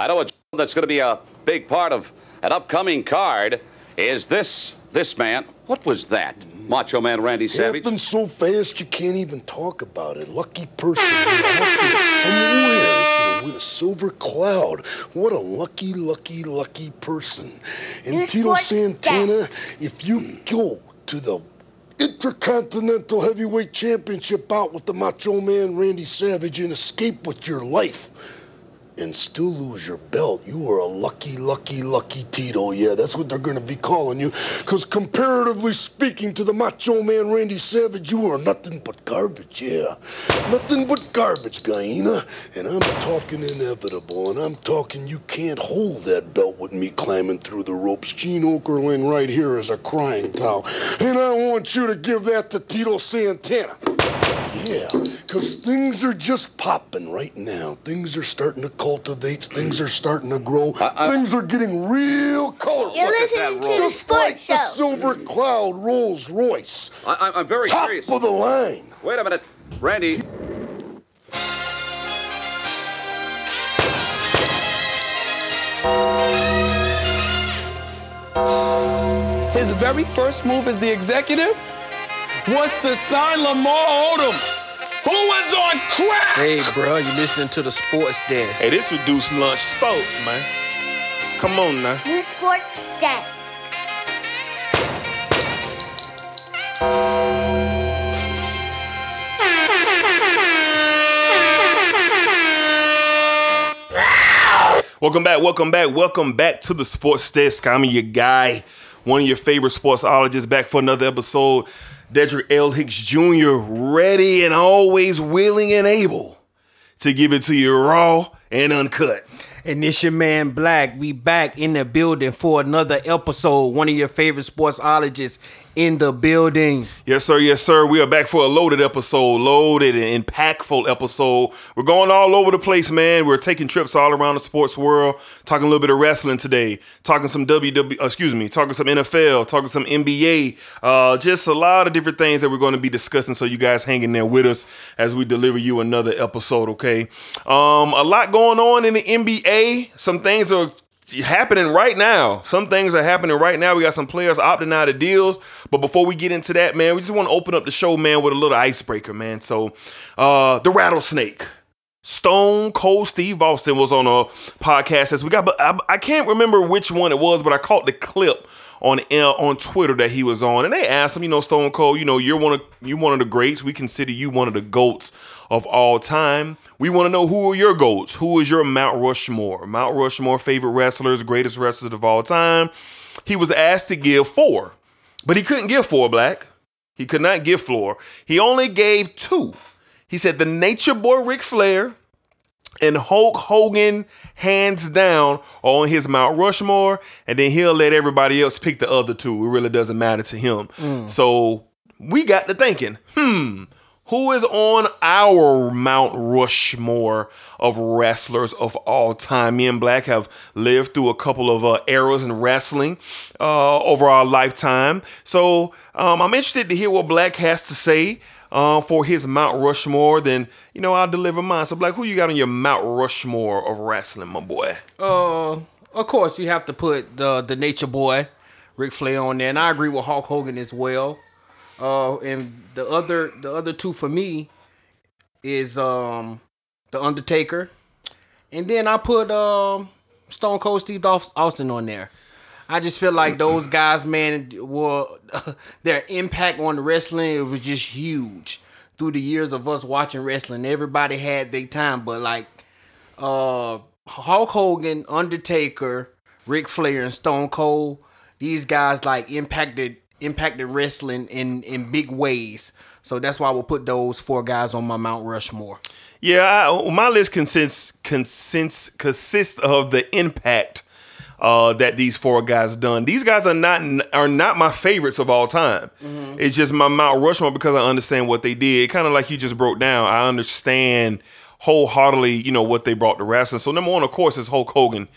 I know a that's going to be a big part of an upcoming card is this this man. What was that? Macho Man Randy Savage. Happened so fast you can't even talk about it. Lucky person out somewhere is gonna win a silver cloud. What a lucky, lucky, lucky person. And New Tito Santana, desk. if you go to the Intercontinental Heavyweight Championship out with the Macho Man Randy Savage and escape with your life and still lose your belt, you are a lucky, lucky, lucky Tito. Yeah, that's what they're going to be calling you. Because comparatively speaking to the Macho Man Randy Savage, you are nothing but garbage. Yeah, nothing but garbage, Guyana. And I'm talking inevitable, and I'm talking you can't hold that belt with me climbing through the ropes. Gene Okerlund right here is a crying towel. And I want you to give that to Tito Santana. Yeah, because things are just popping right now. Things are starting to cultivate. Things are starting to grow. things are getting real colorful. You're listening to the Just like sports the. Silver Cloud Rolls Royce. I, I'm very Top curious. of the line. Wait a minute, Randy. His very first move as the executive was to sign Lamar Odom, who was on crack. Hey, bro, you listening to the sports desk? Hey, this reduced lunch sports, man. Come on now. New Sports Desk. Welcome back, welcome back, welcome back to the Sports Desk. I'm your guy, one of your favorite sportsologists, back for another episode. Dedrick L. Hicks Jr., ready and always willing and able to give it to you raw and uncut. And this your man Black. We back in the building for another episode. One of your favorite sportsologists in the building. Yes, sir. Yes, sir. We are back for a loaded episode, loaded and impactful episode. We're going all over the place, man. We're taking trips all around the sports world, talking a little bit of wrestling today, talking some WW, uh, excuse me, talking some NFL, talking some NBA, uh, just a lot of different things that we're going to be discussing. So you guys hang in there with us as we deliver you another episode. Okay. Um, a lot going on in the NBA. Some things are happening right now. Some things are happening right now. We got some players opting out of deals. But before we get into that, man, we just want to open up the show, man, with a little icebreaker, man. So, uh, the rattlesnake. Stone Cold Steve Austin was on a podcast as we got, but I, I can't remember which one it was, but I caught the clip on uh, on Twitter that he was on, and they asked him, you know, Stone Cold, you know, you're one of you one of the greats. We consider you one of the goats of all time. We want to know who are your goats? Who is your Mount Rushmore? Mount Rushmore favorite wrestlers, greatest wrestlers of all time. He was asked to give four, but he couldn't give four. Black, he could not give four. He only gave two. He said the Nature Boy Ric Flair and Hulk Hogan, hands down, on his Mount Rushmore, and then he'll let everybody else pick the other two. It really doesn't matter to him. So we got to thinking, hmm, who is on our Mount Rushmore of wrestlers of all time? Me and Black have lived through a couple of uh, eras in wrestling uh, over our lifetime. So um, I'm interested to hear what Black has to say uh, for his Mount Rushmore, then you know I'll deliver mine. So, Black, who you got on your Mount Rushmore of wrestling, my boy? Uh, of course, you have to put the the Nature Boy, Ric Flair, on there, and I agree with Hulk Hogan as well. Uh, and the other the other two for me is um the Undertaker, and then I put um Stone Cold Steve Austin on there. I just feel like those guys, man, were their impact on the wrestling. It was just huge through the years of us watching wrestling. Everybody had their time, but like uh Hulk Hogan, Undertaker, Ric Flair, and Stone Cold, these guys like impacted impacted wrestling in in big ways. So that's why we'll put those four guys on my Mount Rushmore. Yeah, I, my list consists consists consists of the impact uh, that these four guys done. These guys are not are not my favorites of all time. It's just my Mount Rushmore because I understand what they did. Kind of like you just broke down. I understand wholeheartedly, you know, what they brought to wrestling. So number one, of course, is Hulk Hogan.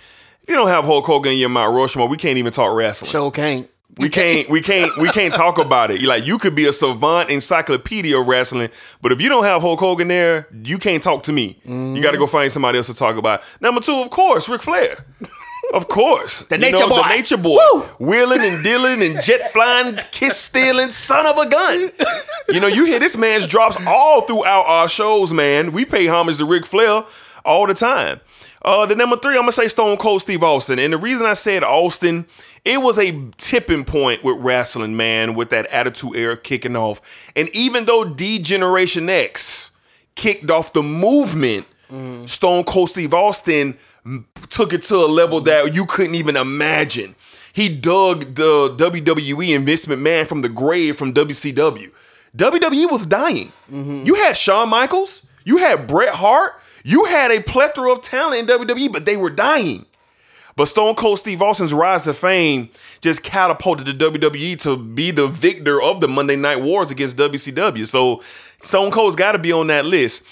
If you don't have Hulk Hogan in your Mount Rushmore, we can't even talk wrestling. Show can't. We can't, we can't, we can't talk about it. You like, you could be a savant encyclopedia of wrestling, but if you don't have Hulk Hogan there, you can't talk to me. You got to go find somebody else to talk about. Number two, of course, Ric Flair. Of course, The You Nature Boy. the nature boy, wheeling and dealing and jet flying, kiss stealing, son of a gun. You know, you hear this man's drops all throughout our shows, man. We pay homage to Ric Flair all the time. Uh, the number three, I'm gonna say Stone Cold Steve Austin, and the reason I said Austin, it was a tipping point with wrestling, man, with that Attitude Era kicking off, and even though D Generation X kicked off the movement, Stone Cold Steve Austin took it to a level that you couldn't even imagine. He dug the WWE and Vince McMahon from the grave from WCW. WWE was dying. Mm-hmm. You had Shawn Michaels, you had Bret Hart, you had a plethora of talent in WWE, but they were dying. But Stone Cold Steve Austin's rise to fame just catapulted the WWE to be the victor of the Monday Night Wars against WCW. So Stone Cold's got to be on that list.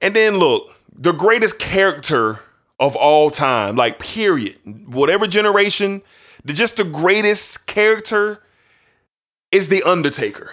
And then look, the greatest character of all time, like period, whatever generation, the, just the greatest character is the Undertaker.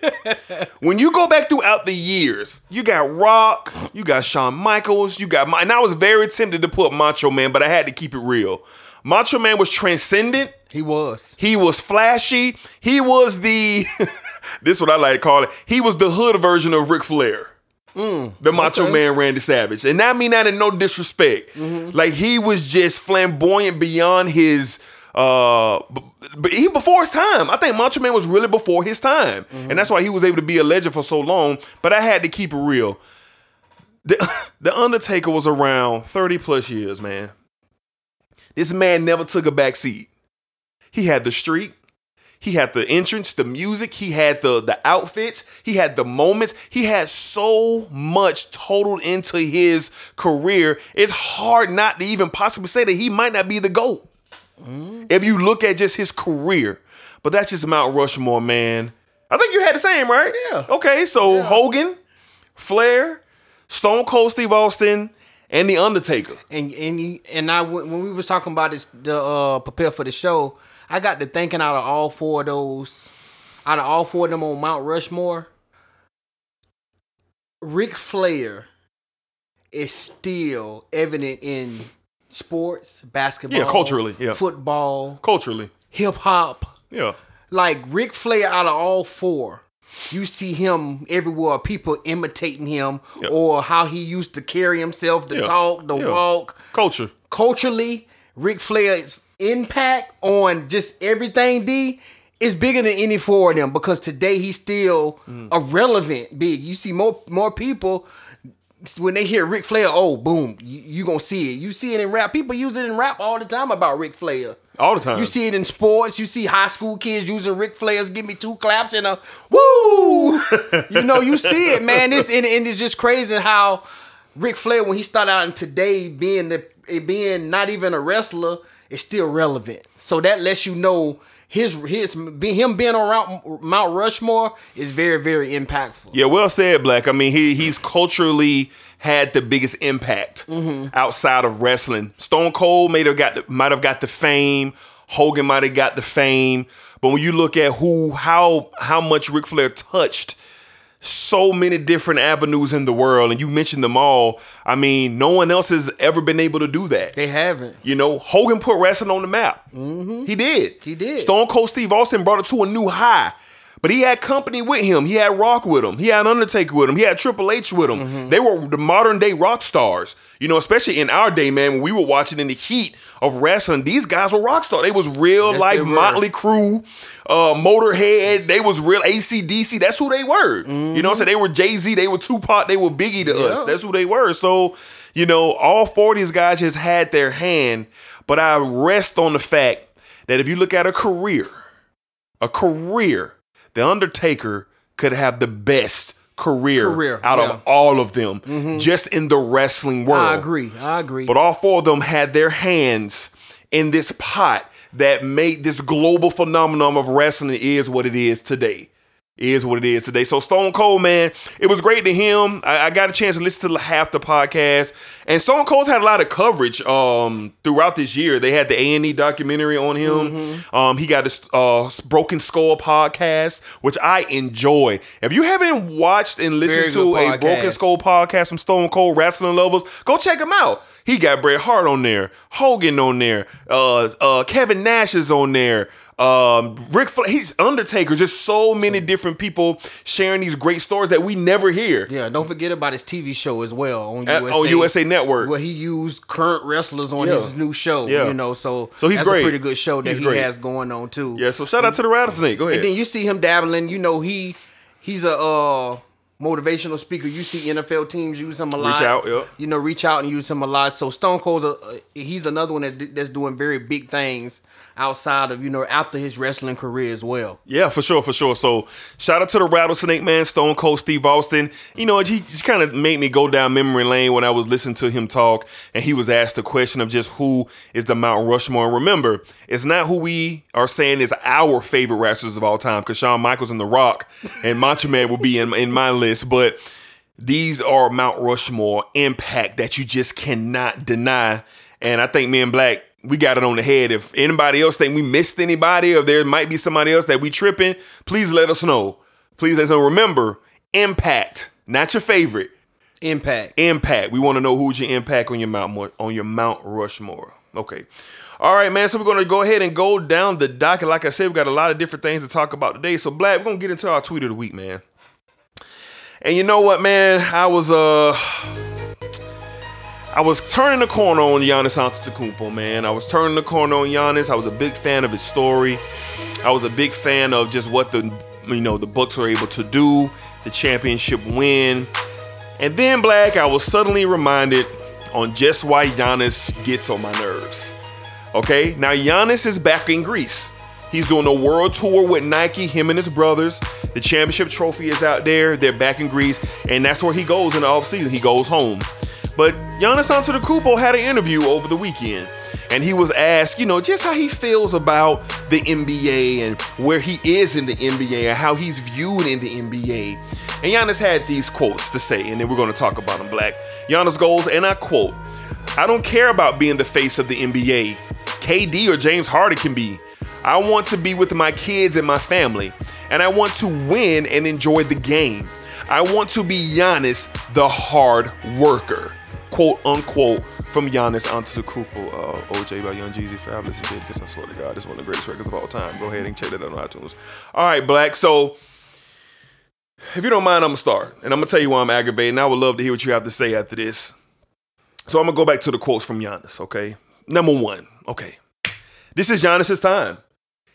when you go back throughout the years, you got Rock, you got Shawn Michaels, you got, and I was very tempted to put Macho Man, but I had to keep it real. Macho Man was transcendent. He was. He was flashy. He was the, this is what I like to call it. He was the hood version of Ric Flair. The Macho okay. Man Randy Savage. And I mean that in no disrespect. Like he was just flamboyant beyond his uh but he before his time. I think Macho Man was really before his time. And that's why he was able to be a legend for so long. But I had to keep it real. The, the Undertaker was around 30 plus years, man. This man never took a back seat. He had the streak. He had the entrance, the music, he had the the outfits, he had the moments. He had so much totaled into his career. It's hard not to even possibly say that he might not be the GOAT. If you look at just his career. But that's just Mount Rushmore, man. I think you had the same, right? Yeah. Okay, so Hogan, Flair, Stone Cold Steve Austin, and The Undertaker. And and you, and I when we was talking about this the uh prepare for the show, I got to thinking out of all four of those, out of all four of them on Mount Rushmore, Ric Flair is still evident in sports, basketball, Yeah, culturally, yeah. football, Culturally. hip hop. Yeah. Like Ric Flair out of all four, you see him everywhere. People imitating him Yeah. or how he used to carry himself, the Yeah. talk, the Yeah. walk. Culture. Culturally, Ric Flair's impact on just everything D is bigger than any four of them because today he's still Mm. a relevant big. You see more more people when they hear Ric Flair, oh boom, you, you gonna see it. You see it in rap. People use it in rap all the time about Ric Flair. All the time. You see it in sports. You see high school kids using Ric Flair's "Give me two claps" and a woo. you know, you see it, man. It's and, and it's just crazy how Ric Flair, when he started out in today, being the being not even a wrestler, is still relevant. So that lets you know his his be- him being around Mount Rushmore is very very impactful. Yeah, well said, Black. I mean, he he's culturally had the biggest impact mm-hmm. outside of wrestling. Stone Cold may have got the, might have got the fame. Hogan might have got the fame. But when you look at who how how much Ric Flair touched so many different avenues in the world, and you mentioned them all. I mean, no one else has ever been able to do that. They haven't. You know, Hogan put wrestling on the map. Mm-hmm. He did. He did. Stone Cold Steve Austin brought it to a new high. But he had company with him. He had Rock with him. He had Undertaker with him. He had Triple H with him. Mm-hmm. They were the modern day rock stars. You know, especially in our day, man, when we were watching in the heat of wrestling, these guys were rock stars. They was real Yes, life. Motley Crue, uh, Motorhead. They was real ACDC. That's who they were. You know what I'm saying? They were Jay-Z. They were Tupac. They were Biggie to us. That's who they were. So, you know, all four of these guys just had their hand. But I rest on the fact that if you look at a career, a career, The Undertaker could have the best career, Career, out yeah. Mm-hmm. of all of them just in the wrestling world. I agree. I agree. But all four of them had their hands in this pot that made this global phenomenon of wrestling is what it is today. Is what it is today. So Stone Cold, man, it was great to him. I, I got a chance to listen to half the podcast, and Stone Cold's had a lot of coverage um, throughout this year. They had the A and E documentary on him. Um, he got a uh, Broken Skull podcast, which I enjoy. If you haven't watched and listened to good a Broken. Skull podcast from Stone Cold Wrestling Lovers, go check him out. He got Bret Hart on there, Hogan on there, uh, uh, Kevin Nash is on there, um, Rick, Fla- he's Undertaker. Just so many different people sharing these great stories that we never hear. Yeah, don't forget about his TV show as well on At- USA, on USA Network. where he used current wrestlers on Yeah. his new show. Yeah. You know, so So he's that's great. a pretty good show that He's he great. has going on too. Yeah, so shout out to the Rattlesnake. Go ahead. And then you see him dabbling. You know, he he's a uh, motivational speaker. You see NFL teams use him a lot. Reach out, yeah. You know, reach out and use him a lot. So Stone Cold, uh, he's another one that, that's doing very big things outside of you know after his wrestling career as well. Yeah, for sure, for sure. So shout out to the Rattlesnake man, Stone Cold Steve Austin. You know, he just kind of made me go down memory lane when I was listening to him talk, and he was asked the question of just who is the Mount Rushmore. And remember, it's not who we are saying is our favorite wrestlers of all time, because Shawn Michaels and The Rock and Macho Man will be in, in my list, but these are Mount Rushmore impact that you just cannot deny. And I think me and Black, we got it on the head. If anybody else think we missed anybody, or there might be somebody else that we tripping, please let us know. Please let us know. Remember, impact, not your favorite. Impact. Impact. We want to know who's your impact on your Mount on your Mount Rushmore. Okay. All right, man. So we're gonna go ahead and go down the docket. Like I said, we got a lot of different things to talk about today. So Black, we're gonna get into our tweet of the week, man. And you know what, man? I was uh I was turning the corner on Giannis Antetokounmpo, man. I was turning the corner on Giannis. I was a big fan of his story. I was a big fan of just what the you know the Bucks were able to do, the championship win. And then Black, I was suddenly reminded on just why Giannis gets on my nerves. Okay, now Giannis is back in Greece. He's doing a world tour with Nike, him and his brothers. The championship trophy is out there. They're back in Greece, and that's where he goes in the offseason. He goes home. But Giannis Antetokounmpo had an interview over the weekend, and he was asked, you know, just how he feels about the NBA and where he is in the NBA and how he's viewed in the NBA. And Giannis had these quotes to say, and then we're going to talk about them. Black Giannis goes, and I quote: "I don't care about being the face of the NBA. KD or James Harden can be. I want to be with my kids and my family, and I want to win and enjoy the game. I want to be Giannis, the hard worker." Quote unquote from Giannis Antetokounmpo. Uh, OJ by Young Jeezy, fabulous. Did because I swear to God, is one of the greatest records of all time. Go ahead and check that out on iTunes. All right, Black. So if you don't mind, I'm gonna start, and I'm gonna tell you why I'm aggravated. And I would love to hear what you have to say after this. So I'm gonna go back to the quotes from Giannis. Okay, number one. Okay, this is Giannis's time.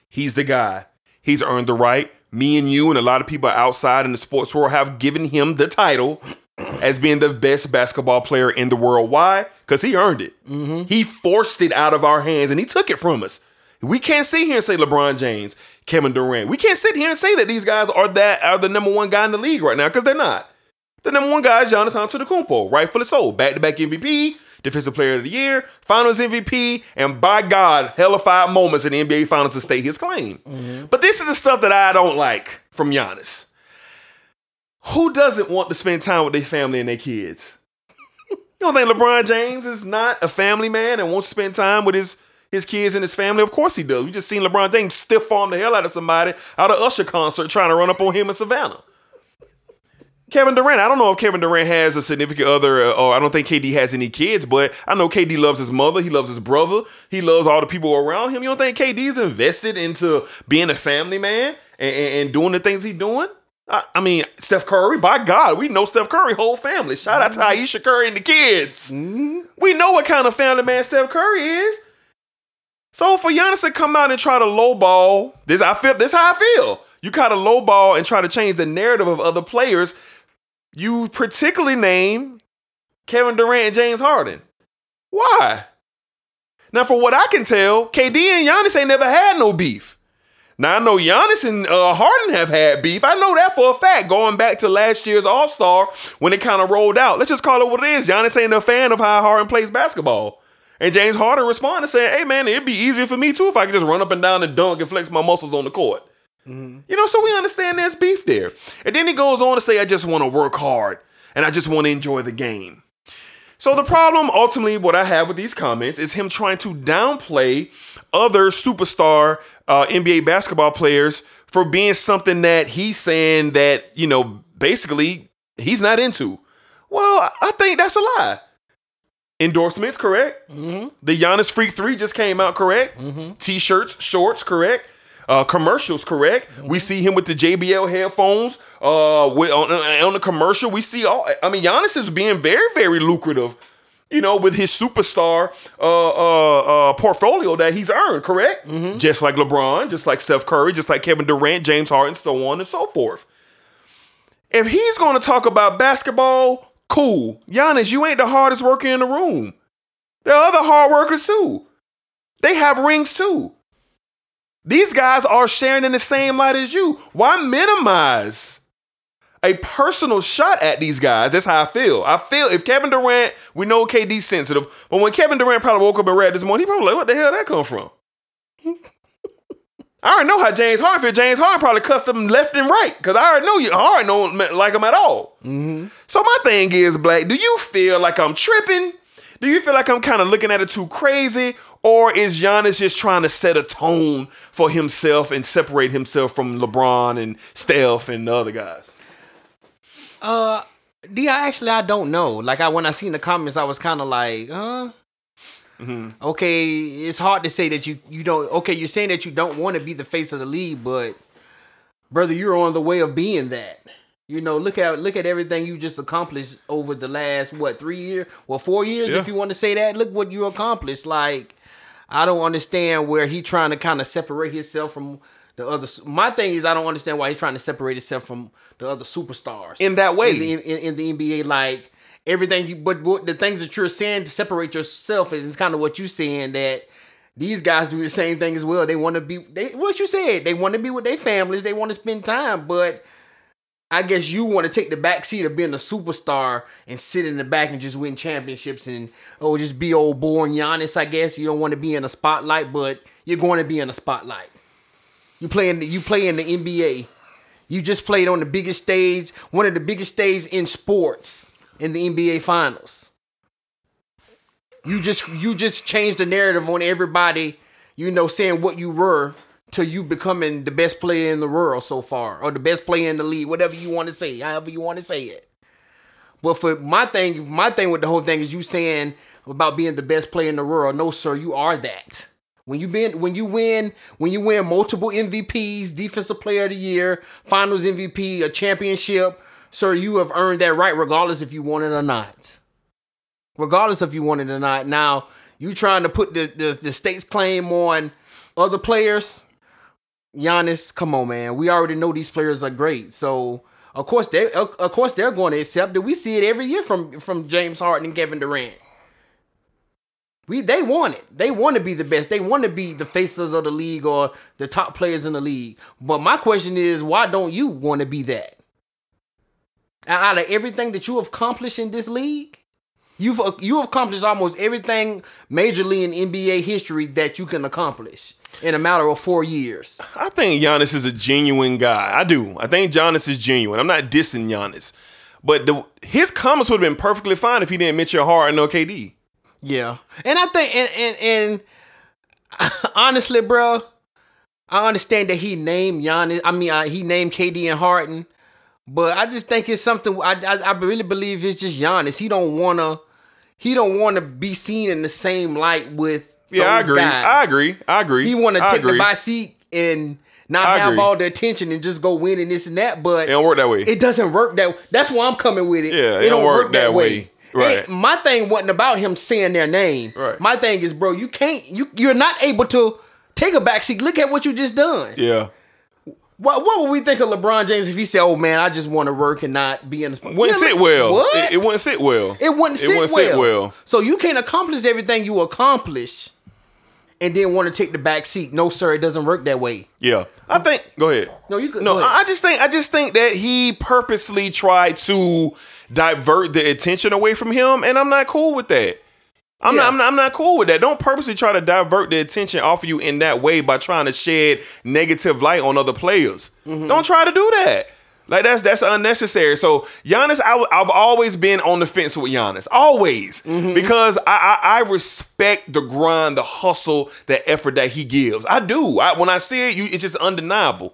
He's the guy. He's earned the right. Me and you and a lot of people outside in the sports world have given him the title as being the best basketball player in the world. Why? Because he earned it. Mm-hmm. He forced it out of our hands and he took it from us. We can't sit here and say LeBron James, Kevin Durant. We can't sit here and say that these guys are that are the number one guy in the league right now because they're not. The number one guy is Giannis Antetokounmpo, rightfully so. Back-to-back MVP, Defensive Player of the Year, Finals MVP, and by God, hellified moments in the NBA Finals to state his claim. Mm-hmm. But this is the stuff that I don't like from Giannis. Who doesn't want to spend time with their family and their kids? you don't think LeBron James is not a family man and wants to spend time with his his kids and his family? Of course he does. We just seen LeBron James stiff arm the hell out of somebody out of Usher concert trying to run up on him in Savannah. Kevin Durant. I don't know if Kevin Durant has a significant other, uh, or I don't think KD has any kids, but I know KD loves his mother. He loves his brother. He loves all the people around him. You don't think KD's invested into being a family man and, and, and doing the things he's doing? I, mean, Steph Curry, by God, we know Steph Curry whole family. Shout out to mm-hmm. Aisha Curry and the kids. Mm-hmm. We know what kind of family man Steph Curry is. So for Giannis to come out and try to lowball, this I feel this how I feel. You kind of lowball and try to change the narrative of other players. You particularly name Kevin Durant and James Harden. Why? Now, for what I can tell, KD and Giannis ain't never had no beef. Now I know Giannis and uh, Harden have had beef. I know that for a fact. Going back to last year's All Star when it kind of rolled out. Let's just call it what it is. Giannis ain't a fan of how Harden plays basketball. And James Harden responded saying, "Hey man, it'd be easier for me too if I could just run up and down and dunk and flex my muscles on the court." You know, so we understand there's beef there. And then he goes on to say, I just want to work hard and I just want to enjoy the game. So the problem, ultimately, what I have with these comments is him trying to downplay other superstar uh, NBA basketball players for being something that he's saying that you know basically he's not into. Well, I think that's a lie. Endorsements, correct. Mm-hmm. The Giannis Freak Three just came out, correct. T-shirts, shorts, correct. Uh, commercials, correct. We see him with the JBL headphones. Uh, with on, on the commercial, we see all. I mean, Giannis is being very, very lucrative. You know, with his superstar uh, uh, uh, portfolio that he's earned, correct? Just like LeBron, just like Steph Curry, just like Kevin Durant, James Harden, so on and so forth. If he's going to talk about basketball, cool. Giannis, you ain't the hardest worker in the room. There are other hard workers too. They have rings too. These guys are sharing in the same light as you. Why minimize a personal shot at these guys? That's how I feel. I feel if Kevin Durant, we know KD's sensitive, but when Kevin Durant probably woke up and read this morning, he probably like, what the hell that come from? I already know how James Harden feel. James Harden probably cussed him left and right because I already know you. Harden don't like him at all. Mm-hmm. So my thing is, Black, do you feel like I'm tripping? Do you feel like I'm kind of looking at it too crazy? Or is Giannis just trying to set a tone for himself and separate himself from LeBron and Steph and the other guys? Uh, D, I actually I don't know. Like I when I seen the comments, I was kind of like, huh. Okay, it's hard to say that you you don't. Okay, you're saying that you don't want to be the face of the league, but brother, you're on the way of being that. You know, look at look at everything you just accomplished over the last what three years, well four years, Yeah. if you want to say that. Look what you accomplished. Like, I don't understand where he trying to kind of separate himself from the other. My thing is, I don't understand why he's trying to separate himself from the other superstars In that way. in the, in, in the NBA. Like everything you, but what, the things that you're saying to separate yourself is kind of what you're saying that. These guys do the same thing as well. They want to be they what you said. They want to be with their families. They want to spend time, but I guess you want to take the back seat of being a superstar and sit in the back and just win championships and oh just be old born Giannis. I guess you don't want to be in a spotlight, but you're going to be in a spotlight. You play in the, you play in the NBA. You just played on the biggest stage, one of the biggest stages in sports in the NBA Finals. You just you just changed the narrative on everybody, you know, saying what you were to you becoming the best player in the world so far, or the best player in the league, whatever you want to say, however you want to say it. But for my thing, my thing with the whole thing is you saying about being the best player in the world. No, sir, you are that. When you been when you win when you win multiple MVPs, defensive player of the year, finals MVP, a championship, sir, you have earned that right regardless if you want it or not. Regardless if you want it or not. Now, you trying to put the the, the state's claim on other players. Giannis, come on, man. We already know these players are great. So of course they of course they're going to accept it. We see it every year from from James Harden and Kevin Durant. We they want it. They want to be the best. They want to be the faces of the league or the top players in the league. But my question is, why don't you want to be that? Out of everything that you accomplished in this league, you've you accomplished almost everything majorly in NBA history that you can accomplish in a matter of four years. I think Giannis is a genuine guy. I do. I think Giannis is genuine. I'm not dissing Giannis. But the his comments would have been perfectly fine if he didn't mention Harden or KD. Yeah, and I think and and, and honestly, bro, I understand that he named Giannis. I mean, uh, he named KD and Harden, but I just think it's something. I, I I really believe it's just Giannis. He don't wanna he don't wanna be seen in the same light with. Yeah, I agree. guys. I agree. I agree. He want to take the agree. back seat and not I have agree. all the attention and just go win and this and that. But It don't work that way. it doesn't work that. Way. That's why I'm coming with it. Yeah, it don't work that way. Right. It- my thing wasn't about him saying their name. Right. My thing is, bro, you can't. You you're not able to take a backseat. Look at what you just done. yeah. What what would we think of LeBron James if he said, "Oh man, I just want to work and not be in the spot"? It wouldn't Yeah, sit well. What? It, it wouldn't sit well. It wouldn't sit, wouldn't well. sit well. So you can't accomplish everything you accomplish, and then want to take the back seat. No, sir, it doesn't work that way. Yeah. I think go ahead. No, you could- No, go ahead. I I just think I just think that he purposely tried to divert the attention away from him, and I'm not cool with that. I'm, Yeah. not, I'm not. I'm not cool with that. Don't purposely try to divert the attention off of you in that way by trying to shed negative light on other players. Mm-hmm. Don't try to do that. Like that's that's unnecessary. So Giannis, I, have always been on the fence with Giannis, always Mm-hmm. because I, I I respect the grind, the hustle, the effort that he gives. I do. I, when I see it, you, it's just undeniable.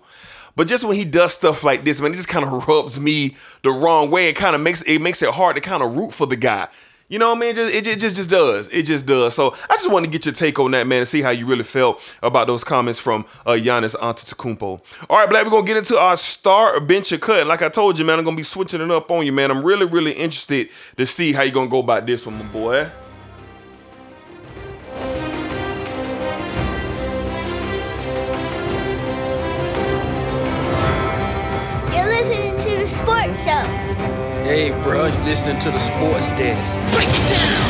But just when he does stuff like this, man, it just kind of rubs me the wrong way. It kind of makes it makes it hard to kind of root for the guy. You know what I mean? It just, it, it just just does. It just does. So I just want to get your take on that, man, and see how you really felt about those comments from uh, Giannis Antetokounmpo. All right, Black, we're gonna get into our star bench cut. Like I told you, man, I'm gonna be switching it up on you, man. I'm really, really interested to see how you're gonna go about this one, my boy. Hey, bro, you listening to the sports desk. Break it down.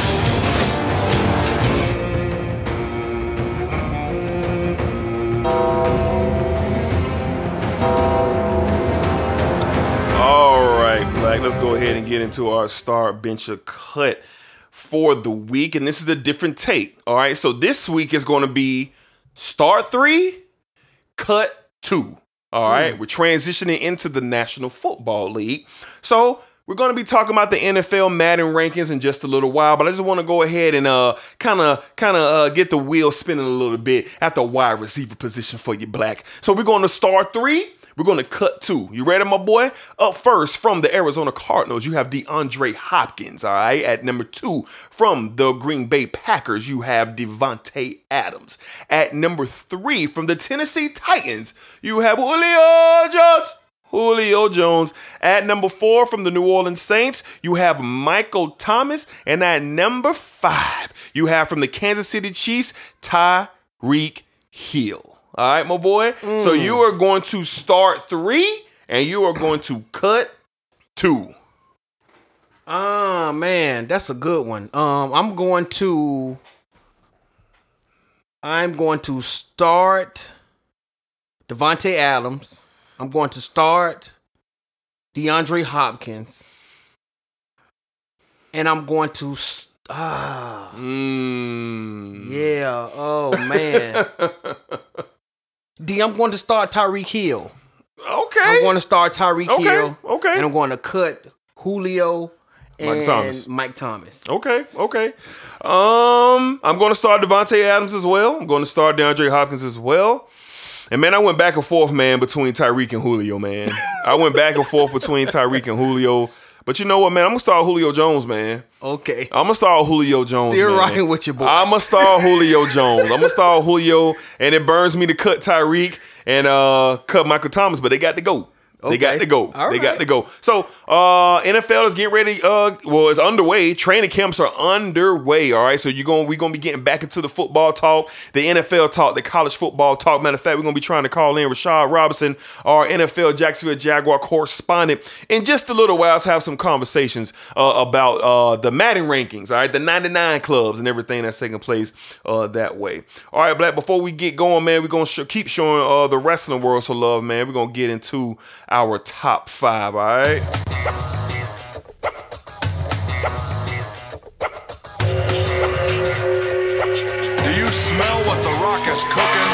All right, Black, let's go ahead and get into our star bencher cut for the week. And this is a different take. All right, so this week is going to be star three, cut two. All right, hmm. we're transitioning into the National Football League. So we're going to be talking about the NFL Madden rankings in just a little while, but I just want to go ahead and uh kind of kind of get the wheel spinning a little bit at the wide receiver position for you, Black. So we're going to start three. We're going to cut two. You ready, my boy? Up first from the Arizona Cardinals, you have DeAndre Hopkins. All right, at number two from the Green Bay Packers, you have Davante Adams. At number three from the Tennessee Titans, you have Julio Jones. Julio Jones. At number four from the New Orleans Saints, you have Michael Thomas. And at number five, you have from the Kansas City Chiefs, Tyreek Hill. All right, my boy. So you are going to start three and you are going to cut two. Ah, man, that's a good one. Um, I'm going to. I'm going to start Davante Adams. I'm going to start DeAndre Hopkins. And I'm going to. s- Ah, Mm. yeah. Oh, man. D, I'm going to start Tyreek Hill. Okay. I'm going to start Tyreek Okay, Hill. okay. And I'm going to cut Julio and Mike Thomas. Mike Thomas. Okay, okay. Um, I'm going to start Davante Adams as well. I'm going to start DeAndre Hopkins as well. And man, I went back and forth, man, between Tyreek and Julio, man. I went back and forth between Tyreek and Julio. But you know what, man? I'm gonna start Julio Jones, man. Okay. I'm gonna start Julio Jones. Still man. riding with your boy. I'm gonna start Julio Jones. I'm gonna start Julio, and it burns me to cut Tyreek and uh cut Michael Thomas, but they got to go. They got to go. All they got to go. So uh NFL is getting ready. Uh well, it's underway. Training camps are underway. All right. So you're going we're gonna be getting back into the football talk, the NFL talk, the college football talk. Matter of fact, we're gonna be trying to call in Rashad Robinson, our NFL Jacksonville Jaguar correspondent, in just a little while to have some conversations uh, about uh the Madden rankings, all right, the 99 clubs and everything that's taking place uh that way. All right, Black, before we get going, man, we're gonna sh- keep showing uh the wrestling world some love, man. We're gonna get into our top five, all right? Do you smell what The Rock is cooking?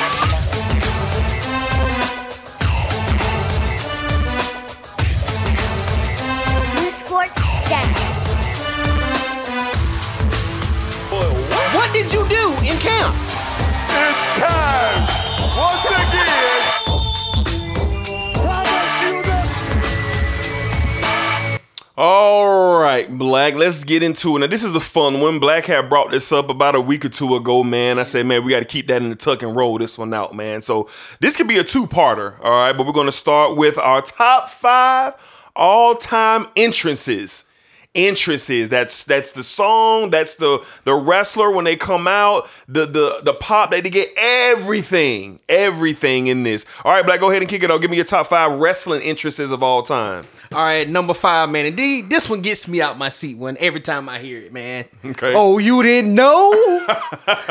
The sports desk. What did you do in camp? It's time once again. All right, Black, let's get into it. Now, this is a fun one. Black had brought this up about a week or two ago, man. I said, man, we got to keep that in the tuck and roll this one out, man. So, this could be a two parter, all right? But we're going to start with our top five all time entrances. Entrances. That's that's the song. That's the the wrestler when they come out. The the the pop that they get everything, everything in this. All right, Black, go ahead and kick it off. Give me your top five wrestling entrances of all time. All right, number five, man. Indeed, this one gets me out my seat when every time I hear it, man. Okay. Oh, you didn't know?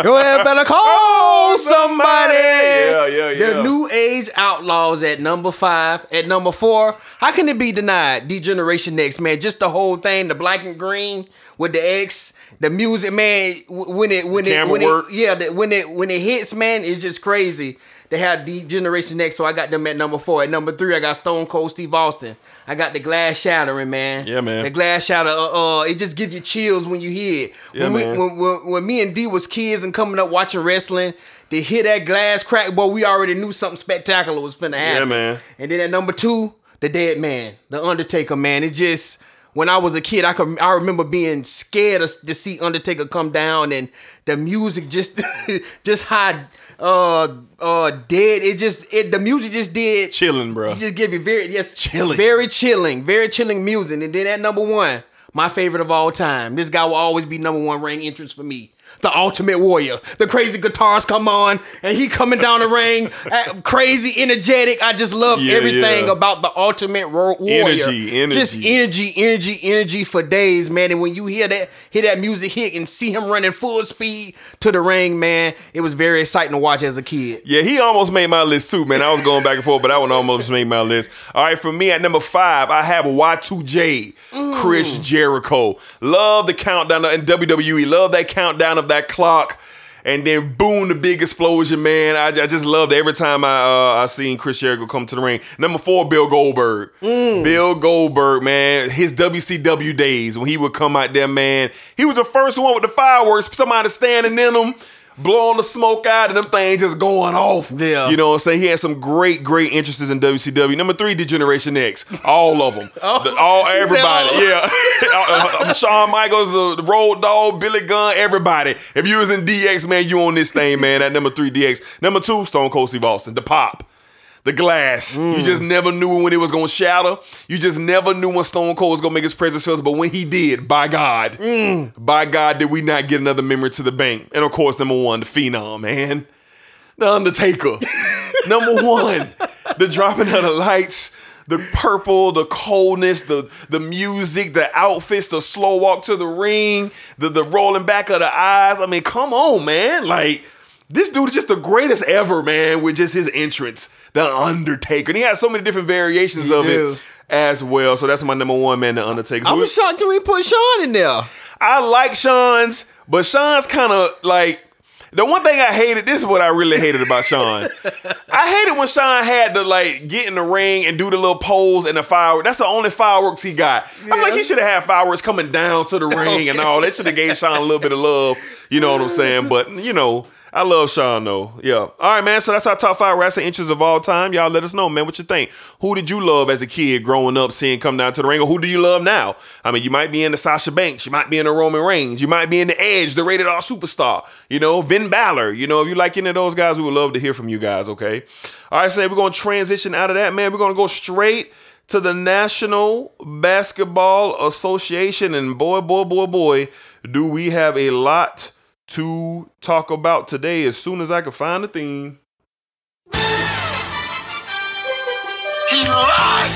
you had better call somebody. Yeah, yeah, yeah. The New Age Outlaws at number five. At number four, how can it be denied? Degeneration X, man. Just the whole thing, the black and green with the X. the music, man, when it when it camera when work. it yeah, the, when it when it hits, man, it's just crazy. They have the Generation X, so I got them at number four. At number three, I got Stone Cold Steve Austin. I got the glass shattering, man. Yeah, man. The glass shatter, uh, uh it just give you chills when you hear it. Yeah, when, we, man. when, when when me and D was kids and coming up watching wrestling, to hear that glass crack, boy, we already knew something spectacular was finna happen. Yeah, man. And then at number two, the Dead Man, the Undertaker, man. It just when I was a kid, I could I remember being scared of, to see Undertaker come down and the music just just how uh uh dead. It just it the music just did Chilling, bro. just give you very yes Chilling. very chilling, very chilling music. And then at number one, my favorite of all time. This guy will always be number one ring entrance for me. The Ultimate Warrior. The crazy guitars come on, and he coming down the ring, crazy, energetic. I just love Yeah, everything yeah. about the Ultimate Warrior. Energy, energy. just energy, energy, energy for days, man. And when you hear that, hear that music hit, and see him running full speed to the ring, man, it was very exciting to watch as a kid. Yeah, he almost made my list too, man. I was going back and forth, but that one almost made my list. All right, for me at number five, I have Y2J, mm. Chris Jericho. Love the countdown in WWE. Love that countdown of that clock. And then boom, the big explosion, man. I, I just loved every time I uh, I seen Chris Jericho come to the ring. Number four, Bill Goldberg. Bill Goldberg, man. His WCW days when he would come out there, man. He was the first one with the fireworks. Somebody standing in them, blowing the smoke out, and them things just going off. Yeah. You know what I'm saying? He had some great, great interests in WCW. Number three, Degeneration X. All of them. The- all everybody. Yeah. Uh, Shawn Michaels, the, the Road Dog, Billy Gunn, everybody. If you was in DX, man, you on this thing, man. At number three, DX. Number two, Stone Cold Steve Austin. The pop. The glass. You mm. just never knew when it was gonna shatter. You just never knew when Stone Cold was gonna make his presence felt. But when he did, by God, mm. by God, did we not get another memory to the bank? And of course, number one, the Phenom, man. The Undertaker. Number one, the dropping of the lights, the purple, the coldness, the the music, the outfits, the slow walk to the ring, the the rolling back of the eyes. I mean, come on, man. Like this dude is just the greatest ever, man, with just his entrance. The Undertaker. And he has so many different variations He of do. it as well. So that's my number one, man, the Undertaker. So I we- was shocked when we put Shawn in there. I like Shawn's, but Shawn's kind of like the one thing I hated. This is what I really hated about Shawn. I hated when Shawn had to like get in the ring and do the little pose and the fireworks. That's the only fireworks he got. I'm like he should have had fireworks coming down to the ring and all. That should have gave Shawn a little bit of love. You know what I'm saying? But you know. I love Shawn though. Yeah. All right, man. So that's our top five wrestling inches of all time. Y'all let us know, man, what you think. Who did you love as a kid growing up, seeing come down to the ring, or who do you love now? I mean, you might be in the Sasha Banks, you might be in the Roman Reigns, you might be in the Edge, the rated R superstar, you know, Finn Balor. You know, if you like any of those guys, we would love to hear from you guys, okay? All right, so we're gonna transition out of that, man. We're gonna go straight to the National Basketball Association, and boy, boy, boy, boy, do we have a lot to talk about today as soon as I can find the theme. He lied!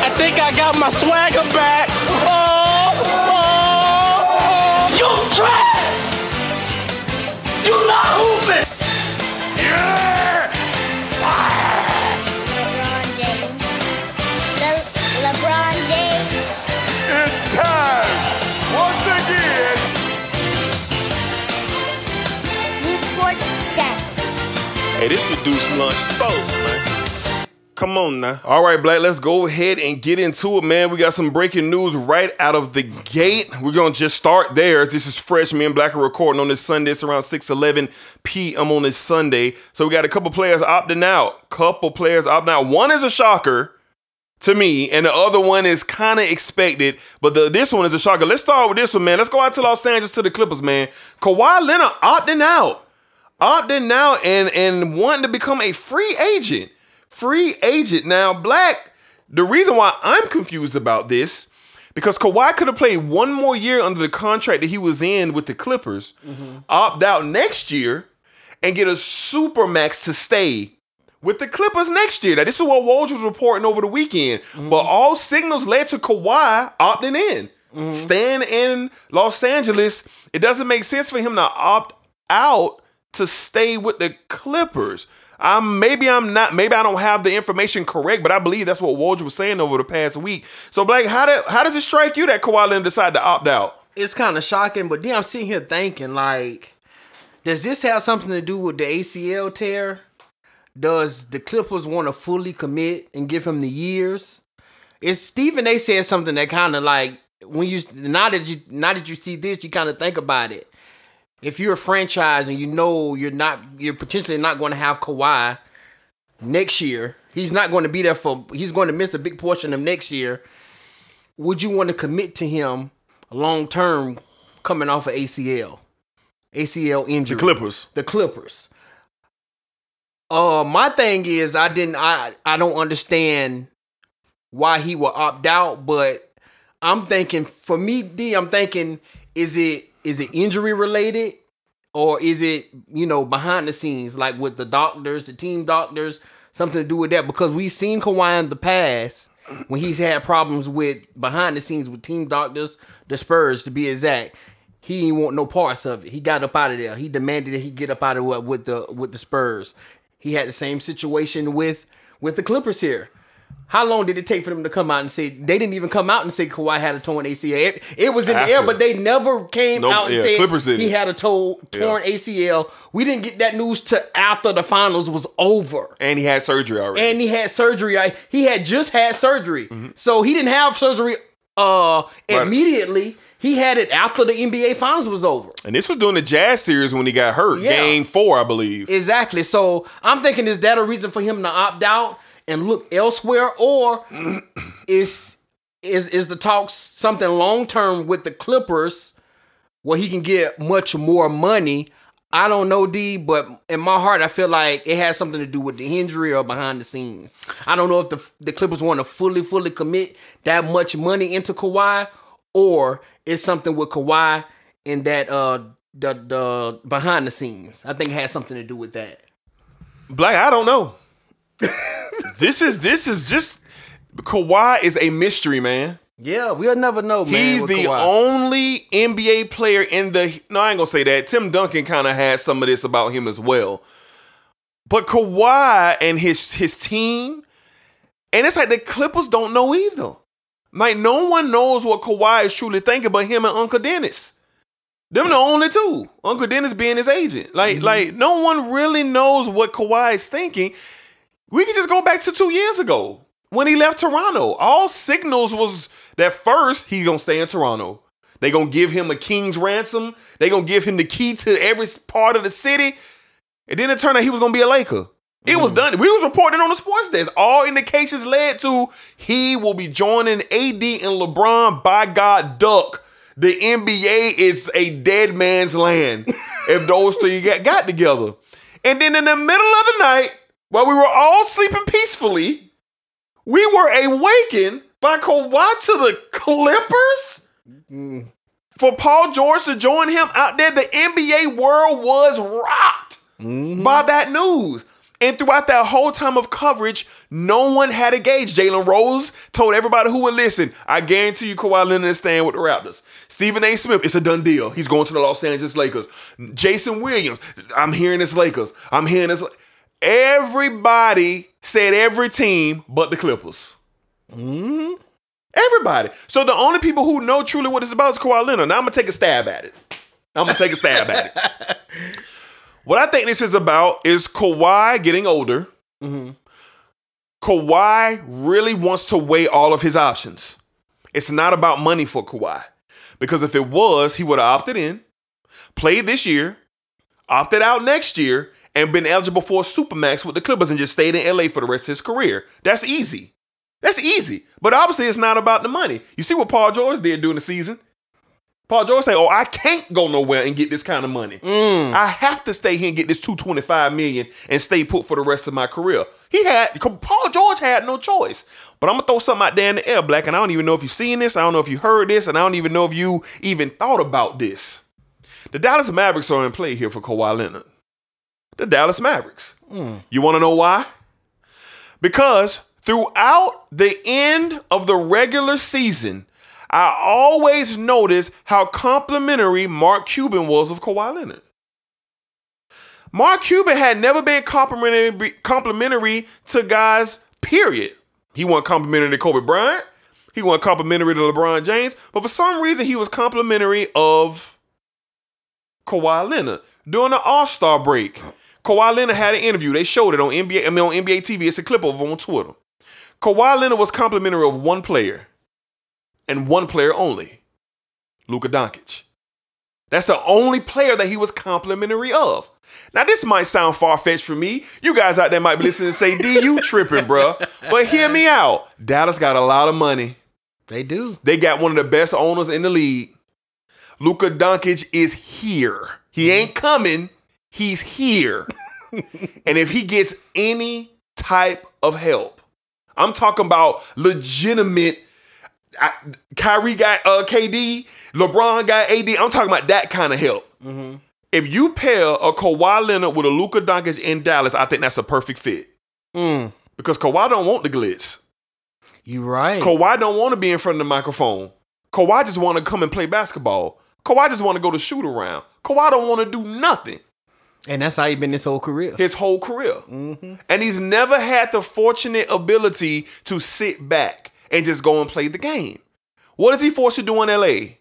I think I got my swagger back. Oh, oh, oh. You trash! You not hooping! Yeah! LeBron Hey, this reduced lunch sports, man. Come on now. All right, Black, let's go ahead and get into it, man. We got some breaking news right out of the gate. We're going to just start there. This is fresh. Me and Black are recording on this Sunday. It's around 6 11 p.m. on this Sunday. So we got a couple players opting out. Couple players opting out. One is a shocker to me, and the other one is kind of expected, but the this one is a shocker. Let's start with this one, man. Let's go out to Los Angeles to the Clippers, man. Kawhi Leonard opting out, opting out, and and wanting to become a free agent, free agent. Now, Black. The reason why I'm confused about this because Kawhi could have played one more year under the contract that he was in with the Clippers, mm-hmm. opt out next year, and get a super max to stay with the Clippers next year. Now, this is what Woj was reporting over the weekend. Mm-hmm. But all signals led to Kawhi opting in. Mm-hmm. Staying in Los Angeles, it doesn't make sense for him to opt out to stay with the Clippers. I'm maybe I'm not maybe I don't have the information correct, but I believe that's what Woj was saying over the past week. So Blake, how did how does it strike you that Kawhi Leonard decided to opt out? It's kind of shocking, but then I'm sitting here thinking, like, does this have something to do with the ACL tear? Does the Clippers want to fully commit and give him the years? It's Stephen A. said something that kind of like when you now that you now that you see this, you kind of think about it. If you're a franchise and you know you're not you're potentially not going to have Kawhi next year, he's not going to be there for he's going to miss a big portion of next year. Would you want to commit to him long term coming off of ACL? ACL injury. The Clippers. The Clippers. Uh my thing is I didn't I I don't understand why he will opt out, but I'm thinking for me, D, I'm thinking, is it is it injury related? Or is it, you know, behind the scenes, like with the doctors, the team doctors, something to do with that? Because we've seen Kawhi in the past when he's had problems with behind the scenes with team doctors, the Spurs to be exact. He didn't want no parts of it. He got up out of there. He demanded that he get up out of what with the with the Spurs. He had the same situation with with the Clippers here. How long did it take for them to come out and say they didn't even come out and say Kawhi had a torn ACL? It, it was in the air, but they never came Nope, out and yeah, said Clippers he had a to- torn ACL. We didn't get that news till after the finals was over. And he had surgery already. And he had surgery. He had just had surgery, Mm-hmm. so he didn't have surgery uh immediately. He had it after the NBA finals was over. And this was during the Jazz series when he got hurt. Yeah. Game four, I believe. Exactly. So I'm thinking, is that a reason for him to opt out and look elsewhere, or is is is the talks something long term with the Clippers where he can get much more money? I don't know, D, but in my heart, I feel like it has something to do with the injury or behind the scenes. I don't know if the the Clippers want to fully, fully commit that much money into Kawhi, or it's something with Kawhi and that uh the the behind the scenes. I think it has something to do with that. Black, I don't know. This is this is just Kawhi is a mystery, man. Yeah, we'll never know, man. He's the Kawhi. only NBA player in the. No, I ain't gonna say that. Tim Duncan kind of had some of this about him as well. But Kawhi and his his team, and it's like the Clippers don't know either. Like no one knows what Kawhi is truly thinking, but him and Uncle Dennis. Them the only two. Uncle Dennis being his agent. Like mm-hmm. like no one really knows what Kawhi is thinking. We can just go back to two years ago when he left Toronto. All signals was that first he's gonna stay in Toronto. They gonna give him a king's ransom. They gonna give him the key to every part of the city. And then it turned out he was gonna be a Laker. It was mm-hmm. done. We was reporting on the sports desk. All indications led to he will be joining AD and LeBron. By God, duck. The NBA is a dead man's land if those three got, got together. And then in the middle of the night, while we were all sleeping peacefully, we were awakened by Kawhi to the Clippers mm. for Paul George to join him out there. The NBA world was rocked mm-hmm. by that news. And throughout that whole time of coverage, no one had a gauge. Jalen Rose told everybody who would listen, I guarantee you Kawhi Leonard is staying with the Raptors. Stephen A. Smith, it's a done deal. He's going to the Los Angeles Lakers. Jason Williams, I'm hearing this Lakers. I'm hearing this. Everybody said every team but the Clippers. Mm-hmm. Everybody. So the only people who know truly what it's about is Kawhi Leonard. Now I'm gonna take a stab at it. I'm gonna take a stab at it. What I think this is about is Kawhi getting older. Mm-hmm. Kawhi really wants to weigh all of his options. It's not about money for Kawhi. Because if it was, he would have opted in, played this year, opted out next year, and been eligible for a Supermax with the Clippers and just stayed in LA for the rest of his career. That's easy. That's easy. But obviously, it's not about the money. You see what Paul George did during the season? Paul George said, "Oh, I can't go nowhere and get this kind of money. Mm. I have to stay here and get this 225 million and stay put for the rest of my career." He had Paul George had no choice. But I'm gonna throw something out there in the air, Black, and I don't even know if you've seen this. I don't know if you heard this, and I don't even know if you even thought about this. The Dallas Mavericks are in play here for Kawhi Leonard. The Dallas Mavericks. You want to know why? Because throughout the end of the regular season, I always noticed how complimentary Mark Cuban was of Kawhi Leonard. Mark Cuban had never been complimentary complimentary to guys. Period. He wasn't complimentary to Kobe Bryant. He wasn't complimentary to LeBron James. But for some reason, he was complimentary of Kawhi Leonard during the All Star break. Kawhi Leonard had an interview. They showed it on NBA. I mean, on NBA TV. It's a clip of it on Twitter. Kawhi Leonard was complimentary of one player, and one player only, Luka Doncic. That's the only player that he was complimentary of. Now, this might sound far fetched for me. You guys out there might be listening and say, D, you tripping, bruh. But hear me out. Dallas got a lot of money. They do. They got one of the best owners in the league. Luka Doncic is here. He mm-hmm. ain't coming. He's here. and if he gets any type of help, I'm talking about legitimate. I, Kyrie got uh, KD, LeBron got AD. I'm talking about that kind of help. If you pair a Kawhi Leonard with a Luka Doncic in Dallas, I think that's a perfect fit. Because Kawhi don't want the glitz. You right. Kawhi don't want to be in front of the microphone. Kawhi just want to come and play basketball. Kawhi just want to go to shoot around. Kawhi don't want to do nothing and that's how he been his whole career. his whole career. And he's never had the fortunate ability to sit back and just go and play the game. What is he forced to do in LA?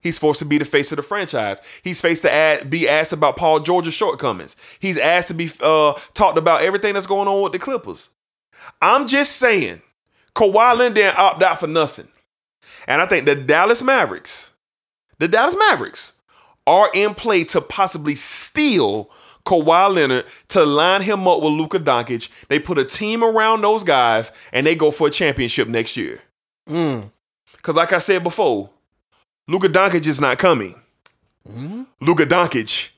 He's forced to be the face of the franchise. He's faced to add, be asked about Paul George's shortcomings. He's asked to be uh, talked about everything that's going on with the Clippers. I'm just saying, Kawhi Leonard didn't opt out for nothing. And I think the Dallas Mavericks, the Dallas Mavericks, are in play to possibly steal Kawhi Leonard to line him up with Luka Doncic. They put a team around those guys and they go for a championship next year. Hmm. Because, like I said before, Luka Doncic is not coming. Hmm? Luka Doncic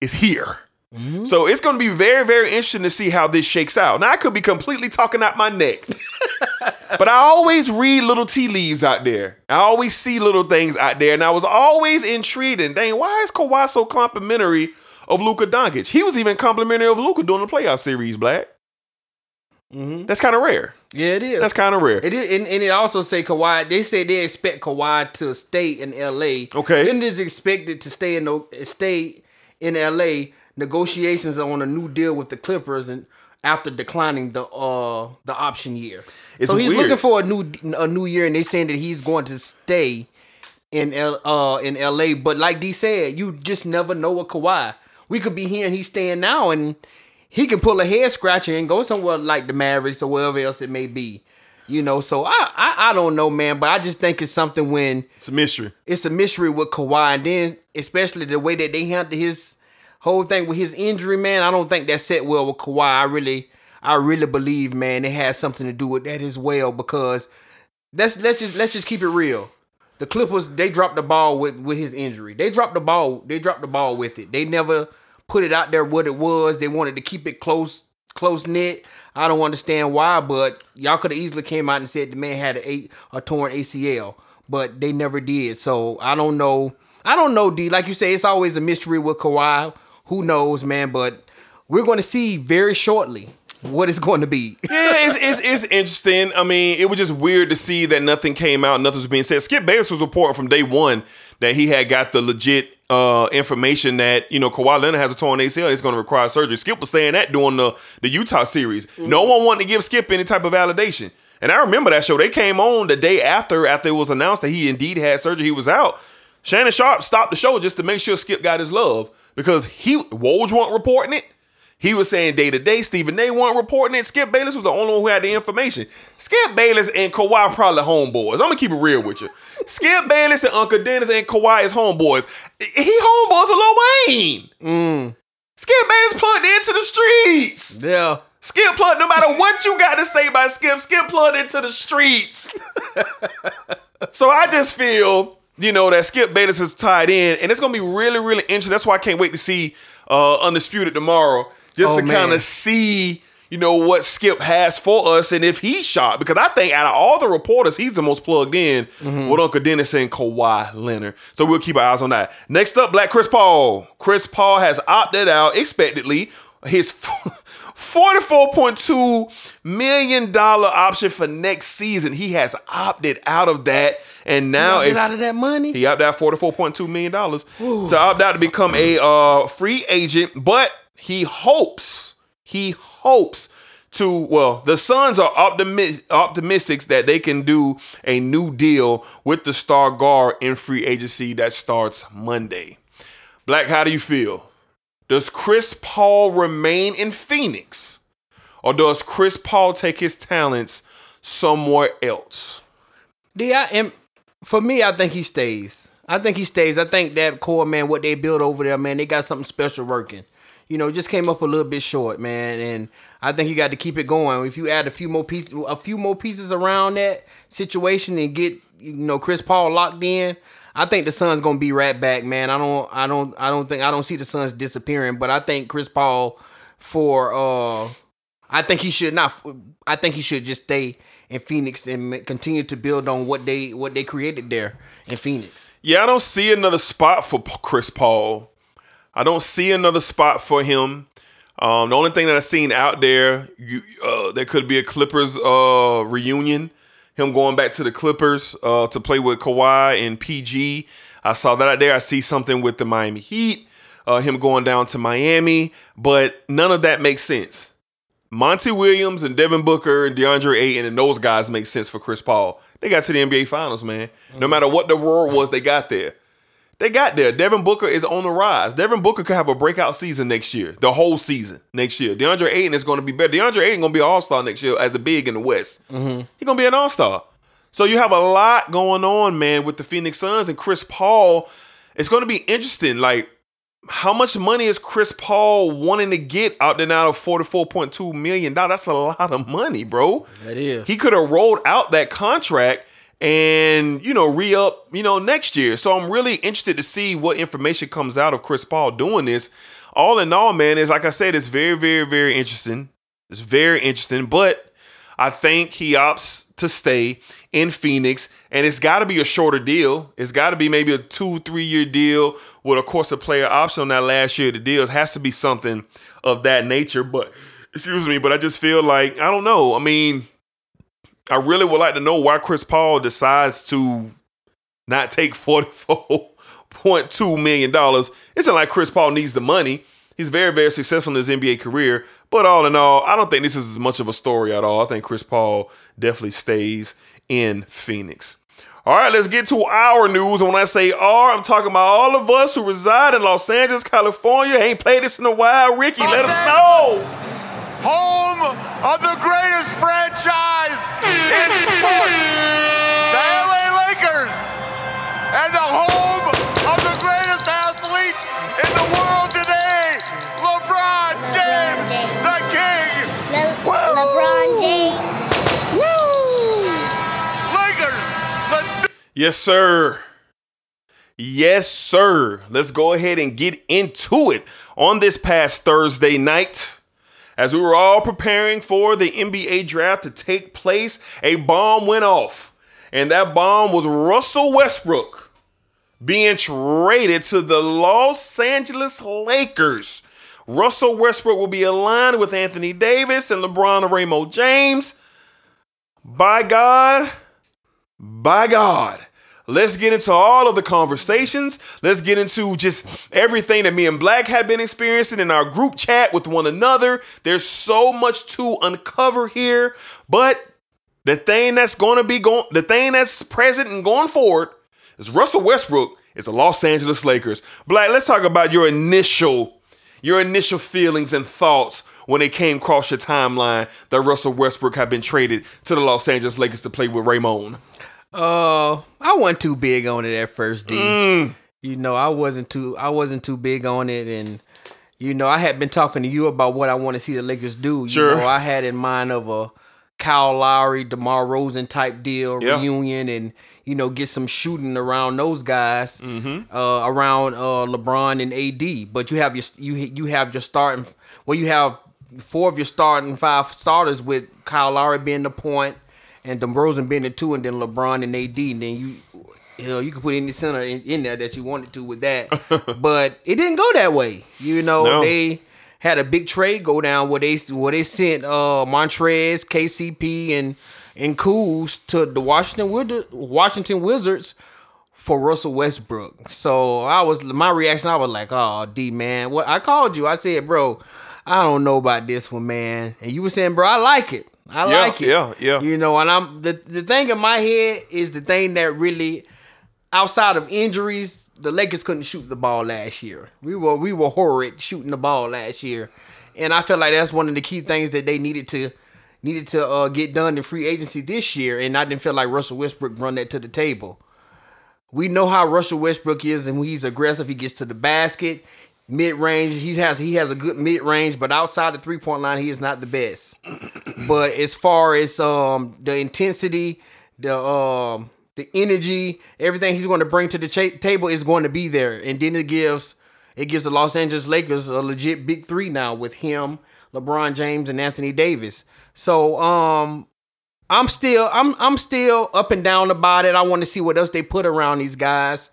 is here. Hmm? So it's going to be very, very interesting to see how this shakes out. Now, I could be completely talking out my neck. But I always read little tea leaves out there. I always see little things out there, and I was always intrigued. And dang, why is Kawhi so complimentary of Luka Doncic? He was even complimentary of Luka during the playoff series. Black. Mm-hmm. That's kind of rare. Yeah, it is. That's kind of rare. It is, and, and it also say Kawhi. They said they expect Kawhi to stay in L.A. Okay. then is expected to stay in the stay in L.A. Negotiations on a new deal with the Clippers, and after declining the uh the option year, It's so he's weird. looking for a new a new year, and they saying that he's going to stay in L uh in L.A. But like D said, you just never know with Kawhi. We could be here and he's staying now, and he can pull a head scratcher and go somewhere like the Mavericks or wherever else it may be. You know, so I, I I don't know, man, but I just think it's something when It's a mystery. it's a mystery with Kawhi, and then especially the way that they handled his whole thing with his injury, man. I don't think that set well with Kawhi. I really, I really believe, man, it has something to do with that as well because let's let's just let's just keep it real. The Clippers they dropped the ball with with his injury. They dropped the ball. They dropped the ball with it. They never put it out there what it was. They wanted to keep it close close knit. I don't understand why, but y'all could have easily came out and said the man had a, a, a torn ACL, but they never did. So I don't know. I don't know, D. Like you say, it's always a mystery with Kawhi. Who knows, man? But we're going to see very shortly what it's going to be. Yeah, it's, it's it's interesting. I mean, it was just weird to see that nothing came out, nothing was being said. Skip Bayless was reporting from day one that he had got the legit uh, information that you know Kawhi Leonard has a torn ACL. It's going to require surgery. Skip was saying that during the the Utah series. No one wanted to give Skip any type of validation. And I remember that show. They came on the day after after it was announced that he indeed had surgery. He was out. Shannon Sharpe stopped the show just to make sure Skip got his love because he Woj weren't reporting it. He was saying day to day. Stephen A. weren't reporting it. Skip Bayless was the only one who had the information. Skip Bayless and Kawhi probably homeboys. I'm gonna keep it real with you. Skip Bayless and Uncle Dennis and Kawhi is homeboys. He homeboys with Lil Wayne. Mm. Skip Bayless plugged into the streets. yeah. Skip plugged. No matter what you got to say about Skip, Skip plugged into the streets. so I just feel, you know, that Skip Bayless is tied in, and it's gonna be really, really interesting. That's why I can't wait to see uh, Undisputed tomorrow, just Oh, to kind of see, you know, what Skip has for us, and if he's shot. Because I think out of all the reporters, he's the most plugged in Mm-hmm. with Uncle Dennis and Kawhi Leonard. So we'll keep our eyes on that. Next up, Black Chris Paul. Chris Paul has opted out expectedly his. $44.2 million option for next season. He has opted out of that. And now, Get if out of that money. he opted out $44.2 million to opt out to become a uh, free agent, but he hopes, he hopes to, well, the Suns are optimi- optimistic that they can do a new deal with the star guard in free agency that starts Monday. Black, how do you feel? Does Chris Paul remain in Phoenix? Or does Chris Paul take his talents somewhere else? D, I am for me. I think he stays. I think he stays. I think that core man, what they built over there, man, they got something special working. You know, just came up a little bit short, man, and I think you got to keep it going. If you add a few more pieces, a few more pieces around that situation, and get you know Chris Paul locked in, I think the Suns gonna be right back, man. I don't, I don't, I don't think I don't see the Suns disappearing, but I think Chris Paul for uh I think he should not. I think he should just stay in Phoenix and continue to build on what they what they created there in Phoenix. Yeah, I don't see another spot for Chris Paul. I don't see another spot for him. Um, the only thing that I've seen out there, you, uh, there could be a Clippers uh, reunion. Him going back to the Clippers uh, to play with Kawhi and PG. I saw that out there. I see something with the Miami Heat. Uh, him going down to Miami, but none of that makes sense. Monty Williams and Devin Booker and DeAndre Ayton and those guys make sense for Chris Paul. They got to the NBA Finals, man. No matter what the roar was, they got there. They got there. Devin Booker is on the rise. Devin Booker could have a breakout season next year, the whole season next year. DeAndre Ayton is going to be better. DeAndre Ayton going to be an All Star next year as a big in the West. Mm-hmm. He's going to be an All Star. So you have a lot going on, man, with the Phoenix Suns and Chris Paul. It's going to be interesting. Like, how much money is Chris Paul wanting to get out there now of $44.2 million? That's a lot of money, bro. That is. He could have rolled out that contract and, you know, re up, you know, next year. So I'm really interested to see what information comes out of Chris Paul doing this. All in all, man, is like I said, it's very, very, very interesting. It's very interesting, but I think he opts to stay in Phoenix, and it's got to be a shorter deal. It's got to be maybe a two, three year deal with, of course, a player option on that last year of the deal. It has to be something of that nature. But excuse me, but I just feel like I don't know. I mean, I really would like to know why Chris Paul decides to not take $44.2 million. It's not like Chris Paul needs the money. He's very, very successful in his NBA career. But all in all, I don't think this is as much of a story at all. I think Chris Paul definitely stays in Phoenix. All right, let's get to our news. And when I say "our," I'm talking about all of us who reside in Los Angeles, California. Ain't played this in a while. Ricky, let us know. Home of the greatest franchise in sports, the LA Lakers, and the home of the greatest athlete in the world today, LeBron James, James. the King. Le- Woo! LeBron James. Woo! Lakers, the Yes, sir. Yes, sir. Let's go ahead and get into it on this past Thursday night. As we were all preparing for the NBA draft to take place, a bomb went off. And that bomb was Russell Westbrook being traded to the Los Angeles Lakers. Russell Westbrook will be aligned with Anthony Davis and LeBron Raymond James. By God, by God. Let's get into all of the conversations. Let's get into just everything that me and Black had been experiencing in our group chat with one another. There's so much to uncover here, but the thing that's going to be going, the thing that's present and going forward is Russell Westbrook is the Los Angeles Lakers. Black, let's talk about your initial, your initial feelings and thoughts when it came across your timeline that Russell Westbrook had been traded to the Los Angeles Lakers to play with Raymond. Uh, I wasn't too big on it at first, D. Mm. You know, I wasn't too I wasn't too big on it, and you know, I had been talking to you about what I want to see the Lakers do. You Sure. know, I had in mind of a Kyle Lowry, DeMar DeRozan type deal Yeah. reunion, and you know, get some shooting around those guys, Mm-hmm. uh, around uh, LeBron and AD. But you have your you you have your starting well, you have four of your starting five starters with Kyle Lowry being the point and DeRozan being the two, and then LeBron and AD, and then you. You know, you could put any center in, in there that you wanted to with that, but it didn't go that way. You know, No. they had a big trade go down where they where they sent uh Montrezl, KCP, and and Kuz to the Washington Washington Wizards for Russell Westbrook. So I was my reaction. I was like, "Oh, D man, what?" I called you. I said, "Bro, I don't know about this one, man." And you were saying, "Bro, I like it. I Yeah, like it." yeah, yeah. You know, and I'm the the thing in my head is the thing that really, outside of injuries, the Lakers couldn't shoot the ball last year. We were we were horrid shooting the ball last year, and I feel like that's one of the key things that they needed to needed to uh, get done in free agency this year. And I didn't feel like Russell Westbrook run that to the table. We know how Russell Westbrook is, and when he's aggressive, he gets to the basket, mid range. He has he has a good mid range, but outside the three point line, he is not the best. but as far as um the intensity, the um the energy, everything he's going to bring to the cha- table is going to be there, and then it gives it gives the Los Angeles Lakers a legit big three now with him, LeBron James, and Anthony Davis. So um I'm still I'm I'm still up and down about it. I want to see what else they put around these guys.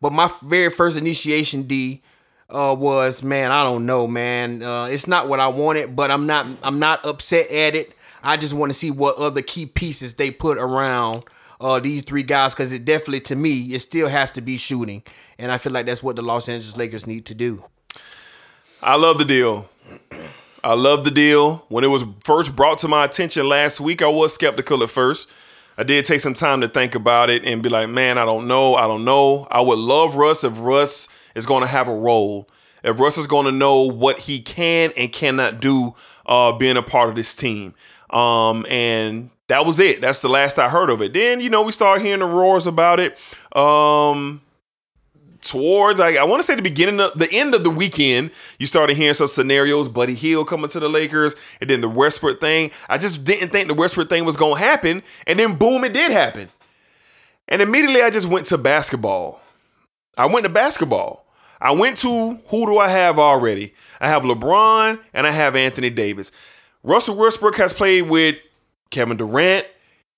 But my very first initiation D uh, was man, I don't know, man. Uh, it's not what I wanted, but I'm not I'm not upset at it. I just want to see what other key pieces they put around uh, these three guys because it definitely to me it still has to be shooting, and I feel like that's what the Los Angeles Lakers need to do. I love the deal. I love the deal. When it was first brought to my attention last week, I was skeptical at first. I did take some time to think about it and be like, man, I don't know. I don't know. I would love Russ if Russ is going to have a role. If Russ is going to know what he can and cannot do uh, being a part of this team. Um, and that was it. That's the last I heard of it. Then, you know, we started hearing the roars about it. Um, towards like I want to say the beginning of the end of the weekend, you started hearing some scenarios, Buddy Hield coming to the Lakers, and then the Westbrook thing. I just didn't think the Westbrook thing was gonna happen, and then boom, it did happen. And immediately I just went to basketball. I went to basketball. I went to who do I have already? I have LeBron and I have Anthony Davis. Russell Westbrook has played with Kevin Durant.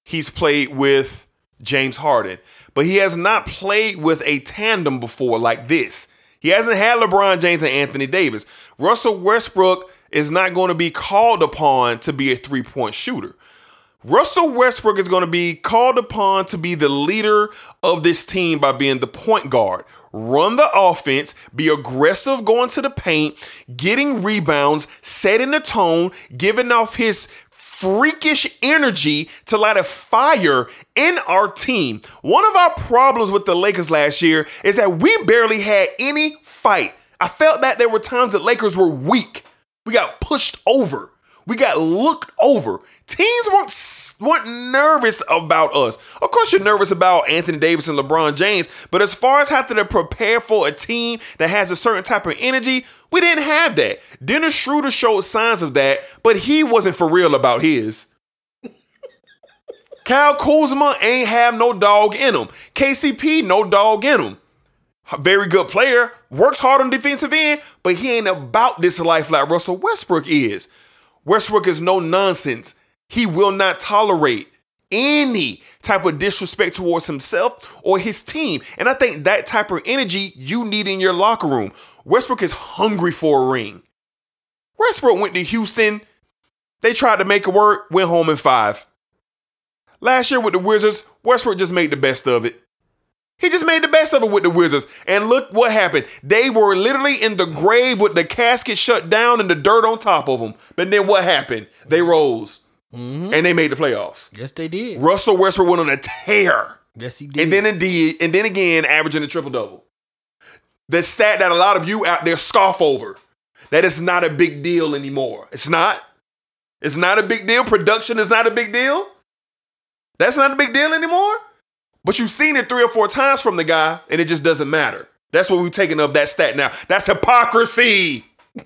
He's played with James Harden, but he has not played with a tandem before like this. He hasn't had LeBron James and Anthony Davis. Russell Westbrook is not going to be called upon to be a three point shooter. Russell Westbrook is going to be called upon to be the leader of this team by being the point guard. Run the offense, be aggressive going to the paint, getting rebounds, setting the tone, giving off his freakish energy to light a fire in our team. One of our problems with the Lakers last year is that we barely had any fight. I felt that there were times that Lakers were weak. We got pushed over. We got looked over. Teams weren't weren't nervous about us. Of course, you're nervous about Anthony Davis and LeBron James, but as far as having to prepare for a team that has a certain type of energy, we didn't have that. Dennis Schroeder showed signs of that, but he wasn't for real about his. Kyle Kuzma ain't have no dog in him. KCP, no dog in him. Very good player, works hard on defensive end, but he ain't about this life like Russell Westbrook is. Westbrook is no nonsense. He will not tolerate any type of disrespect towards himself or his team. And I think that type of energy you need in your locker room. Westbrook is hungry for a ring. Westbrook went to Houston. They tried to make it work, went home in five. Last year with the Wizards, Westbrook just made the best of it. He just made the best of it with the Wizards. And look what happened. They were literally in the grave with the casket shut down and the dirt on top of them. But then what happened? They rose mm-hmm. and they made the playoffs. Yes, they did. Russell Westbrook went on a tear. Yes, he did. And then indeed, and then again, averaging a triple double. The stat that a lot of you out there scoff over. That is not a big deal anymore. It's not. It's not a big deal. Production is not a big deal. That's not a big deal anymore. But you've seen it three or four times from the guy, and it just doesn't matter. That's what we're taking of that stat now. That's hypocrisy.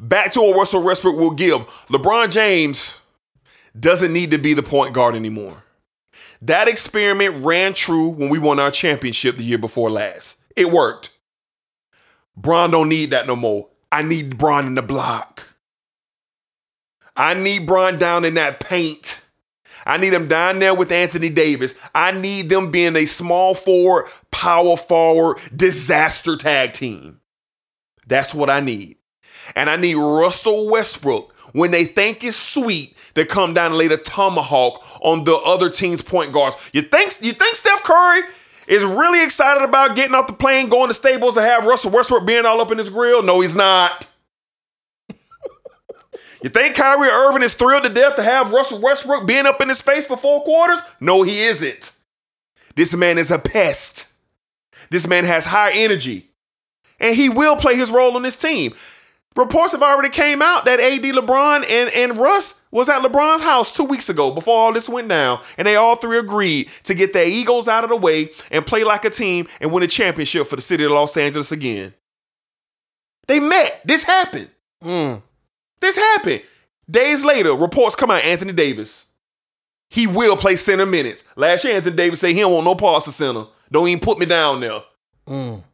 Back to what Russell Westbrook will give. LeBron James doesn't need to be the point guard anymore. That experiment ran true when we won our championship the year before last. It worked. Bron don't need that no more. I need Bron in the block. I need Bron down in that paint. I need them down there with Anthony Davis. I need them being a small forward, power forward, disaster tag team. That's what I need. And I need Russell Westbrook when they think it's sweet to come down and lay the tomahawk on the other team's point guards. You think you think Steph Curry is really excited about getting off the plane, going to Staples to have Russell Westbrook being all up in his grill? No, he's not. You think Kyrie Irving is thrilled to death to have Russell Westbrook being up in his face for four quarters? No, he isn't. This man is a pest. This man has high energy. And he will play his role on this team. Reports have already came out that AD LeBron and, and Russ was at LeBron's house two weeks ago before all this went down. And they all three agreed to get their egos out of the way and play like a team and win a championship for the city of Los Angeles again. They met. This happened. Mm. This happened. Days later, reports come out Anthony Davis. He will play center minutes. Last year, Anthony Davis said he don't want no parts of center. Don't even put me down there. Mm.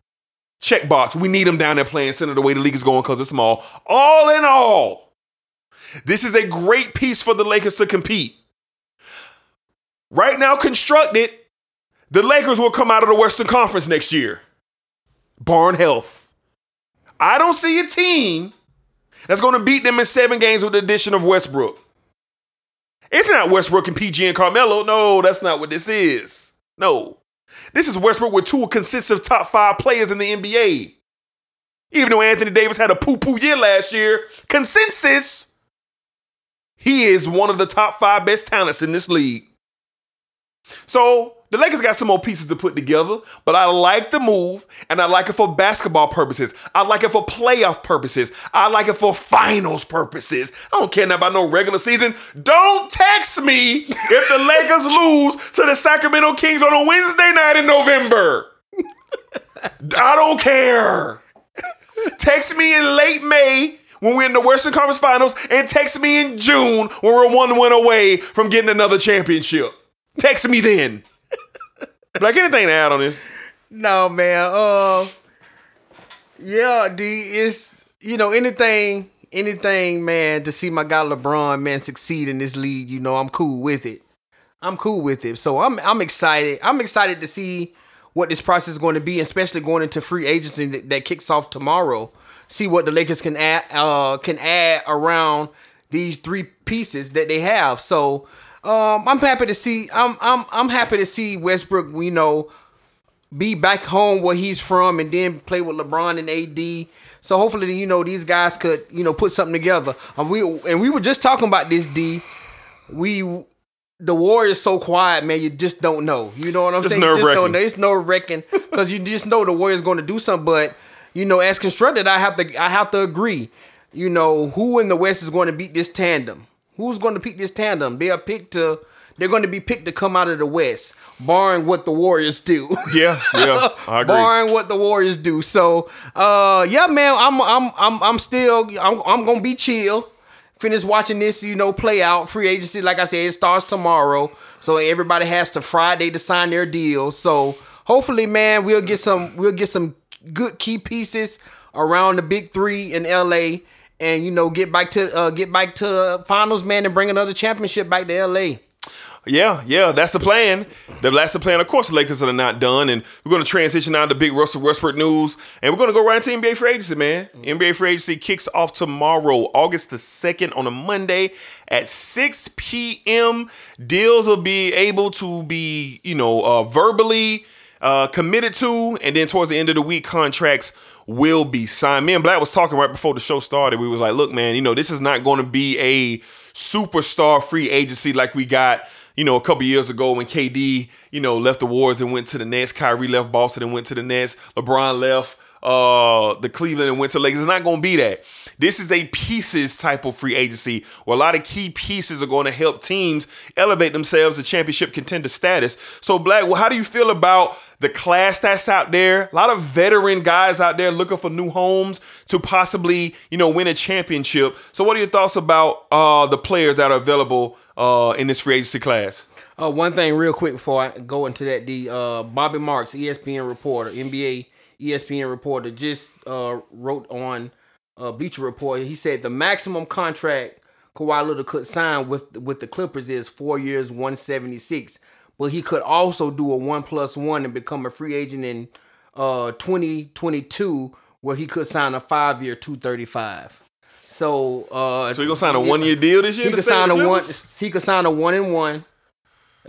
Check box. We need him down there playing center the way the league is going because it's small. All in all, this is a great piece for the Lakers to compete. Right now, constructed, the Lakers will come out of the Western Conference next year. Barn health. I don't see a team that's going to beat them in seven games with the addition of Westbrook. It's not Westbrook and PG and Carmelo. No, that's not what this is. No. This is Westbrook with two consistent top five players in the NBA. Even though Anthony Davis had a poo poo year last year, consensus, he is one of the top five best talents in this league. So the Lakers got some more pieces to put together, but I like the move and I like it for basketball purposes. I like it for playoff purposes. I like it for finals purposes. I don't care about no regular season. Don't text me if the Lakers lose to the Sacramento Kings on a Wednesday night in November. I don't care. Text me in late May when we're in the Western Conference Finals, and text me in June when we're one win away from getting another championship. Text me then. Like anything to add on this? No, man. Uh, yeah, D. It's you know anything, anything, man. To see my guy LeBron, man, succeed in this league, you know, I'm cool with it. I'm cool with it. So I'm I'm excited. I'm excited to see what this process is going to be, especially going into free agency that, that kicks off tomorrow. See what the Lakers can add uh can add around these three pieces that they have. So um I'm happy to see I'm I'm I'm happy to see Westbrook, you know, be back home where he's from and then play with LeBron and AD. So hopefully, you know, these guys could, you know, put something together. And we and we were just talking about this D. We the Warriors so quiet, man. You just don't know. You know what I'm Just saying? You just nerve-wracking. don't know. It's nerve wracking because you just know the Warriors going to do something. But you know, as constructed, I have to I have to agree. You know, who in the West is going to beat this tandem? Who's going to pick this tandem? They are picked to. They're going to be picked to come out of the West, barring what the Warriors do. Yeah, yeah, I agree. barring what the Warriors do. So, uh, yeah, man, I'm I'm I'm I'm still I'm I'm gonna be chill. Finish watching this, you know, play out. Free agency, like I said, it starts tomorrow. So everybody has to Friday to sign their deal. So hopefully, man, we'll get some we'll get some good key pieces around the big three in LA. And you know, get back to uh, get back to the finals, man, and bring another championship back to LA. Yeah, yeah, that's the plan. The- That's the plan. Of course, the Lakers are not done, and we're going to transition now to big Russell Westbrook news, and we're going to go right into NBA free agency, man. NBA free agency kicks off tomorrow, August the second, on a Monday at 6 p.m. Deals will be able to be, you know, uh, verbally uh, committed to, and then towards the end of the week, contracts will be signed. Me and Black was talking right before the show started. We was like, look, man, you know, this is not going to be a superstar free agency like we got, you know, a couple years ago when KD, you know, left the Wars and went to the Nets. Kyrie left Boston and went to the Nets. LeBron left uh the Cleveland and went to Lakers. It's not going to be that. This is a pieces type of free agency where a lot of key pieces are going to help teams elevate themselves to championship contender status. So, Black, well, how do you feel about the class that's out there? A lot of veteran guys out there looking for new homes to possibly, you know, win a championship. So, what are your thoughts about uh the players that are available uh in this free agency class? Uh, one thing real quick before I go into that, the uh, Bobby Marks, ESPN reporter, NBA ESPN reporter, just uh, wrote on uh, Bleacher Report. He said the maximum contract Kawhi Leonard could sign with with the Clippers is four years, one seventy six. But he could also do a one plus one and become a free agent in uh, twenty twenty two, where he could sign a five year two thirty five. So, uh, So he gonna sign a one year deal this year? he could sign a one. He could sign a one and one.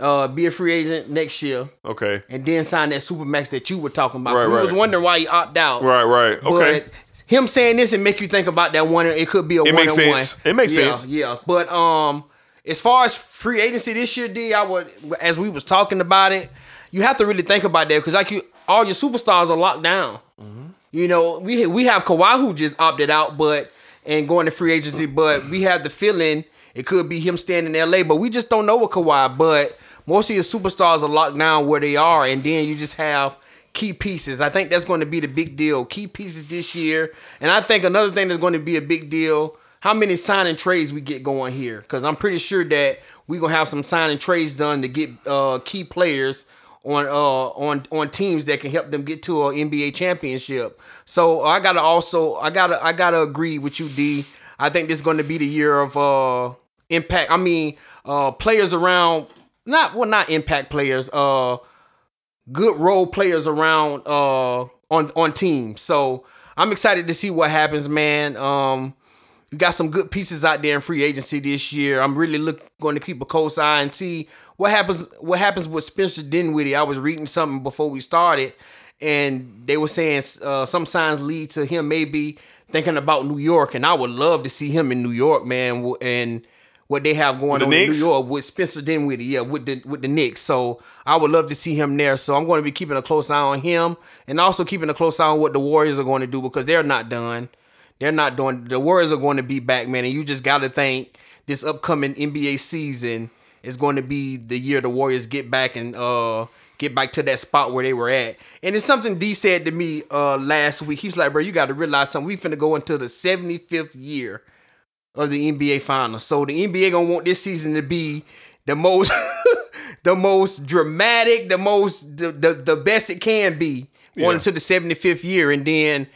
Uh, be a free agent next year, Okay. and then sign that super max that you were talking about. Right, we was wondering why he opted out. Right, right. Okay. Him saying this and make you think about that one. It could be a It one makes and one. sense. It makes yeah, sense. Yeah, but um, as far as free agency this year, D, I would as we was talking about it, you have to really think about that because like you, all your superstars are locked down. Mm-hmm. You know, we we have Kawhi who just opted out, but and going to free agency, but we have the feeling it could be him staying in LA, but we just don't know with Kawhi. But most of your superstars are locked down where they are, and then you just have key pieces. I think that's going to be the big deal. Key pieces this year, and I think another thing that's going to be a big deal. How many signing trades we get going here? Because I'm pretty sure that we're gonna have some signing trades done to get uh, key players on uh on on teams that can help them get to an NBA championship. So I gotta also I gotta I gotta agree with you, D. I think this is going to be the year of uh impact. I mean, uh players around not well not impact players. Uh good role players around uh on on teams. So I'm excited to see what happens, man. Um we got some good pieces out there in free agency this year. I'm really look going to keep a close eye and see what happens what happens with Spencer Dinwiddie. I was reading something before we started and they were saying uh, some signs lead to him maybe thinking about New York and I would love to see him in New York, man, and what they have going the on in New York with Spencer Dinwiddie, yeah, with the with the Knicks. So I would love to see him there. So I'm going to be keeping a close eye on him, and also keeping a close eye on what the Warriors are going to do because they're not done. They're not doing. The Warriors are going to be back, man, and you just got to think this upcoming NBA season is going to be the year the Warriors get back and uh get back to that spot where they were at. And it's something D said to me uh last week. He's like, bro, you got to realize something. We finna go into the 75th year of the NBA finals. So the NBA gonna want this season to be the most the most dramatic, the most the the, the best it can be going into the 75th year. And then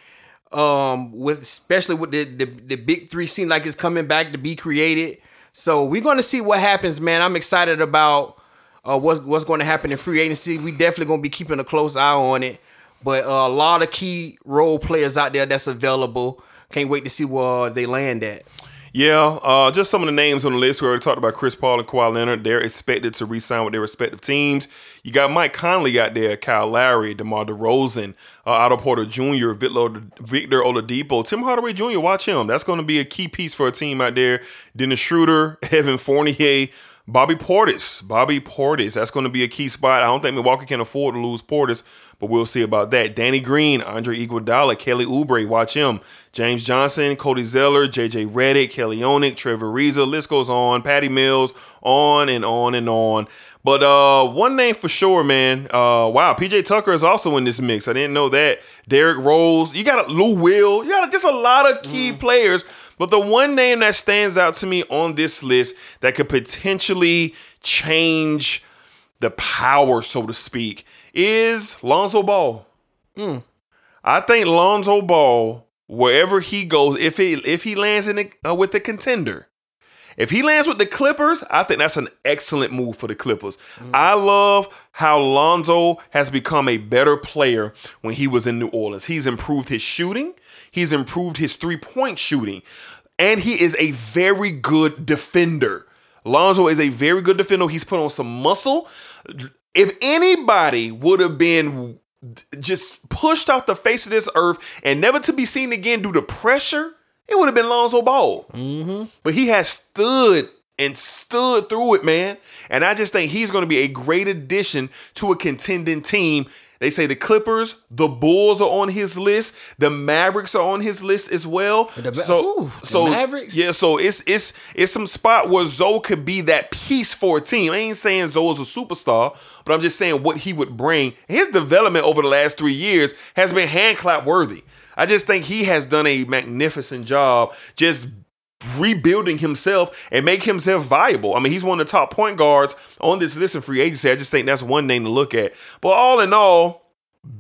um with especially with the, the the big three seem like it's coming back to be created. So we're gonna see what happens, man. I'm excited about uh what's what's gonna happen in free agency. We definitely gonna be keeping a close eye on it. But uh, a lot of key role players out there that's available. Can't wait to see where they land at. Yeah, uh, just some of the names on the list. We already talked about Chris Paul and Kawhi Leonard. They're expected to re-sign with their respective teams. You got Mike Conley out there, Kyle Lowry, DeMar DeRozan, uh, Otto Porter Jr., Victor, Oladipo, Tim Hardaway Jr. Watch him. That's going to be a key piece for a team out there. Dennis Schroeder, Evan Fournier, Bobby Portis. Bobby Portis. That's going to be a key spot. I don't think Milwaukee can afford to lose Portis, but we'll see about that. Danny Green, Andre Iguodala, Kelly Oubre. Watch him. James Johnson, Cody Zeller, JJ Redick, Kelly Olynyk, Trevor Ariza. List goes on. Patty Mills, on and on and on. But uh, one name for sure, man. Uh, wow, PJ Tucker is also in this mix. I didn't know that. Derrick Rose. You got a Lou Will. You got a, just a lot of key players. But the one name that stands out to me on this list that could potentially change the power, so to speak, is Lonzo Ball. I think Lonzo Ball, wherever he goes, if he if he lands in the, uh, with the contender, if he lands with the Clippers, I think that's an excellent move for the Clippers. I love how Lonzo has become a better player when he was in New Orleans. He's improved his shooting, he's improved his three point shooting, and he is a very good defender. Lonzo is a very good defender. He's put on some muscle. If anybody would have been just pushed off the face of this earth and never to be seen again due to pressure, it would have been Lonzo Ball. Mm-hmm. But he has stood and stood through it, man. And I just think he's going to be a great addition to a contending team. They say the Clippers, the Bulls are on his list, the Mavericks are on his list as well. The, so, ooh, the so Mavericks? yeah, so it's it's it's some spot where Zoe could be that piece for a team. I ain't saying Zoe is a superstar, but I'm just saying what he would bring. His development over the last three years has been hand clap worthy. I just think he has done a magnificent job just rebuilding himself and make himself viable. I mean, he's one of the top point guards on this list in free agency. I just think that's one name to look at. But all in all,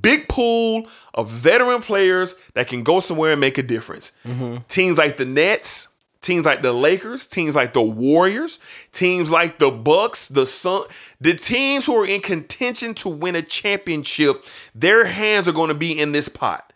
big pool of veteran players that can go somewhere and make a difference. Mm-hmm. Teams like the Nets, teams like the Lakers, teams like the Warriors, teams like the Bucks, the Sun, the teams who are in contention to win a championship, their hands are going to be in this pot.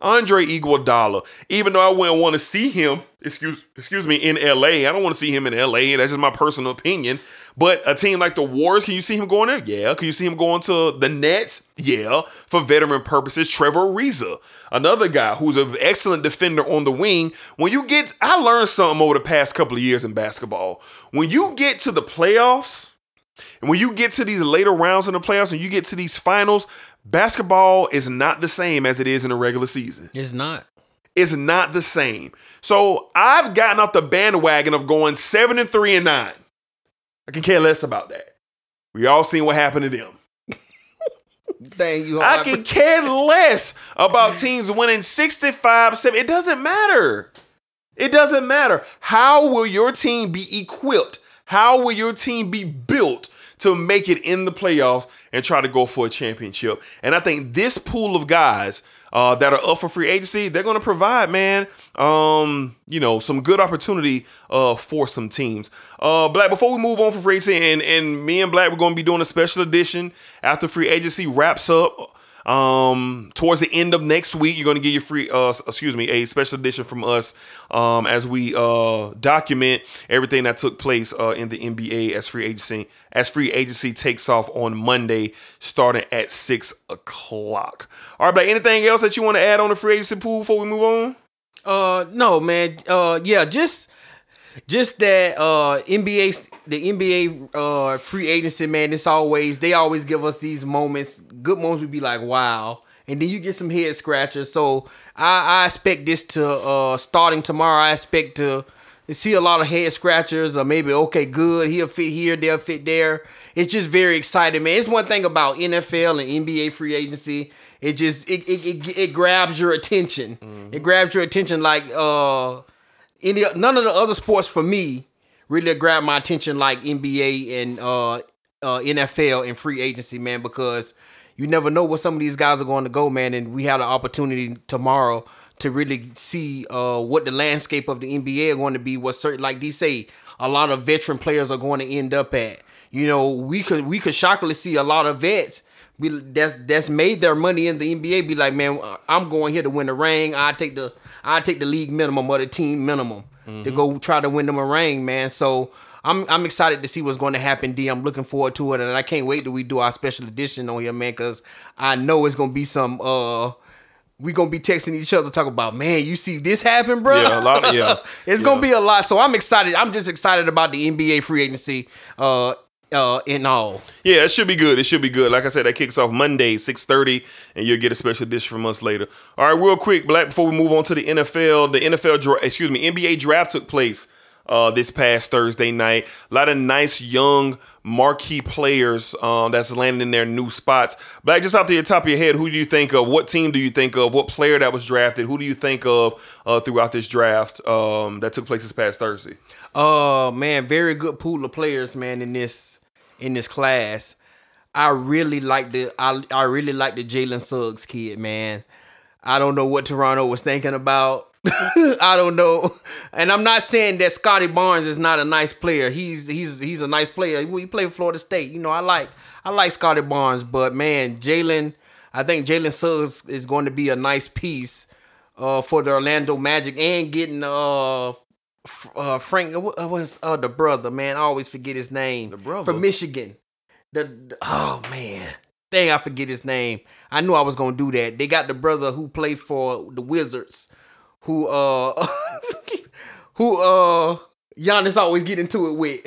Andre Iguodala. Even though I wouldn't want to see him, excuse excuse me, in LA. I don't want to see him in LA. That's just my personal opinion. But a team like the Warriors, can you see him going there? Yeah. Can you see him going to the Nets? Yeah. For veteran purposes, Trevor Ariza, another guy who's an excellent defender on the wing. When you get, I learned something over the past couple of years in basketball. When you get to the playoffs, and when you get to these later rounds in the playoffs and you get to these finals, basketball is not the same as it is in the regular season. It's not. It's not the same. So I've gotten off the bandwagon of going seven and three and nine. I can care less about that. We all seen what happened to them. Dang you. I can care less about teams winning 65, 7. It doesn't matter. It doesn't matter. How will your team be equipped? How will your team be built to make it in the playoffs and try to go for a championship? And I think this pool of guys uh, that are up for free agency, they're going to provide, man, um, you know, some good opportunity uh, for some teams. Uh, Black, before we move on for free agency, and, and me and Black, we're going to be doing a special edition after free agency wraps up. Um, towards the end of next week, you're going to get your free, uh, excuse me, a special edition from us um, as we uh, document everything that took place uh, in the NBA as free agency. As free agency takes off on Monday, starting at six o'clock. All right, but anything else that you want to add on the free agency pool before we move on? Uh, no, man. Uh, yeah, just just that uh NBA the NBA uh free agency man it's always they always give us these moments good moments would be like wow. And then you get some head scratchers. So I I expect this to uh starting tomorrow I expect to see a lot of head scratchers or maybe okay good he'll fit here they'll fit there. It's just very exciting man. It's one thing about NFL and NBA free agency. It just it it, it, it grabs your attention. It grabs your attention like uh any none of the other sports for me really grabbed my attention like NBA and uh, uh, NFL and free agency, man, because you never know where some of these guys are going to go, man. And we have the opportunity tomorrow to really see uh, what the landscape of the NBA are going to be. What certain like they say, a lot of veteran players are going to end up at. You know, we could we could shockingly see a lot of vets that's that's made their money in the NBA be like, man, I'm going here to win the ring. I take the I take the league minimum or the team minimum to go try to win them a ring, man. So I'm I'm excited to see what's going to happen. D, I'm looking forward to it, and I can't wait till we do our special edition on here, man, because I know it's gonna be some. uh we gonna be texting each other, talking about, man, you see this happen, bro. Yeah, a lot of- yeah, it's gonna be a lot. So I'm excited. I'm just excited about the NBA free agency. Uh, uh, in all. Yeah, it should be good. It should be good. Like I said, that kicks off Monday, 6.30, and you'll get a special dish from us later. All right, real quick, Black, before we move on to the NFL, the NFL, excuse me, NBA draft took place uh, this past Thursday night. A lot of nice young marquee players um, that's landing in their new spots. Black, just off the top of your head, who do you think of? What team do you think of? What player that was drafted? Who do you think of uh, throughout this draft um, that took place this past Thursday? Uh man, very good pool of players, man, in this in this class. I really like the I I really like the Jalen Suggs kid, man. I don't know what Toronto was thinking about. I don't know, and I'm not saying that Scottie Barnes is not a nice player. He's he's he's a nice player. He played Florida State. You know, I like I like Scottie Barnes, but man, Jalen, I think Jalen Suggs is going to be a nice piece uh, for the Orlando Magic and getting uh uh Franz what uh, was uh the brother man I always forget his name the brother? from Michigan the, the- oh man dang I forget his name I knew I was gonna do that they got the brother who played for the Wizards who uh who uh Giannis always get into it with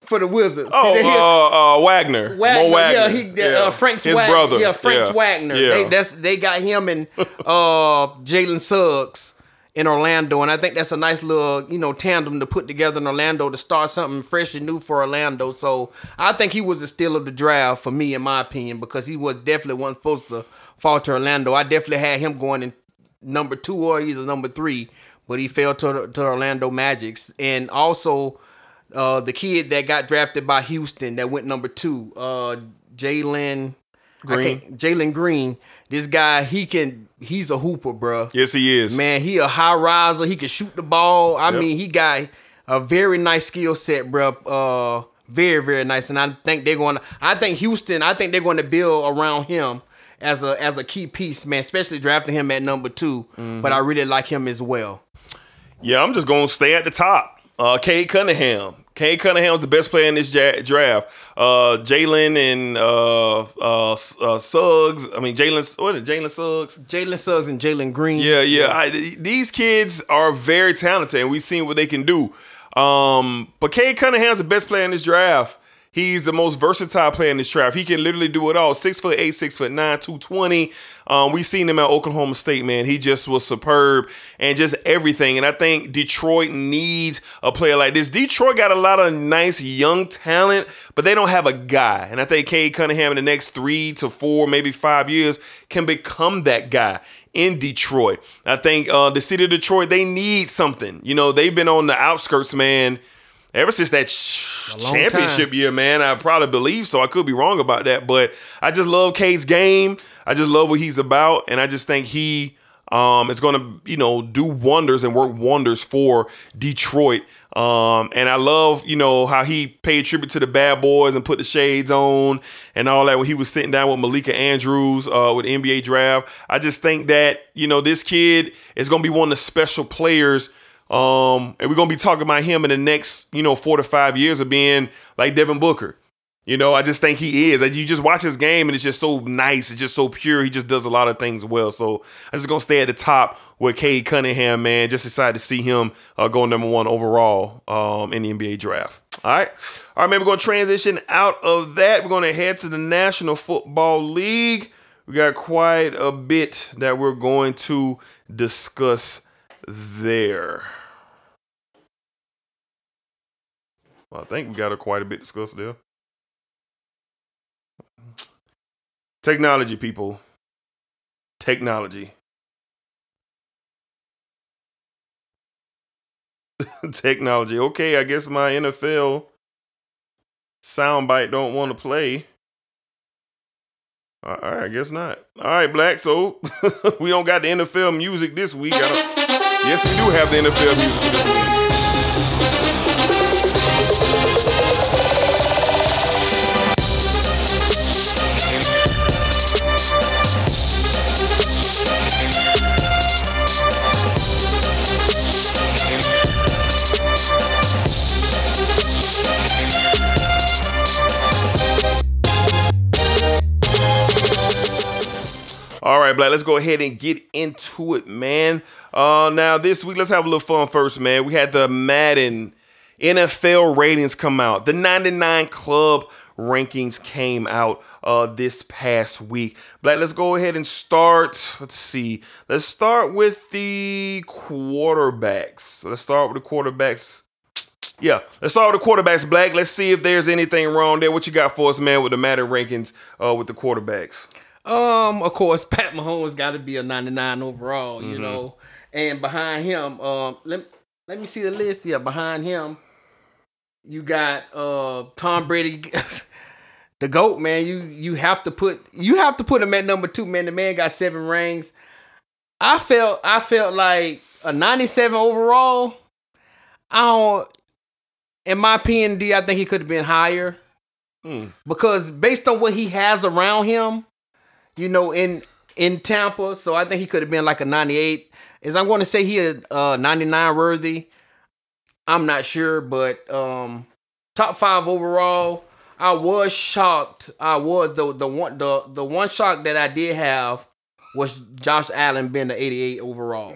for the Wizards Oh, uh, uh, Wagner. Wagner, Mo Wagner. yeah, he uh, Franz His Wag- brother. yeah, Franz Yeah. Wagner. Yeah. They, that's they got him and uh, Jalen Suggs in Orlando, and I think that's a nice little you know tandem to put together in Orlando to start something fresh and new for Orlando. So I think he was a steal of the draft for me, in my opinion, because he was definitely wasn't supposed to fall to Orlando. I definitely had him going in number two or either number three, but he fell to to Orlando Magics, and also uh, the kid that got drafted by Houston that went number two, uh, Jalen Green? Jalen Green. This guy, he can. He's a hooper, bro. Yes, he is. Man, he a high riser. He can shoot the ball. I Yep. mean, he got a very nice skill set, bro. Uh, very very nice. And I think they're going. to I think Houston. I think they're going to build around him. as a as a key piece, man. Especially drafting him at number 2 Mm-hmm. But I really like him as well. Yeah, I'm just gonna stay at the top. Uh, Cade Cunningham. Cade Cunningham's the best player in this draft. Uh, Jalen and uh, uh, uh, Suggs. I mean, Jalen. What is it? Jalen Suggs. Jalen Suggs and Jalen Green. Yeah, yeah. I, these kids are very talented, and we've seen what they can do. Um, but Cade Cunningham's the best player in this draft. He's the most versatile player in this draft. He can literally do it all. Six foot eight, six foot nine, two twenty. Um, we seen him at Oklahoma State, man. He just was superb and just everything. And I think Detroit needs a player like this. Detroit got a lot of nice young talent, but they don't have a guy. And I think Cade Cunningham in the next three to four, maybe five years can become that guy in Detroit. I think uh, the city of Detroit, they need something. You know, they've been on the outskirts, man, ever since that championship time. year, man. I probably believe so. I could be wrong about that, but I just love Cade's game. I just love what he's about, and I just think he um, is going to, you know, do wonders and work wonders for Detroit. Um, and I love, you know, how he paid tribute to the bad boys and put the shades on and all that when he was sitting down with Malika Andrews uh, with NBA draft. I just think that, you know, this kid is going to be one of the special players. Um, and we're to be talking about him in the next, you know, four to five years of being like Devin Booker. You know, I just think he is. Like, You just watch his game and it's just so nice. It's just so pure. He just does a lot of things well. So I'm just gonna stay at the top with Cade Cunningham, man. Just excited to see him uh, go number one overall um, in the NBA draft. All right, all right, man. We're gonna transition out of that. We're gonna head to the National Football League. We got quite a bit that we're going to discuss there. Well, I think we got a quite a bit discussed there. Technology, people. Technology. Technology. Okay, I guess my NFL soundbite don't want to play. All right, I guess not. All right, Black. So we don't got the NFL music this week. I don't, yes, we do have the NFL music right, Black, let's go ahead and get into it, man. Uh, now, this week, let's have a little fun first, man. We had the Madden NFL ratings come out. The 99 Club rankings came out uh, this past week. Black, let's go ahead and start. Let's see. Let's start with the quarterbacks. Let's start with the quarterbacks. Yeah, let's start with the quarterbacks, Black. Let's see if there's anything wrong there. What you got for us, man, with the Madden rankings uh, with the quarterbacks? Um, of course, Pat Mahomes got to be a 99 overall, you Mm-hmm. know. And behind him, um, let let me see the list here. Behind him, you got uh Tom Brady, the goat man. You you have to put you have to put him at number two, man. The man got seven rings. I felt I felt like a 97 overall. I don't. In my opinion, D, I think he could have been higher Hmm. because based on what he has around him, you know, in in Tampa. So I think he could have been like a 98. Is I'm going to say he a uh, 99 worthy. I'm not sure, but um top five overall. I was shocked. I was the the one the the one shock that I did have was Josh Allen being the 88 overall.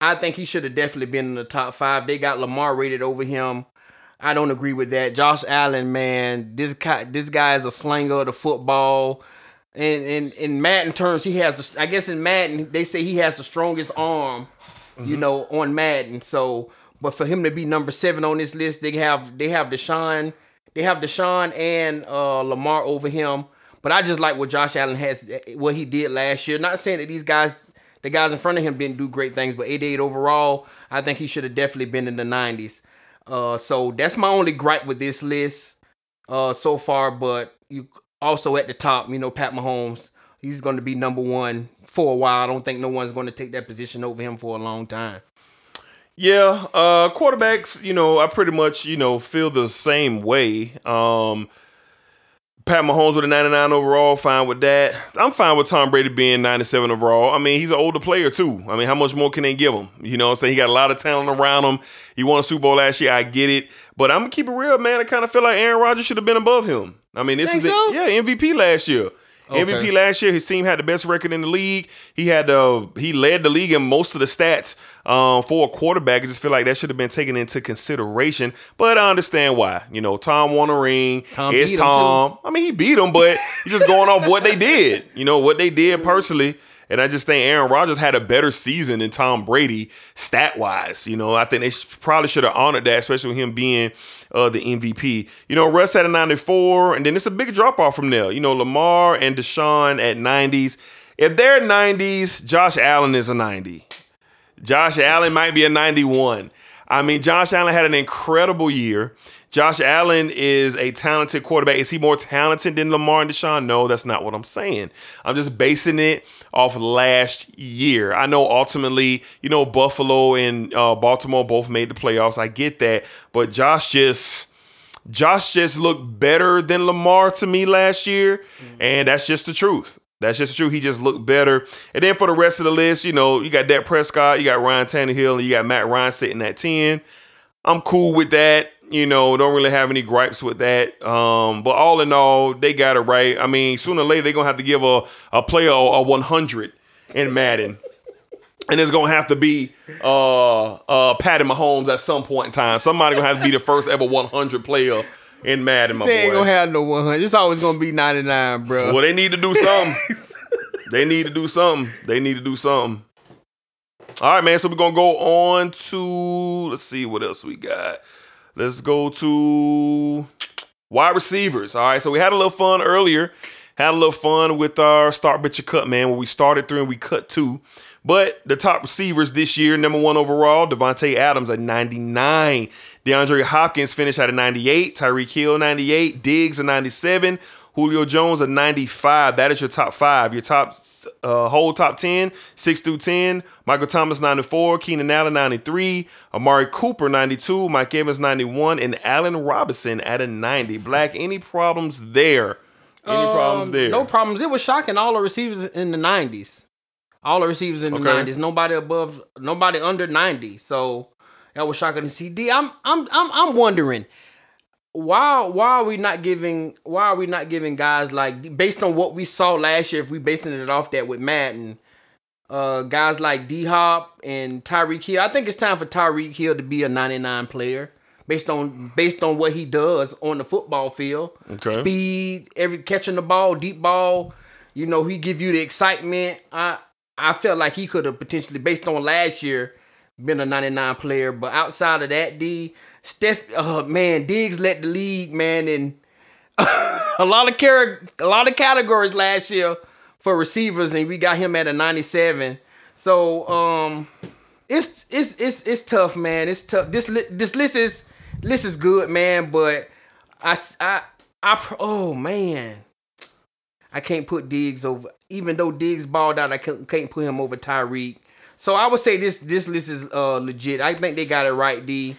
I think he should have definitely been in the top five. They got Lamar rated over him. I don't agree with that. Josh Allen, man, this guy, this guy is a slinger of the football. And in in Madden terms, he has. The, I guess in Madden, they say he has the strongest arm, you know, on Madden. So, but for him to be number seven on this list, they have they have Deshaun, they have Deshaun and uh, Lamar over him. But I just like what Josh Allen has, what he did last year. Not saying that these guys, the guys in front of him, didn't do great things, but 88 overall, I think he should have definitely been in the 90s. Uh, so that's my only gripe with this list uh, so far. But you also at the top, you know, Pat Mahomes, he's going to be number one for a while. I don't think no one's going to take that position over him for a long time. Yeah, uh, quarterbacks, you know, I pretty much, you know, feel the same way. Um, Pat Mahomes with a 99 overall, fine with that. I'm fine with Tom Brady being 97 overall. I mean, he's an older player too. I mean, how much more can they give him? You know what I'm saying? He got a lot of talent around him. He won a Super Bowl last year. I get it. But I'm gonna keep it real, man. I kind of feel like Aaron Rodgers should have been above him. I mean, this Think is it. so? Yeah, MVP last year. Okay. MVP last year, his team had the best record in the league. He had uh, he led the league in most of the stats um, for a quarterback. I just feel like that should have been taken into consideration. But I understand why. You know, Tom won a ring. Tom it's Tom. I mean, he beat him, but he's just going off what they did. You know, what they did personally. And I just think Aaron Rodgers had a better season than Tom Brady stat wise. You know, I think they probably should have honored that, especially with him being uh, the MVP. You know, Russ had a 94, and then it's a big drop off from there. You know, Lamar and Deshaun at 90s. If they're 90s, Josh Allen is a 90. Josh Allen might be a 91. I mean, Josh Allen had an incredible year. Josh Allen is a talented quarterback. Is he more talented than Lamar and Deshaun? No, that's not what I'm saying. I'm just basing it off last year. I know ultimately, you know, Buffalo and uh, Baltimore both made the playoffs. I get that, but Josh just. Josh just looked better than Lamar to me last year, and that's just the truth. That's just true. He just looked better. And then for the rest of the list, you know, you got Dak Prescott, you got Ryan Tannehill, and you got Matt Ryan sitting at 10. I'm cool with that. You know, don't really have any gripes with that. Um, but all in all, they got it right. I mean, sooner or later, they're going to have to give a, a player a, a 100 in Madden. And it's gonna have to be uh uh Patty Mahomes at some point in time. Somebody gonna have to be the first ever 100 player in Madden, my boy. They ain't boy. gonna have no 100. It's always gonna be 99, bro. Well, they need to do something. they need to do something. They need to do something. All right, man. So we're gonna go on to let's see what else we got. Let's go to wide receivers. All right. So we had a little fun earlier. Had a little fun with our start bitch cut man where we started three and we cut two. But the top receivers this year, number one overall, Davante Adams at 99. DeAndre Hopkins finished at a 98. Tyreek Hill 98. Diggs a 97. Julio Jones a 95. That is your top five. Your top uh, whole top 10, 6 through 10. Michael Thomas 94. Keenan Allen 93. Amari Cooper 92. Mike Evans 91. And Allen Robinson at a 90. Black, any problems there? Any problems Um, there? No problems. It was shocking. All the receivers in the 90s. All the receivers in the Okay. 90s. Nobody above, nobody under 90. So that was shocking to see. D, I'm, I'm, I'm, I'm wondering why, why are we not giving, why are we not giving guys like based on what we saw last year? If we basing it off that with Madden, uh, guys like D Hop and Tyreek Hill. I think it's time for Tyreek Hill to be a 99 player. Based on based on what he does on the football field, Okay. speed, every catching the ball, deep ball, you know, he give you the excitement. I I felt like he could have potentially, based on last year, been a 99 player. But outside of that, D Steph, uh, man, Diggs led the league, man, and a lot of car- a lot of categories last year for receivers, and we got him at a 97. So um, it's it's it's it's tough, man. It's tough. This li- this list is list is good, man. But I I I oh man, I can't put Diggs over. Even though Diggs balled out, I can't, can't put him over Tyreek. So I would say this this list is uh legit. I think they got it right, D,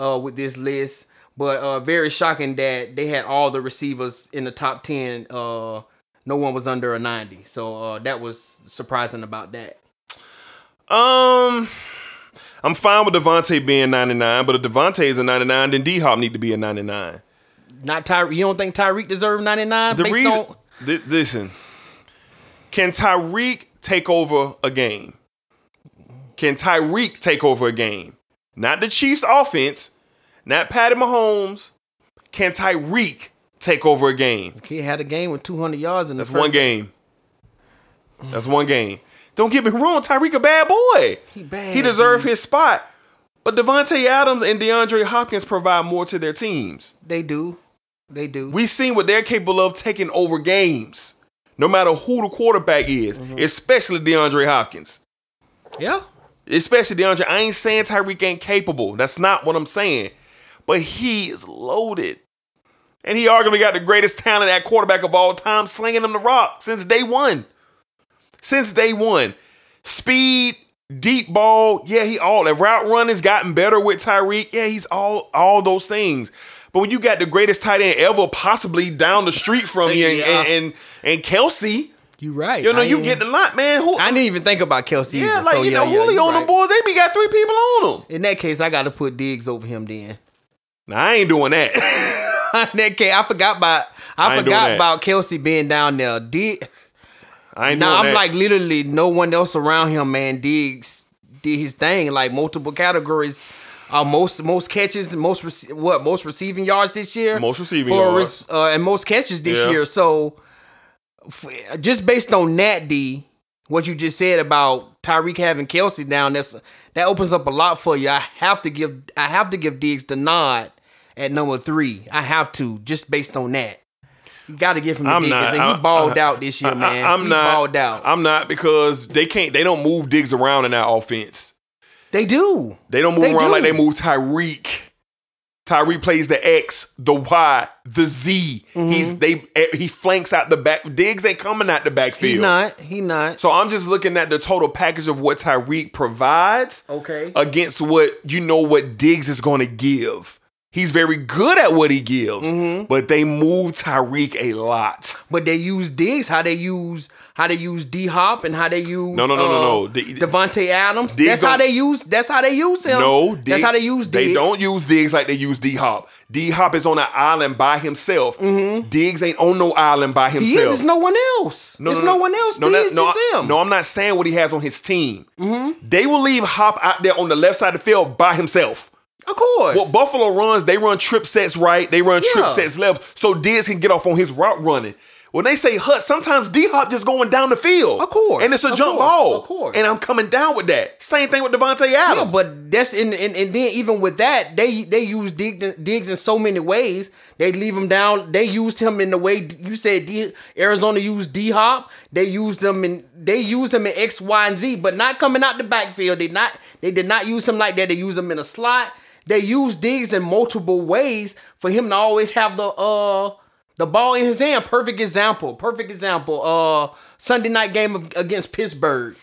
uh, with this list. But uh, very shocking that they had all the receivers in the top ten. Uh, no one was under a ninety. So uh, that was surprising about that. Um, I'm fine with Davante being 99, but if Davante is a 99, then D Hop need to be a 99. Not Tyreek. You don't think Tyreek deserved ninety nine? The based reason, on Th- listen, can Tyreek take over a game? Can Tyreek take over a game? Not the Chiefs' offense, not Patty Mahomes. Can Tyreek take over a game? he had a game with two hundred yards in the That's first one game. That's one game. Don't get me wrong, Tyreek a bad boy. He bad, He deserved his spot. But Davante Adams and DeAndre Hopkins provide more to their teams. They do. They do. We've seen what they're capable of taking over games, no matter who the quarterback is, mm-hmm. especially DeAndre Hopkins. yeah. Especially DeAndre. I ain't saying Tyreek ain't capable. That's not what I'm saying. But he is loaded. And he arguably got the greatest talent at quarterback of all time, slinging him the rock since day one. Since day one. Speed, deep ball, yeah, he all that. route run has gotten better with Tyreek. Yeah, he's all all those things. But when you got the greatest tight end ever, possibly down the street from you, and Yeah. and, and, and Kelce, You right. you know, I you getting a lot, man. Who? I didn't even think about Kelce. yeah, either, like so you yeah, know, yeah, Julio on them boys, they be got three people on them. In that case, I got to put Diggs over him. Then Nah, I ain't doing that. that case, I forgot about I I, forgot about Kelce being down there. Dig, I ain't now I'm that. like literally no one else around him. Man, Diggs did his thing. Like multiple categories. Uh, most most catches, most rece- what most receiving yards this year. Most receiving yards. uh, and most catches this Yeah. year. So f- just based on that, D, what you just said about Tyreek having Kelce down, that's that opens up a lot for you. I have to give I have to give Diggs the nod at number three. I have to just based on that. You got to give him the I'm Diggs, not. and he balled I- out this year, I- man. I, am he not. balled out. I'm not because they can't. They don't move Diggs around in that offense. they do. They don't move They around do. like they move Tyreek. Tyreek plays the X, the Y, the Z. Mm-hmm. He's they eh, he flanks out the back. Diggs ain't coming out the backfield. He not. He not. So I'm just looking at the total package of what Tyreek provides Okay. against what you know what Diggs is going to give. He's very good at what he gives, Mm-hmm. but they move Tyreek a lot. But they use Diggs, how they use how they use D Hop and how they use No, no, no, no, uh, no. The- Davante Adams. Diggs that's how they use. That's how they use him. No, that's how they use Diggs. They don't use Diggs like they use D Hop. D Hop is on an island by himself. Diggs ain't on no island by Mm-hmm. He is. It's no one else. it's no, one else. No, Diggs no, I- him. no, I'm not saying what he has on his team. They will leave Hop out there on the left side of the field by himself. Of course. What Buffalo runs, they run trip sets right, they run trip Yeah. sets left, so Diggs can get off on his route running. When they say hut, sometimes D Hop just going down the field. Of course, And it's a jump course, ball. of course. And I'm coming down with that. Same thing with Davante yeah, Adams. but that's in and, and then even with that, they they use Diggs, Diggs in so many ways. They leave him down. They used him in the way you said. D, Arizona used D Hop. They used them in they used him in X, Y, and Z, but not coming out the backfield. They not they did not use him like that. They used him in a slot. They used Diggs in multiple ways for him to always have the uh the ball in his hand. Perfect example. Perfect example. Uh Sunday night game of, against Pittsburgh.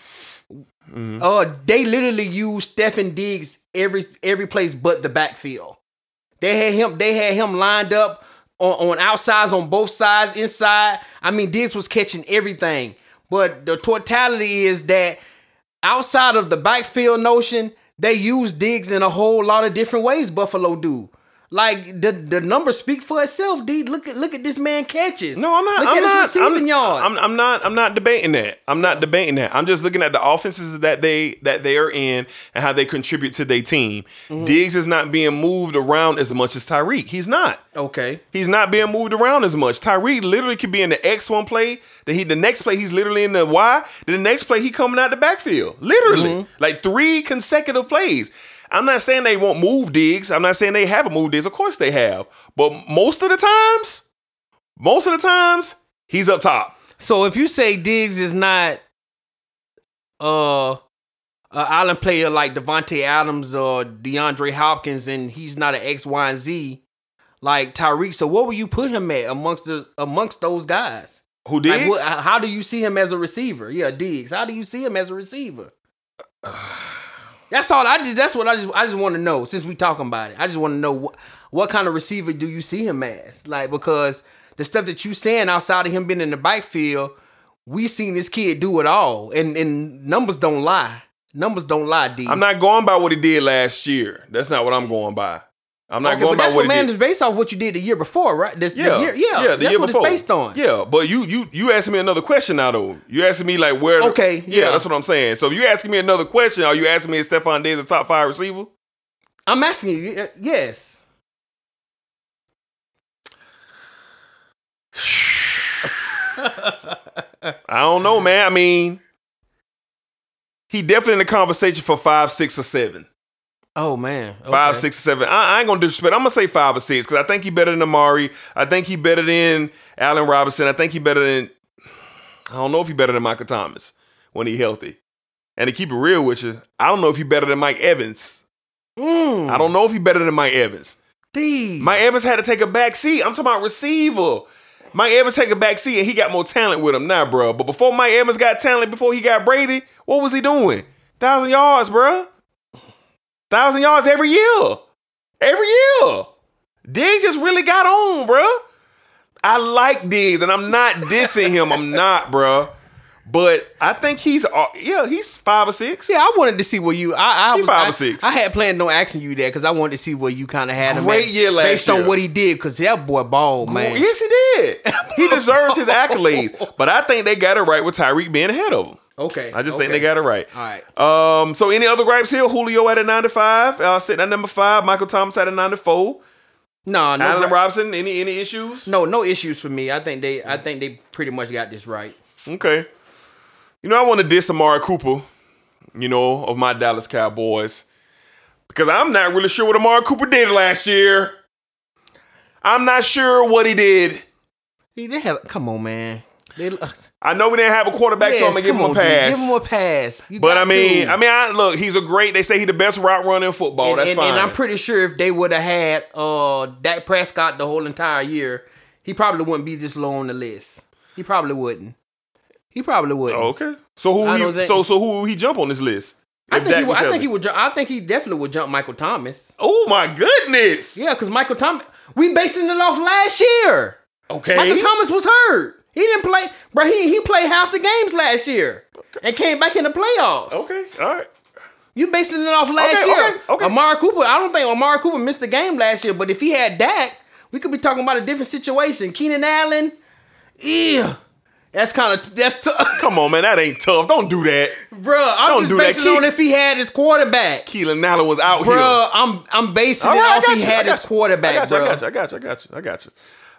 Uh, they literally used Stefon Diggs every every place but the backfield. They had him. They had him lined up on, on outsides on both sides, inside. I mean, Diggs was catching everything. But the totality is that outside of the backfield notion, they use Diggs in a whole lot of different ways. Buffalo do. Like the the numbers speak for itself. D. Look at look at this man catches. No, I'm not. Look I'm at not, his receiving I'm, yards. I'm, I'm not. I'm not debating that. I'm not debating that. I'm just looking at the offenses that they that they are in and how they contribute to their team. Mm-hmm. Diggs is not being moved around as much as Tyreek. He's not. okay. He's not being moved around as much. Tyreek literally could be in the X one play. Then he the next play he's literally in the Y. Then the next play he coming out the backfield. Literally, Mm-hmm. like three consecutive plays. I'm not saying they won't move Diggs. I'm not saying they haven't moved Diggs. Of course they have. But most of the times, most of the times, he's up top. So if you say Diggs is not uh an island player like Davante Adams or DeAndre Hopkins and he's not an X, Y, and Z like Tyreek, so what would you put him at amongst the amongst those guys? Who Diggs? Like, what, how do you see him as a receiver? Yeah, Diggs. How do you see him as a receiver? That's all. I just. That's what I just. I just want to know. Since we talking about it, I just want to know what what kind of receiver do you see him as? Like because the stuff that you saying outside of him being in the backfield, we seen this kid do it all, and and numbers don't lie. Numbers don't lie, D. I'm not going by what he did last year. That's not what I'm going by. I'm not Okay, going but by that's what, what man is based off what you did the year before, right? This, Yeah, the year, yeah, yeah, the that's year what before. it's based on. Yeah, but you you you asking me another question now though. You asking me like where? Okay, yeah, yeah. that's what I'm saying. So if you asking me another question, are you asking me is Stefon Diggs a top five receiver? I'm asking you. uh, Yes. I don't know, man. I mean, he definitely in the conversation for five, six, or seven. Oh man. Five, Okay. six, or seven. I, I ain't gonna disrespect. I'm gonna say five or six because I think he better than Amari. I think he better than Allen Robinson. I think he better than. I don't know if he better than Michael Thomas when he healthy. And to keep it real with you, I don't know if he better than Mike Evans. Mm, I don't know if he better than Mike Evans. D. Mike Evans had to take a back seat. I'm talking about receiver. Mike Evans take a back seat and he got more talent with him now, bro. But before Mike Evans got talent, before he got Brady, what was he doing? Thousand yards, bro. Thousand yards every year. Every year. Diggs just really got on, bruh. I like Diggs, and I'm not dissing him. I'm not, bruh. But I think he's uh, yeah, he's five or six. Yeah, I wanted to see where you. I, I was five I, or six. I had planned on asking you that because I wanted to see where you kind of had him. Great at, year last based year. on what he did. Because that boy balled, man. Yes, he did. He deserves his accolades. But I think they got it right with Tyreek being ahead of him. Okay, I just think they got it right. All right. Um. So any other gripes here? Julio at a 95. Uh, sitting at number five. Michael Thomas at a 94. No, no, Allen gra- Robinson. Any any issues? no, no issues for me. I think they, I think they pretty much got this right. Okay. You know I want to diss Amari Cooper. You know of my Dallas Cowboys because I'm not really sure what Amari Cooper did last year. I'm not sure what he did. He, they have. Come on, man. They, I know we didn't have a quarterback, so I'm gonna give him pass. Give him a pass. You But I mean, to. I mean, I, look, he's a great. They say he's the best route runner in football. and, That's and, fine. and I'm pretty sure if they would have had uh Dak Prescott the whole entire year, he probably wouldn't be this low on the list. He probably wouldn't. He probably wouldn't. Oh, okay. So who? I He, so so who he jump on this list? I think he would. I think he would. Jump, I think he definitely would jump Michael Thomas. Oh my goodness. Yeah, because Michael Thomas. We basing it off last year. Okay. Michael Thomas was hurt. He didn't play, bro. He he played half the games last year and came back in the playoffs. Okay. All right. You basing it off last Okay, year. okay, okay. Amari Cooper, I don't think Amari Cooper missed the game last year, but if he had Dak, we could be talking about a different situation. Keenan Allen, yeah. That's kind of that's tough, Come on, man. That ain't tough. Don't do that. bro. I'm Don't just do that. basing it Keep- on if he had his quarterback, Keenan Allen was out bro. here. I'm I'm basing All it off he you, had his quarterback, I got you, bro. I got you. I got you. I got you. I got you.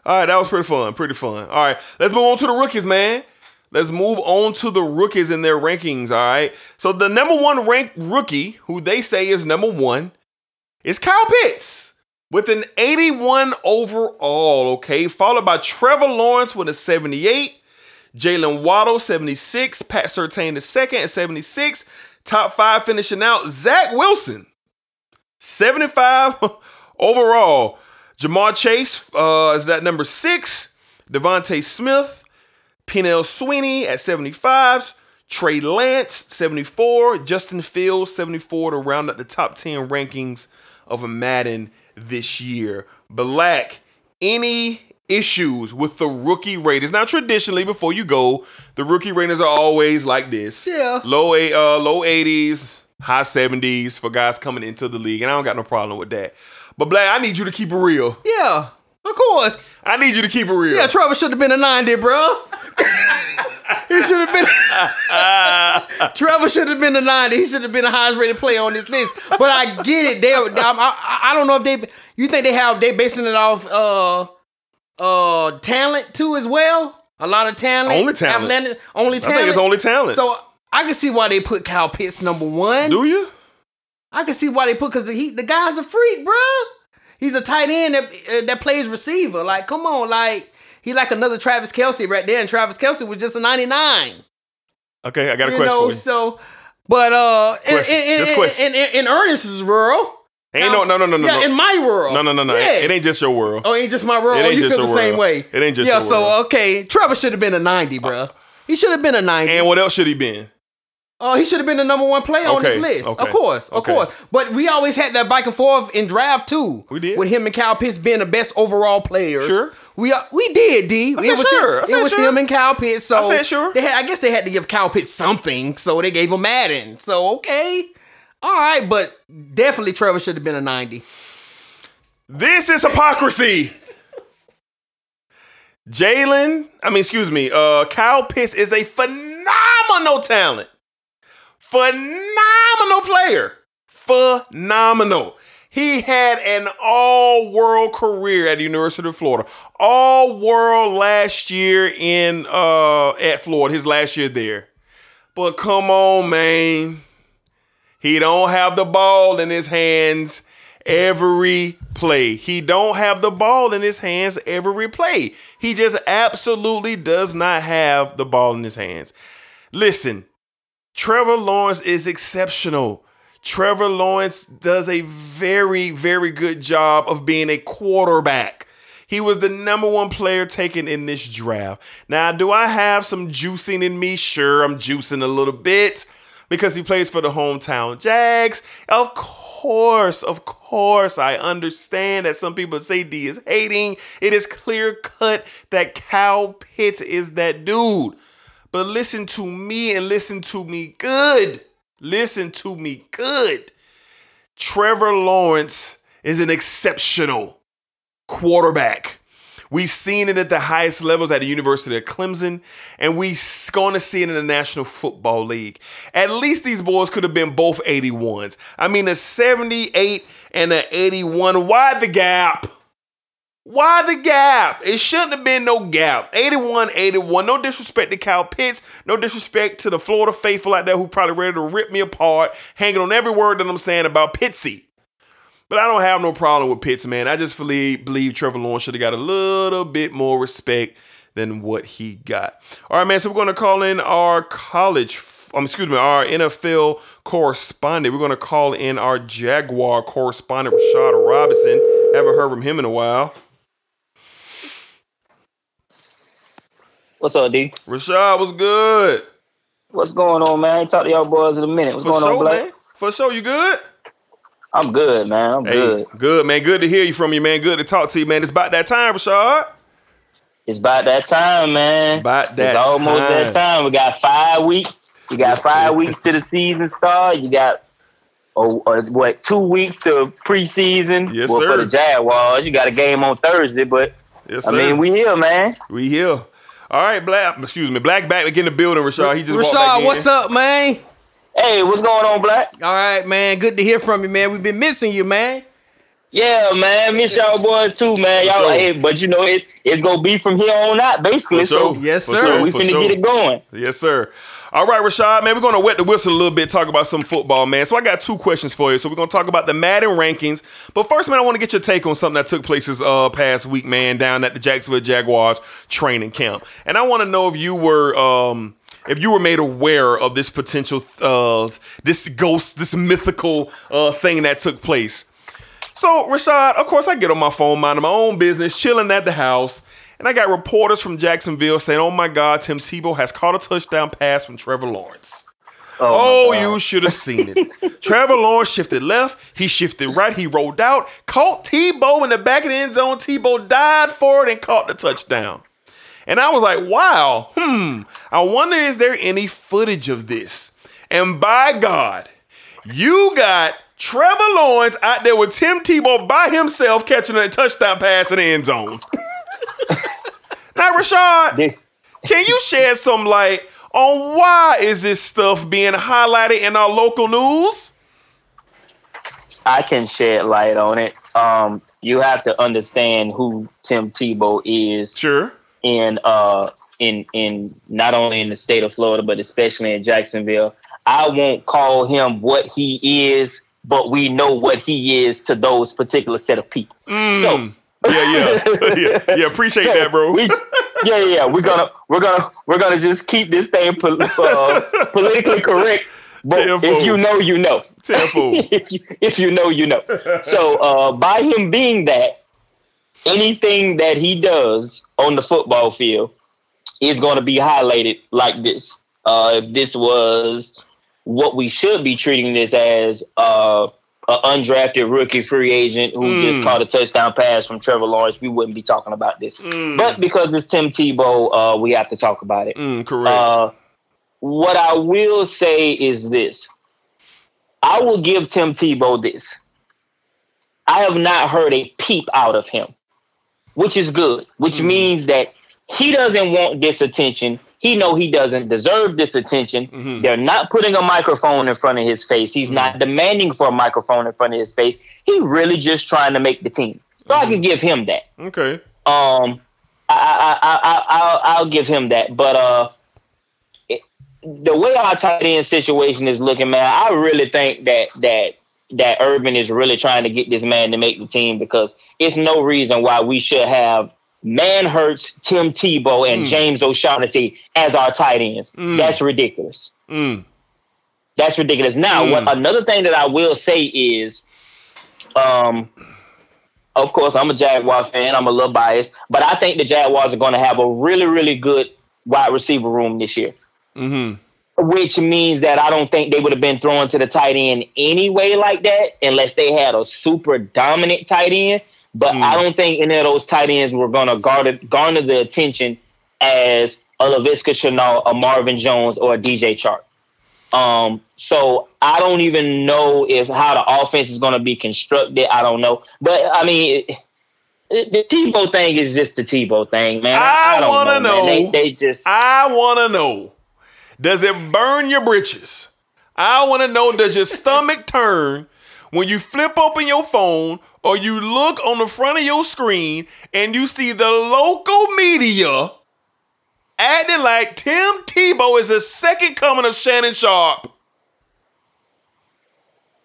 All right, that was pretty fun. Pretty fun. All right, let's move on to the rookies, man. Let's move on to the rookies in their rankings. All right. So the number one ranked rookie, who they say is number one, is Kyle Pitts with an 81 overall. Okay, followed by Trevor Lawrence with a 78. Jaylen Waddle, 76. Pat Surtain the second at 76. Top five finishing out. Zach Wilson, 75 overall. Ja'Marr Chase uh, is that number six. DeVonta Smith, Penei Sewell at 75. Trey Lance, 74. Justin Fields, 74 to round up the top 10 rankings of a Madden this year. Black, any issues with the rookie ratings? Now, traditionally, before you go, the rookie ratings are always like this. Yeah. Low, eight, uh, low 80s, high 70s for guys coming into the league. And I don't got no problem with that. But Black, I need you to keep it real. Yeah, of course. I need you to keep it real. Yeah, Trevor should have been a 90, bro. he should have been. Trevor should have been a 90. He should have been the highest rated player on this list. But I get it. They, I, I, I don't know if they. You think they have they basing it off uh uh talent too as well? A lot of talent. Only talent. athletic- only I talent. think it's only talent. So I can see why they put Kyle Pitts number one. Do you? I can see why they put because the he the guy's a freak, bro. He's a tight end that uh, that plays receiver. Like, come on, like he like another Travis Kelce right there, and Travis Kelce was just a ninety nine. Okay, I got a You question know, for you. so but uh, in, Question. in, Just in, question. in, in, in Ernest's world, Ain't no, no, no, no, no. yeah, no. in my world, No, no, no, no. Yes. It ain't just your world. Oh, it ain't just my world. It Oh, you just feel the your same way. It ain't just yeah. your so world. Yeah, so okay, Trevor should have been a ninety, bro. He should have been a ninety. And what else should he been? Oh, he should have been the number one player on this list. okay, Of course, of okay. course. But we always had that back and forth in draft too. We did. With him and Kyle Pitts being the best overall players. Sure. We uh, we did, D. I it said was sure. I Him, it was sure. him and Kyle Pitts. So I said sure. They had, I guess they had to give Kyle Pitts something, so they gave him Madden. So okay, all right, but definitely Trevor should have been a ninety. This is hypocrisy. Jalen, I mean, excuse me, uh, Kyle Pitts is a phenomenal talent. Phenomenal player. Phenomenal. He had an all world career at the University of Florida. All world last year in uh at Florida, his last year there. But come on, man. He don't have the ball in his hands every play. He don't have the ball in his hands every play. He just absolutely does not have the ball in his hands. Listen, Trevor Lawrence is exceptional. Trevor Lawrence does a very, very good job of being a quarterback. He was the number one player taken in this draft. Now, do I have some juicing in me? Sure, I'm juicing a little bit. because he plays for the hometown Jags. Of course, of course, I understand that some people say D is hating. It is clear cut that Kyle Pitts is that dude. But listen to me and listen to me good. Listen to me good. Trevor Lawrence is an exceptional quarterback. We've seen it at the highest levels at the University of Clemson, and we're going to see it in the National Football League. At least these boys could have been both 81s. I mean, a 78 and an 81. Why the gap? Why the gap? It shouldn't have been no gap. 81, 81. No disrespect to Kyle Pitts. No disrespect to the Florida faithful out there who probably ready to rip me apart, hanging on every word that I'm saying about Pitsy. But I don't have no problem with Pitts, man. I just believe, believe Trevor Lawrence should have got a little bit more respect than what he got. All right, man. So we're going to call in our college, um, excuse me, our NFL correspondent. We're going to call in our Jaguar correspondent, Rashad Robinson. Haven't heard from him in a while. What's up, D? Rashad, what's good? What's going on, man? I ain't talked to y'all boys in a minute. What's For going sure, on, Black? man. For sure, you good? I'm good, man. I'm Hey, good. good, man. Good to hear you from you, man. Good to talk to you, man. It's about that time, Rashad. It's about that time, man. About that It's almost time. that time. We got five weeks. You got five weeks to the season start. You got oh, uh, what two weeks to preseason? Yes, well, sir. for the Jaguars, you got a game on Thursday, but Yes, I mean, we here, man. We here. All right, Black. Excuse me, Black back in the building. Rashad. He just walked back Rashad, in. what's up, man? Hey, what's going on, Black? All right, man. Good to hear from you, man. We've been missing you, man. Yeah, man. Miss y'all boys too, man. Y'all, sure. hey, but you know, it's it's gonna be from here on out, basically. For sure. So Yes, sir. sure, we for finna sure. get it going. Yes, sir. All right, Rashad, man, we're gonna wet the whistle a little bit, talk about some football, man. So I got two questions for you. So we're gonna talk about the Madden rankings, but first, man, I want to get your take on something that took place this uh, past week, man, down at the Jacksonville Jaguars training camp, and I want to know if you were. Um, if you were made aware of this potential, uh, this ghost, this mythical uh, thing that took place, so, Rashad, of course, I get on my phone, minding my own business, chilling at the house, and I got reporters from Jacksonville saying, oh my God, Tim Tebow has caught a touchdown pass from Trevor Lawrence. Oh, God. you should have seen it. Trevor Lawrence shifted left, he shifted right, he rolled out, caught Tebow in the back of the end zone. Tebow died for it and caught the touchdown. And I was like, wow, hmm, I wonder is there any footage of this? And by God, you got Trevor Lawrence out there with Tim Tebow by himself catching a touchdown pass in the end zone. now, Rashad, can you shed some light on why is this stuff being highlighted in our local news? I can shed light on it. Um, you have to understand who Tim Tebow is Sure. in uh in in not only in the state of Florida but especially in Jacksonville. I won't call him what he is, but we know what he is to those particular set of people. So Yeah, yeah, yeah, yeah. Appreciate so that, bro. We, yeah, yeah, we're gonna we're gonna we're gonna just keep this thing pol- uh, politically correct. But Tenfold. if you know, you know. Tenfold. if you if you know, you know. So uh, by him being that, anything that he does on the football field is going to be highlighted like this. Uh, if this was what we should be treating this as, uh, an undrafted rookie free agent who just caught a touchdown pass from Trevor Lawrence, we wouldn't be talking about this. But because it's Tim Tebow, uh, we have to talk about it. Mm, correct. Uh, what I will say is this. I will give Tim Tebow this. I have not heard a peep out of him, which is good, which means that he doesn't want this attention. He know he doesn't deserve this attention. They're not putting a microphone in front of his face. He's not demanding for a microphone in front of his face. He really just trying to make the team. So I can give him that okay. um, I, I, I, I, I'll, I'll give him that. But uh, it, the way our tight end situation is looking, man, I really think that that that Urban is really trying to get this man to make the team because it's no reason why we should have Manhertz, Tim Tebow, and James O'Shaughnessy as our tight ends. That's ridiculous. Mm. That's ridiculous. Now, what another thing that I will say is, um, of course, I'm a Jaguars fan. I'm a little biased, but I think the Jaguars are going to have a really, really good wide receiver room this year. Mm-hmm. which means that I don't think they would have been thrown to the tight end anyway like that unless they had a super dominant tight end. But I don't think any of those tight ends were going to garner, garner the attention as a Laviska Shenault, a Marvin Jones, or a DJ Chark. Um, so I don't even know if how the offense is going to be constructed. I don't know, but I mean, it, it- the Tebow thing is just the Tebow thing, man. I don't wanna man. know. They, they just I want to know does it burn your britches? I want to know does your stomach turn when you flip open your phone or you look on the front of your screen and you see the local media acting like Tim Tebow is the second coming of Shannon Sharpe?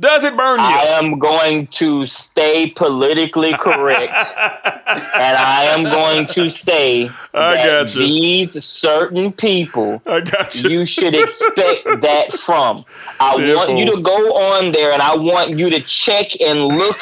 Does it burn you? I am going to stay politically correct, and I am going to say I that got you. these certain people I got you. you should expect that from. I want you to go on there and I want you to check and look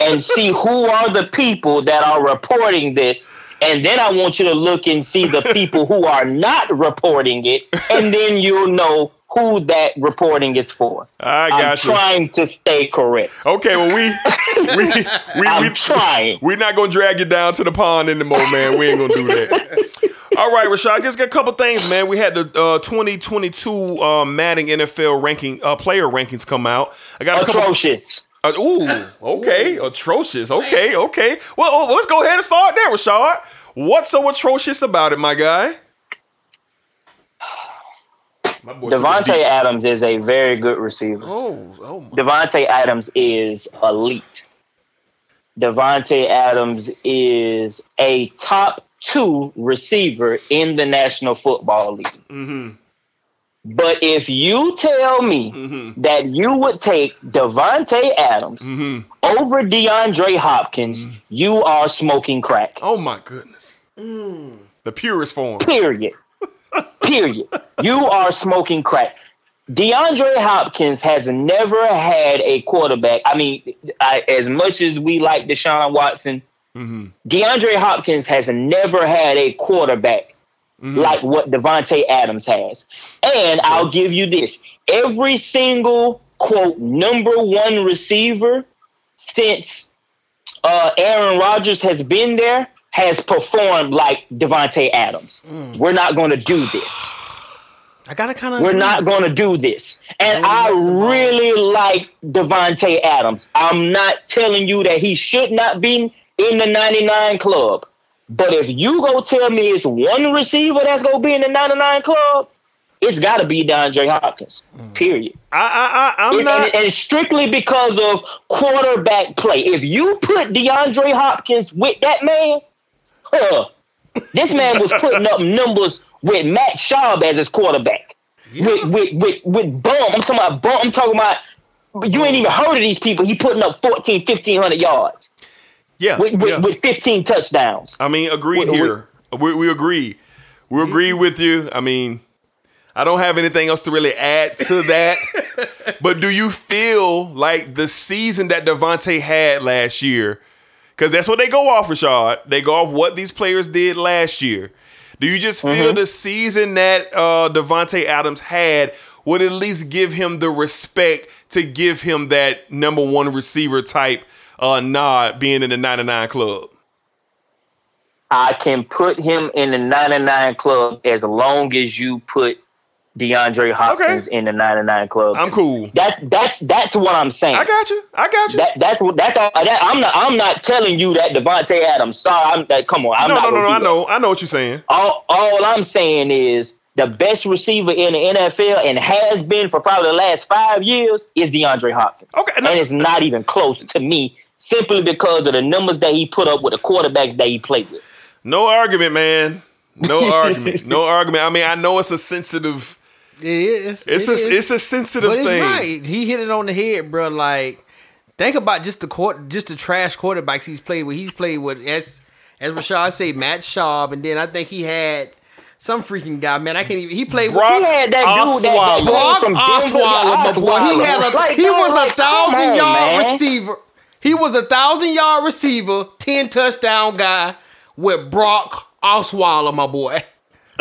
and see who are the people that are reporting this. And then I want you to look and see the people who are not reporting it. And then you'll know who that reporting is for. I I'm got you. trying to stay correct. Okay, well we we we, I'm we trying. We're not gonna drag you down to the pond anymore, man. We ain't gonna do that. All right, Rashad, just got a couple things, man. We had the uh, 2022 uh, Madden NFL ranking uh, player rankings come out. I got a couple. Atrocious. Uh, ooh, okay, atrocious. Okay, okay. Well, oh, let's go ahead and start there, Rashad. What's so atrocious about it, my guy? My boy took a Davante deep- Adams is a very good receiver. Oh, oh my. Davante Adams is elite. Davante Adams is a top two receiver in the National Football League. Mm-hmm. But if you tell me that you would take Davante Adams Mm-hmm. over DeAndre Hopkins, you are smoking crack. Oh my goodness. The purest form. Period. Period. You are smoking crack. DeAndre Hopkins has never had a quarterback. I mean, I, as much as we like Deshaun Watson, DeAndre Hopkins has never had a quarterback like what Davante Adams has. And I'll give you this every single, quote, number one receiver since uh, Aaron Rodgers has been there has performed like Davante Adams. Mm. We're not going to do this. I gotta kind of. We're not going to do this. And I really like Davante Adams. I'm not telling you that he should not be in the 99 club. But if you go tell me it's one receiver that's going to be in the 99 club, it's got to be DeAndre Hopkins. Mm. Period. I, I, I, I'm And, not. and strictly because of quarterback play. If you put DeAndre Hopkins with that man, huh, this man was putting up numbers with Matt Schaub as his quarterback. With, with, with, with Bum. I'm talking about Bum. I'm talking about, you ain't even heard of these people. He putting up 14, 1500 yards yeah, with, with, yeah. with 15 touchdowns. I mean, agreed We- here. We, we agree. We mm-hmm. agree with you. I mean, I don't have anything else to really add to that. but do you feel like the season that Davante had last year, because that's what they go off, Rashad. They go off what these players did last year. Do you just feel the season that uh, Davante Adams had would at least give him the respect to give him that number one receiver type uh, nod being in the 99 club? I can put him in the 99 club as long as you put DeAndre Hopkins in the 99 club. I'm cool. That's that's that's what I'm saying. I got you. I got you. That that's what that's all. That, I'm not I'm not telling you that Davante Adams. Sorry, I'm that. Come on, I'm no, not no, no, no. I know. I know what you're saying. All all I'm saying is the best receiver in the NFL and has been for probably the last five years is DeAndre Hopkins. Okay, no- and it's not even close to me simply because of the numbers that he put up with the quarterbacks that he played with. No argument, man. No argument. No argument. I mean, I know it's a sensitive. It is. It's it a is. it's a sensitive But it's thing. right. He hit it on the head, bro. Like, think about just the court, just the trash quarterbacks he's played with. He's played with as as Rashad say, Matt Schaub, and then I think he had some freaking guy. Man, I can't even. He played Brock He had that dude that, that Osweiler. Brock from Osweiler, my boy. He had a Like, he was like, a thousand on, yard man. receiver. He was a thousand yard receiver, ten touchdown guy with Brock Osweiler, my boy.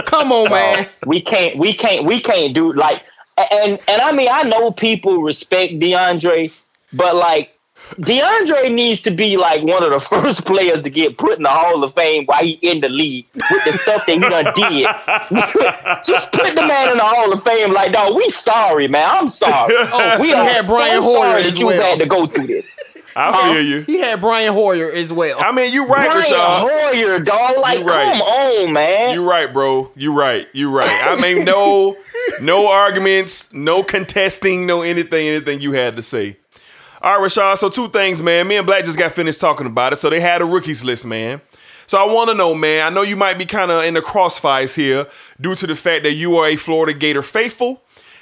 Come on, man. we can't we can't we can't do like and and I mean I know people respect DeAndre, but like DeAndre needs to be like one of the first players to get put in the Hall of Fame while he in the league with the stuff that he done did. Just put the man in the Hall of Fame like, dog, we sorry, man. I'm sorry. Oh, we had Brian so Hoyer sorry that you well. had to go through this. I feel you. He had Brian Hoyer as well. I mean, you right, Brian Rashad. Hoyer, dog. Like, You right. come on, man. You right, bro. You right. You right. I mean, no, no arguments, no contesting, no anything, anything you had to say. All right, Rashad. So two things, man. Me and Black just got finished talking about it. So they had a rookies list, man. So I want to know, man. I know you might be kind of in the crossfires here due to the fact that you are a Florida Gator faithful.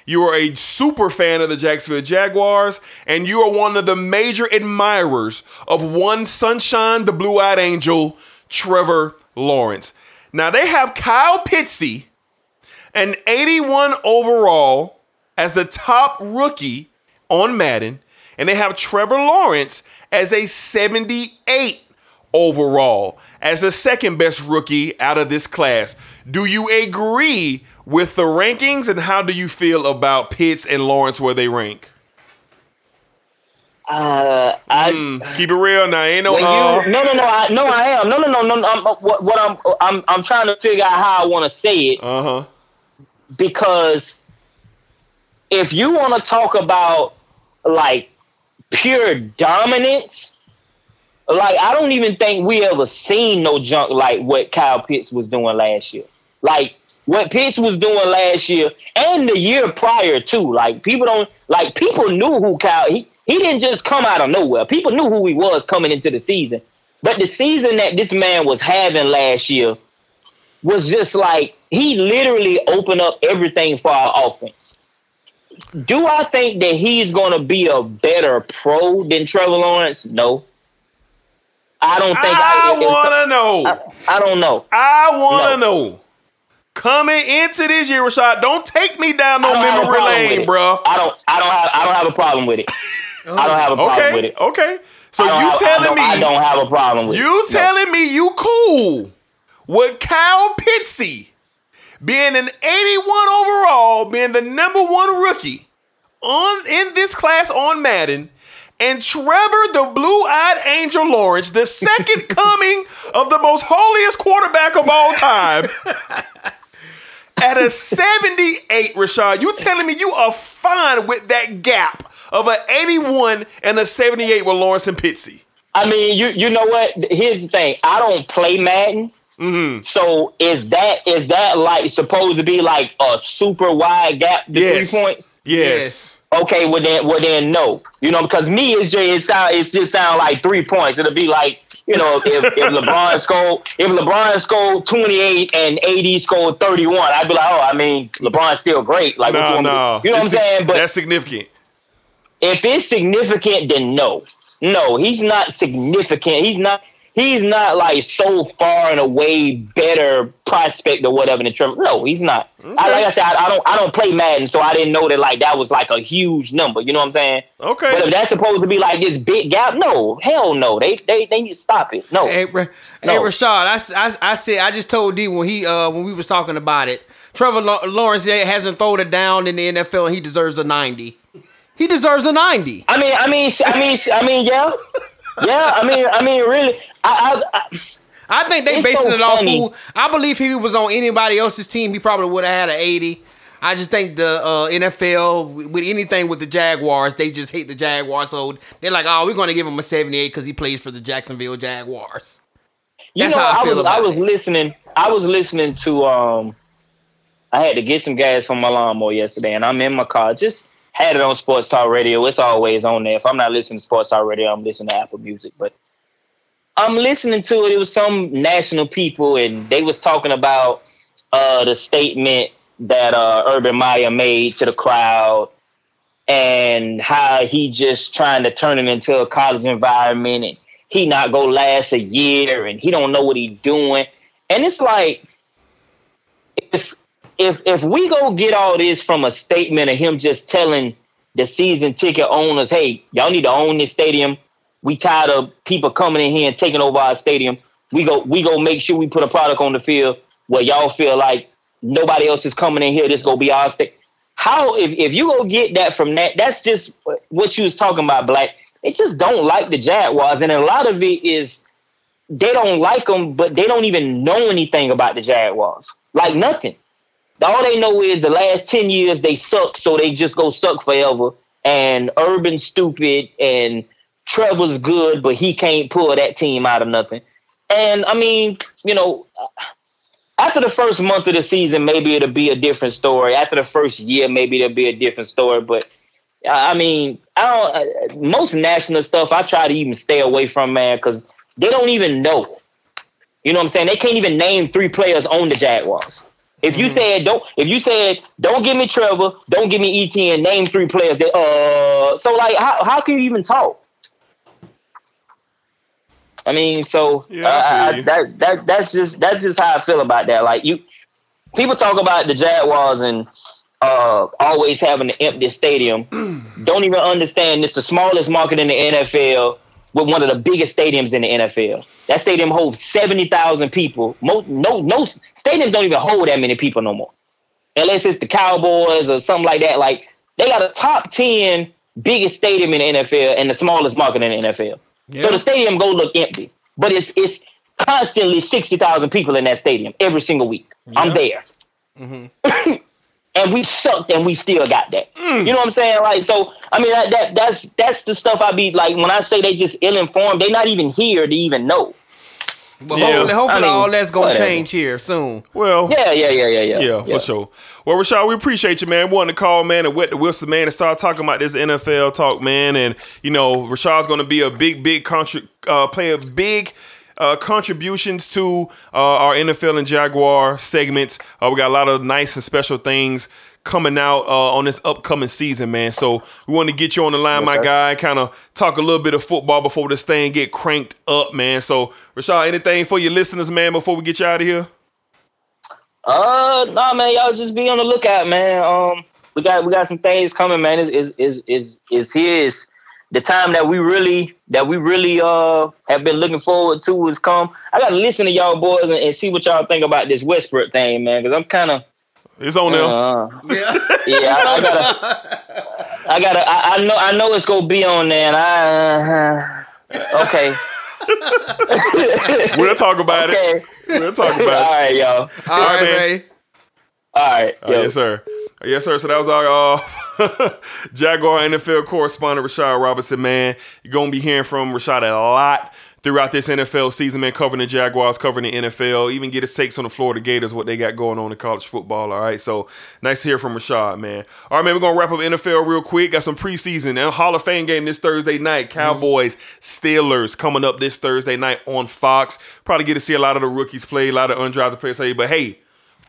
You are a super fan of the Jacksonville Jaguars, and you are one of the major admirers of one sunshine, the blue-eyed angel, Trevor Lawrence. Now they have Kyle Pitsey, an 81 overall, as the top rookie on Madden, and they have Trevor Lawrence as a 78 overall as the second best rookie out of this class. Do you agree with the rankings and how do you feel about Pitts and Lawrence where they rank? Uh, I, Hmm, keep it real now. Ain't no when uh, you, no, no, no, I, no, I am. No, no, no, no. I'm, what, what I'm, I'm, I'm trying to figure out how I want to say it uh-huh. because if you want to talk about like pure dominance, like I don't even think we ever seen no junk like what Kyle Pitts was doing last year. Like what Pitts was doing last year and the year prior too. Like people don't like people knew who Kyle he he didn't just come out of nowhere. People knew who he was coming into the season. But the season that this man was having last year was just like he literally opened up everything for our offense. Do I think that he's going to be a better pro than Trevor Lawrence? No. I don't think I I, want to know. I, I don't know. I want to No. know. Coming into this year, Rashad, don't take me down no I don't have a memory lane, bro. I don't. I don't have. I don't have a problem with it. I don't have a problem with it. okay. So you have- telling don't- me I don't have a problem with it. You No. telling me you cool with Kyle Pitsey being an 81 overall, being the number one rookie on in this class on Madden, and Trevor the Blue-Eyed Angel Lawrence, the second coming of the most holiest quarterback of all time. At a 78, Rashad, you telling me you are fine with that gap of an 81 and a 78 with Lawrence and Pitsy? I mean, you you know what? Here's the thing. I don't play Madden. Mm-hmm. So is that is that like supposed to be like a super wide gap to Yes. three points? Yes. Okay, well then, well then, no. You know, because me, it's just it sound it's just sound like three points. It'll be like you know, if, if LeBron scored if LeBron scored twenty eight and AD scored thirty one, I'd be like, oh, I mean, LeBron's still great. Like, what you No, want me to no. you know what I'm saying? But that's significant. if it's significant, then no, no, he's not significant. He's not. He's not like so far and away better prospect or whatever than Trevor. No, he's not. I, like I said, I, I don't. I don't play Madden, so I didn't know that like that was like a huge number. You know what I'm saying? Okay. But if that's supposed to be like this big gap, no, hell no. They they they need to stop it. No. Hey, Ra- No. hey Rashad, I, s- I, s- I said I just told D when he uh when we was talking about it. Trevor Lawrence hasn't thrown it down in the NFL and he deserves a 90. He deserves a 90. I mean, I mean, I mean, I mean, yeah, yeah. I mean, I mean, really, I, I, I I think they It's basing so it off who I believe if he was on anybody else's team, he probably would have had an 80. I just think the uh, NFL with anything with the Jaguars, they just hate the Jaguars, so they're like, "Oh, we're going to give him a 78 because he plays for the Jacksonville Jaguars." You That's know, how I I, feel was I was it. listening. I was listening to um. I had to get some gas from my lawnmower yesterday, and I'm in my car. Just had it on Sports Talk Radio. It's always on there. If I'm not listening to Sports Talk Radio, I'm listening to Apple Music. But I'm listening to it. It was some national people, and they was talking about uh, the statement that uh, Urban Meyer made to the crowd, and how he just trying to turn it into a college environment, and he not gonna last a year, and he don't know what he doing, and it's like if if if we go get all this from a statement of him just telling the season ticket owners, hey, y'all need to own this stadium. We tired of people coming in here and taking over our stadium. We go we go make sure we put a product on the field where y'all feel like nobody else is coming in here. This gonna be our state. How if if you go get that from that? That's just what you was talking about, Black. They just don't like the Jaguars, and a lot of it is they don't like them, but they don't even know anything about the Jaguars. Like nothing. All they know is the last 10 years they suck, so they just go suck forever. And Urban stupid and Trevor's good, but he can't pull that team out of nothing. And I mean, you know, after the first month of the season, maybe it'll be a different story. After the first year, maybe it'll be a different story. But I mean, I don't. Most national stuff I try to even stay away from, man, because they don't even know. You know what I'm saying? They can't even name three players on the Jaguars. If you said don't, if you said don't give me Trevor, don't give me ETN, name three players. That uh, so like how how can you even talk? I mean, so Yeah, I uh, that that that's just that's just how I feel about that. Like you, people talk about the Jaguars and uh always having an empty stadium. don't even understand it's the smallest market in the NFL with one of the biggest stadiums in the NFL. That stadium holds seventy thousand people. Most no no stadiums don't even hold that many people no more, unless it's the Cowboys or something like that. Like they got a top ten biggest stadium in the NFL and the smallest market in the NFL. So the stadium go look empty, but it's it's constantly sixty thousand people in that stadium every single week. I'm there. Mm-hmm. and we sucked and we still got that. Mm. You know what I'm saying? Like so I mean that, that that's that's the stuff I be like when I say they just ill informed, they not even here to even know. But Yeah. hopefully, hopefully I mean, all that's gonna whatever. change here soon. Well, Yeah, yeah, yeah, yeah, yeah. Yeah, for sure. Well, Rashad, we appreciate you, man. We wanted to call, man, and wet the Wilson, man, and start talking about this NFL talk, man. And you know, Rashad's going to be a big, big contri- uh, play a big. Uh, contributions to uh, our NFL and Jaguar segments. Uh, we got a lot of nice and special things coming out uh, on this upcoming season, man. So we want to get you on the line, my sir. guy, kind of talk a little bit of football before this thing get cranked up, man. So Rashad, anything for your listeners, man, before we get you out of here? Uh, nah, man, y'all just be on the lookout, man. Um, we got we got some things coming, man. Is is is is is here is the time that we really that we really uh have been looking forward to has come. I gotta listen to y'all boys and, and see what y'all think about this Westbrook thing, man. Because I'm kind of It's on there. uh, yeah, I, I gotta, I gotta, I, I know, I know it's gonna be on there, and I, uh, okay, we'll talk about it. okay, We'll talk all about it. All right, y'all, All right, man. man. All right, Uh, yes, sir. Uh, Yes, sir. So that was our uh, Jaguar NFL correspondent, Rashad Robinson, man. You're going to be hearing from Rashad a lot throughout this NFL season, man, covering the Jaguars, covering the NFL, even get his takes on the Florida Gators, what they got going on in college football, all right? So nice to hear from Rashad, man. All right, man, we're going to wrap up NFL real quick. Got some preseason and Hall of Fame game this Thursday night. Cowboys, Steelers coming up this Thursday night on Fox. Probably get to see a lot of the rookies play, a lot of undrafted players play, but hey,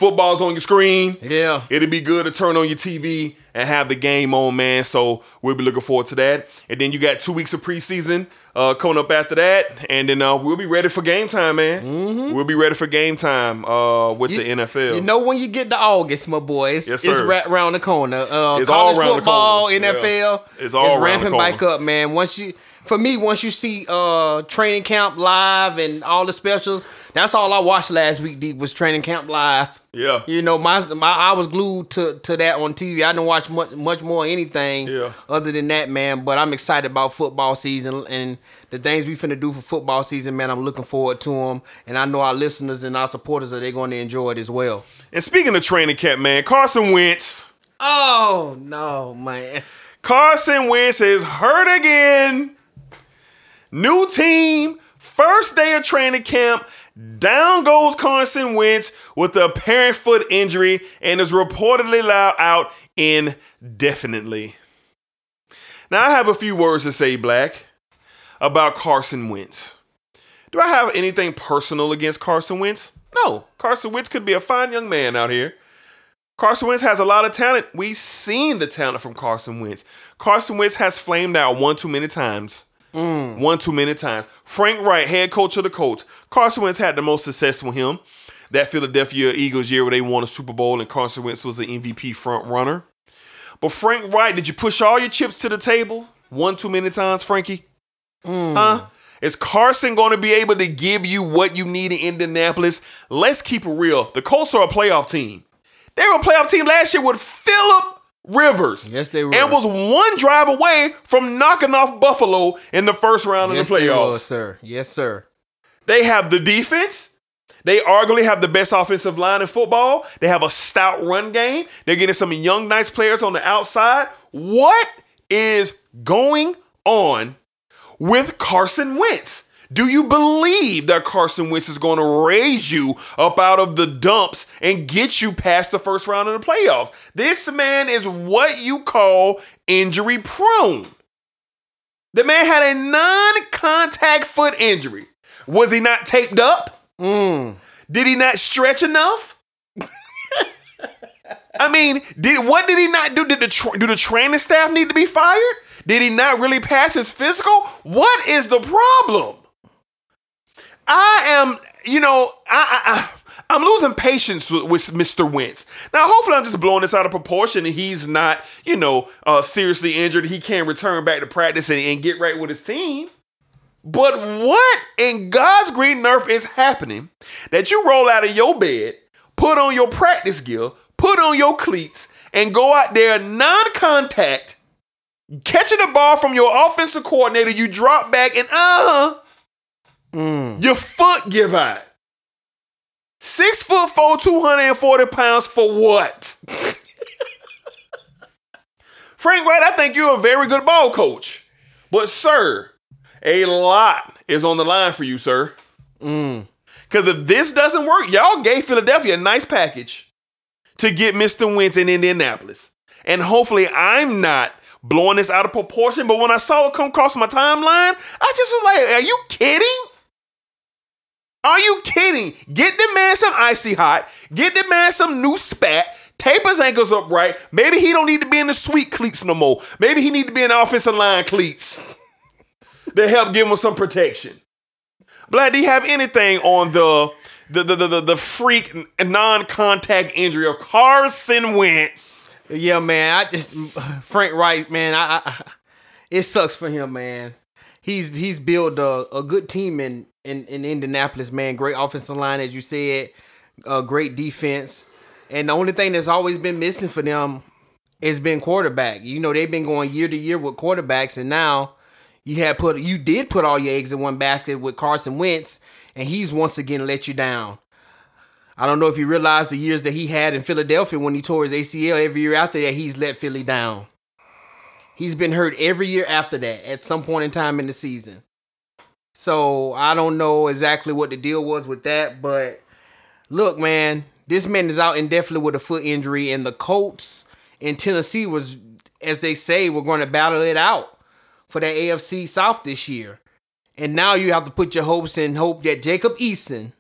football's on your screen. Yeah. It'll be good to turn on your TV and have the game on, man. So we'll be looking forward to that. And then you got two weeks of preseason uh, coming up after that, and then uh, we'll be ready for game time, man. We'll be ready for game time uh, with the NFL. Mm-hmm. You know when you get to August, my boys. it's, Yes, it's right around the corner. Uh, It's all college around the football, corner. Yeah. NFL, It's all around the ramping back up, man. Once you, for me, once you see uh training camp live and all the specials, that's all I watched last week. D, was training camp live. Yeah. You know, my, my I was glued to, to that on TV. I didn't watch much much more anything Yeah. other than that, man. But I'm excited about football season and the things we finna do for football season, man. I'm looking forward to them, and I know our listeners and our supporters are they going to enjoy it as well. and speaking of training camp, man, Carson Wentz. Oh no, man! Carson Wentz is hurt again. New team, first day of training camp. Down goes Carson Wentz with a apparent foot injury and is reportedly out indefinitely. Now, I have a few words to say, Black, about Carson Wentz. Do I have anything personal against Carson Wentz? No. Carson Wentz could be a fine young man out here. Carson Wentz has a lot of talent. We've seen the talent from Carson Wentz. Carson Wentz has flamed out one too many times. Mm. One too many times. Frank Reich, head coach of the Colts. Carson Wentz had the most success with him. That Philadelphia Eagles year where they won a Super Bowl and Carson Wentz was the MVP front runner. But Frank Reich, did you push all your chips to the table one too many times, Frankie? Mm. Huh? Is Carson going to be able to give you what you need in Indianapolis? Let's keep it real. The Colts are a playoff team. They were a playoff team last year with Philip Rivers. Yes, they were. And was one drive away from knocking off Buffalo in the first round yes, of the playoffs. was, sir. Yes, sir. They have the defense. They arguably have the best offensive line in football. They have a stout run game. They're getting some young, nice players on the outside. What is going on with Carson Wentz? Do you believe that Carson Wentz is going to raise you up out of the dumps and get you past the first round of the playoffs? This man is what you call injury prone. The man had a non contact foot injury. Was he not taped up? Mm. Did he not stretch enough? I mean, did what did he not do? Did the tra- do the training staff need to be fired? Did he not really pass his physical? What is the problem? I am, you know, I, I, I'm losing patience with, Mr. Wentz. Now, hopefully, I'm just blowing this out of proportion and he's not, you know, uh, seriously injured. He can't return back to practice and, and get right with his team. But what in God's green earth is happening that you roll out of your bed, put on your practice gear, put on your cleats, and go out there non contact, catching the ball from your offensive coordinator, you drop back and uh Mm. your foot give out. Six foot four, 240 pounds for what? Frank Reich, I think you're a very good ball coach. But, sir, a lot is on the line for you, sir. Mm. Because if this doesn't work, y'all gave Philadelphia a nice package to get Mr. Wentz in Indianapolis. And hopefully, I'm not blowing this out of proportion. But when I saw it come across my timeline, I just was like, are you kidding? Are you kidding? Get the man some icy hot. Get the man some new spat. Tape his ankles up right. Maybe he don't need to be in the sweet cleats no more. Maybe he need to be in the offensive line cleats to help give him some protection. Black, do you have anything on the the the the, the, freak non-contact injury of Carson Wentz? Yeah, man. I just Frank Reich, man. I, I it sucks for him, man. He's he's built a, a good team in, in in Indianapolis, man. Great offensive line, as you said, a great defense, and the only thing that's always been missing for them has been quarterback. You know, they've been going year to year with quarterbacks, and now you had put you did put all your eggs in one basket with Carson Wentz, and he's once again let you down. I don't know if you realize the years that he had in Philadelphia when he tore his ACL. Every year after that, he's let Philly down. He's been hurt every year after that at some point in time in the season. So I don't know exactly what the deal was with that, but look, man, this man is out indefinitely with a foot injury, and the Colts in Tennessee was, as they say, we're going to battle it out for that AFC South this year. And now you have to put your hopes in hope that Jacob Eason,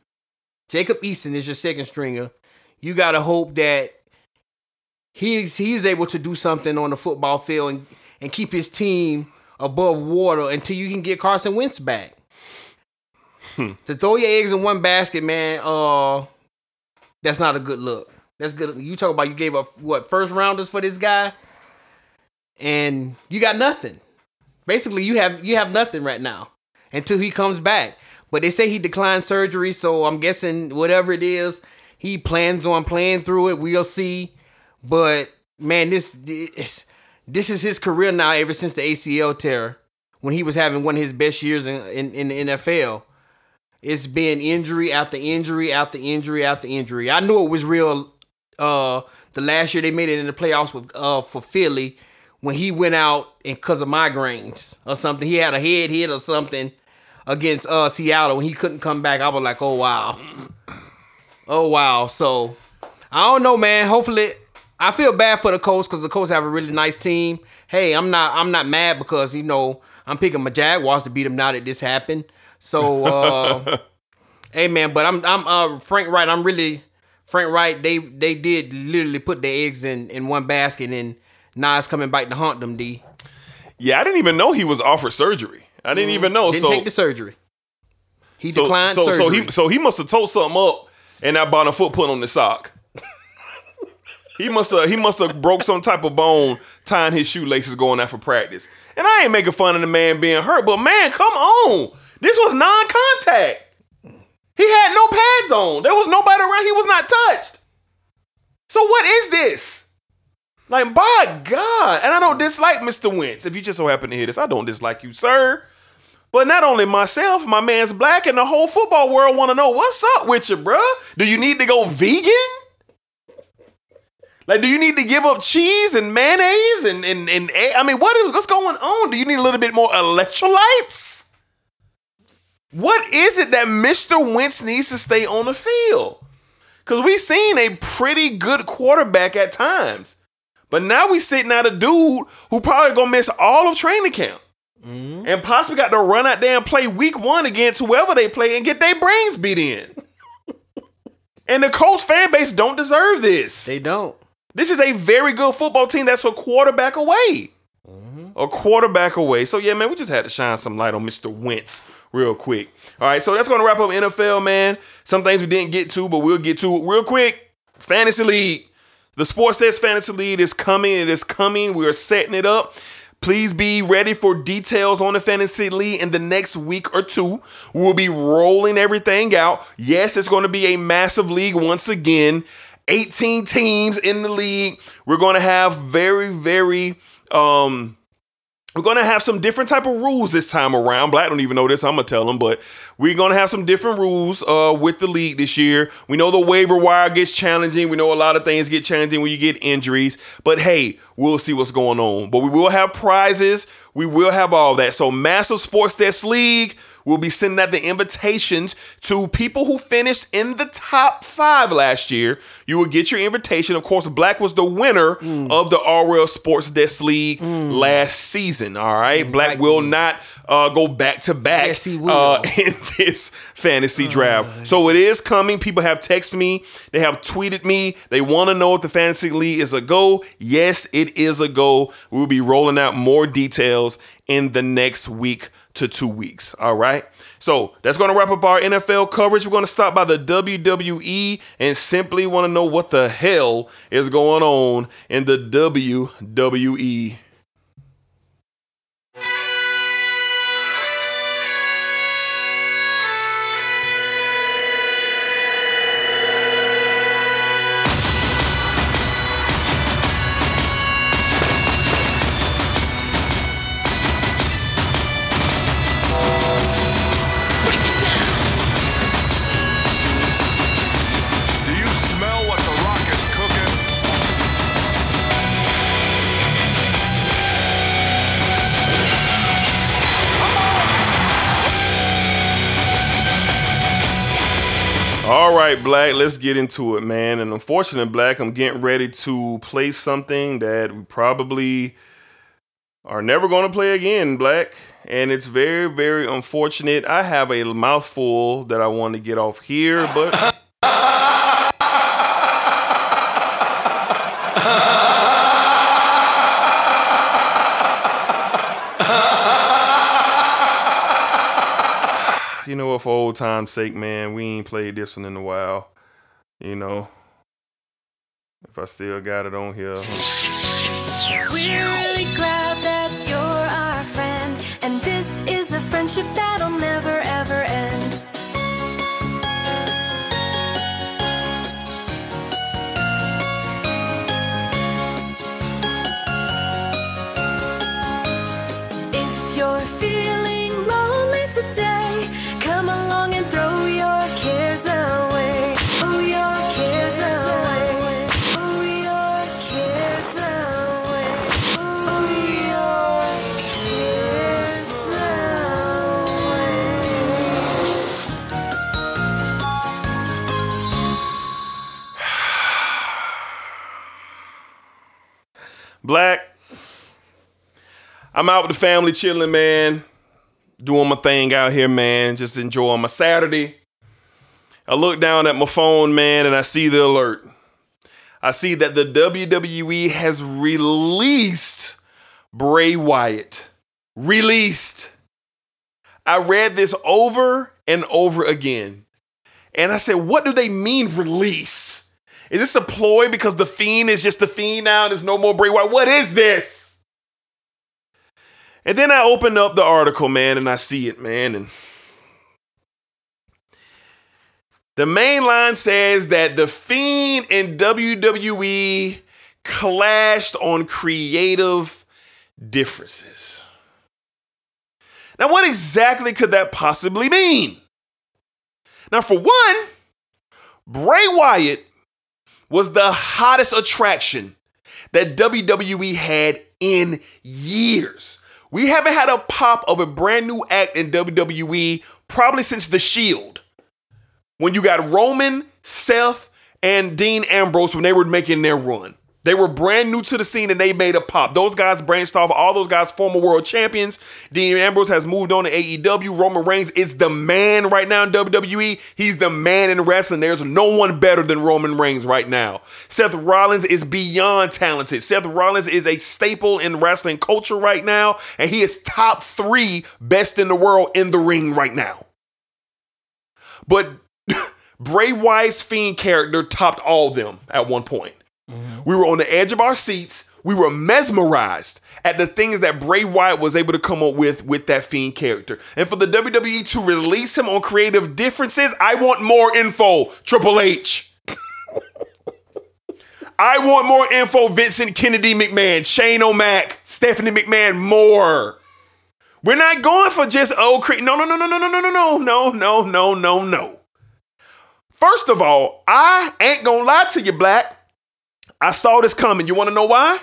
Jacob Eason is your second stringer. You gotta hope that he's he's able to do something on the football field and, and keep his team above water until you can get Carson Wentz back. to throw your eggs in one basket, man, uh that's not a good look. That's good. You talk about you gave up what first rounders for this guy, and you got nothing. Basically, you have you have nothing right now until he comes back. But they say he declined surgery, so I'm guessing whatever it is, he plans on playing through it. We'll see. But man, this this, this is his career now ever since the ACL tear when he was having one of his best years in, in, in the NFL. It's been injury after injury after injury after injury. I knew it was real uh the last year they made it in the playoffs with uh for Philly when he went out and because of migraines or something. He had a head hit or something against uh Seattle when he couldn't come back. I was like, oh wow. Oh wow. So I don't know, man. Hopefully I feel bad for the Colts because the Colts have a really nice team. Hey, I'm not I'm not mad because, you know, I'm picking my Jaguars to beat them now that this happened. So uh hey man, but I'm I'm uh Frank Reich, I'm really Frank Reich, they they did literally put their eggs in, in one basket and now it's coming back to haunt them, D. Yeah, I didn't even know he was offered surgery. I didn't even know. Didn't so take the surgery. He so, declined so, surgery. so he so he must have told something up and that bottom foot put on the sock. he must have he must have broke some type of bone tying his shoelaces going out for practice. And I ain't making fun of the man being hurt, but man, come on. This was non-contact. He had no pads on. There was nobody around. He was not touched. So what is this? Like, by God. And I don't dislike Mr. Wentz. If you just so happen to hear this, I don't dislike you, sir. But not only myself, my man's black, and the whole football world want to know what's up with you, bruh. Do you need to go vegan? Like, do you need to give up cheese and mayonnaise and and and? I mean, what is what's going on? Do you need a little bit more electrolytes? What is it that Mr. Wentz needs to stay on the field? Because we've seen a pretty good quarterback at times. But now we sitting out a dude who probably gonna miss all of training camp. Mm-hmm. And possibly got to run out there and play week one against whoever they play and get their brains beat in. and the Colts fan base don't deserve this. They don't. This is a very good football team that's a quarterback away. A quarterback away. So, yeah, man, we just had to shine some light on Mr. Wentz real quick. All right, so that's to wrap up NFL, man. Some things we didn't get to, but we'll get to it real quick. Fantasy League. The Sports Desk Fantasy League is coming. It is coming. We are setting it up. Please be ready for details on the Fantasy League in the next week or two. We'll be rolling everything out. Yes, it's going to be a massive league once again. 18 teams in the league. We're going to have very, very um we're gonna have some different type of rules this time around. Black don't even know this. I'm gonna tell them, but we're gonna have some different rules uh, with the league this year. We know the waiver wire gets challenging. We know a lot of things get challenging when you get injuries. But hey, we'll see what's going on. But we will have prizes. We will have all that. So massive sports desk league. We'll be sending out the invitations to people who finished in the top five last year. You will get your invitation. Of course, Black was the winner of the RL Sports Desk League last season. All right, Black will not uh, go back to back Yes, uh, in this fantasy draft. So it is coming. People have texted me. They have tweeted me. They want to know if the fantasy league is a go. Yes, it is a go. We'll be rolling out more details in the next week to two weeks. All right. So that's going to wrap up our NFL coverage. We're going to stop by the WWE and simply want to know what the hell is going on in the. WWE. Right, Black, let's get into it, man. And unfortunately, Black, I'm getting ready to play something that we probably are never going to play again, Black. And it's very, very unfortunate. I have a mouthful that I want to get off here, but. you know what, for old time's sake, man, we ain't played this one in a while. You know, if I still got it on here. Black, I'm out with the family chilling, man. Doing my thing out here, man. Just enjoying my Saturday. I look down at my phone, man, and I see the alert. I see that the WWE has released Bray Wyatt. Released. I read this over and over again. And I said, what do they mean release? Is this a ploy because the fiend is just the fiend now and there's no more Bray Wyatt? What is this? And then I open up the article, man, and I see it, man, and The main line says that the Fiend and WWE clashed on creative differences. Now, what exactly could that possibly mean? Now, for one, Bray Wyatt was the hottest attraction that WWE had in years. We haven't had a pop of a brand new act in WWE probably since The Shield. When you got Roman, Seth, and Dean Ambrose when they were making their run. They were brand new to the scene and they made a pop. Those guys branched off, all those guys former world champions. Dean Ambrose has moved on to AEW. Roman Reigns is the man right now in WWE. He's the man in wrestling. There's no one better than Roman Reigns right now. Seth Rollins is beyond talented. Seth Rollins is a staple in wrestling culture right now, and he is top three best in the world in the ring right now. But Bray Wyatt's Fiend character topped all them at one point. We were on the edge of our seats. We were mesmerized at the things that Bray Wyatt was able to come up with with that Fiend character. And for the WWE to release him on creative differences, I want more info, Triple H. I want more info, Vincent Kennedy McMahon, Shane O'Mac, Stephanie McMahon, more. We're not going for just old cre- no no no no no no no no no no no no no. First of all, I ain't gonna lie to you, Black. I saw this coming. You want to know why?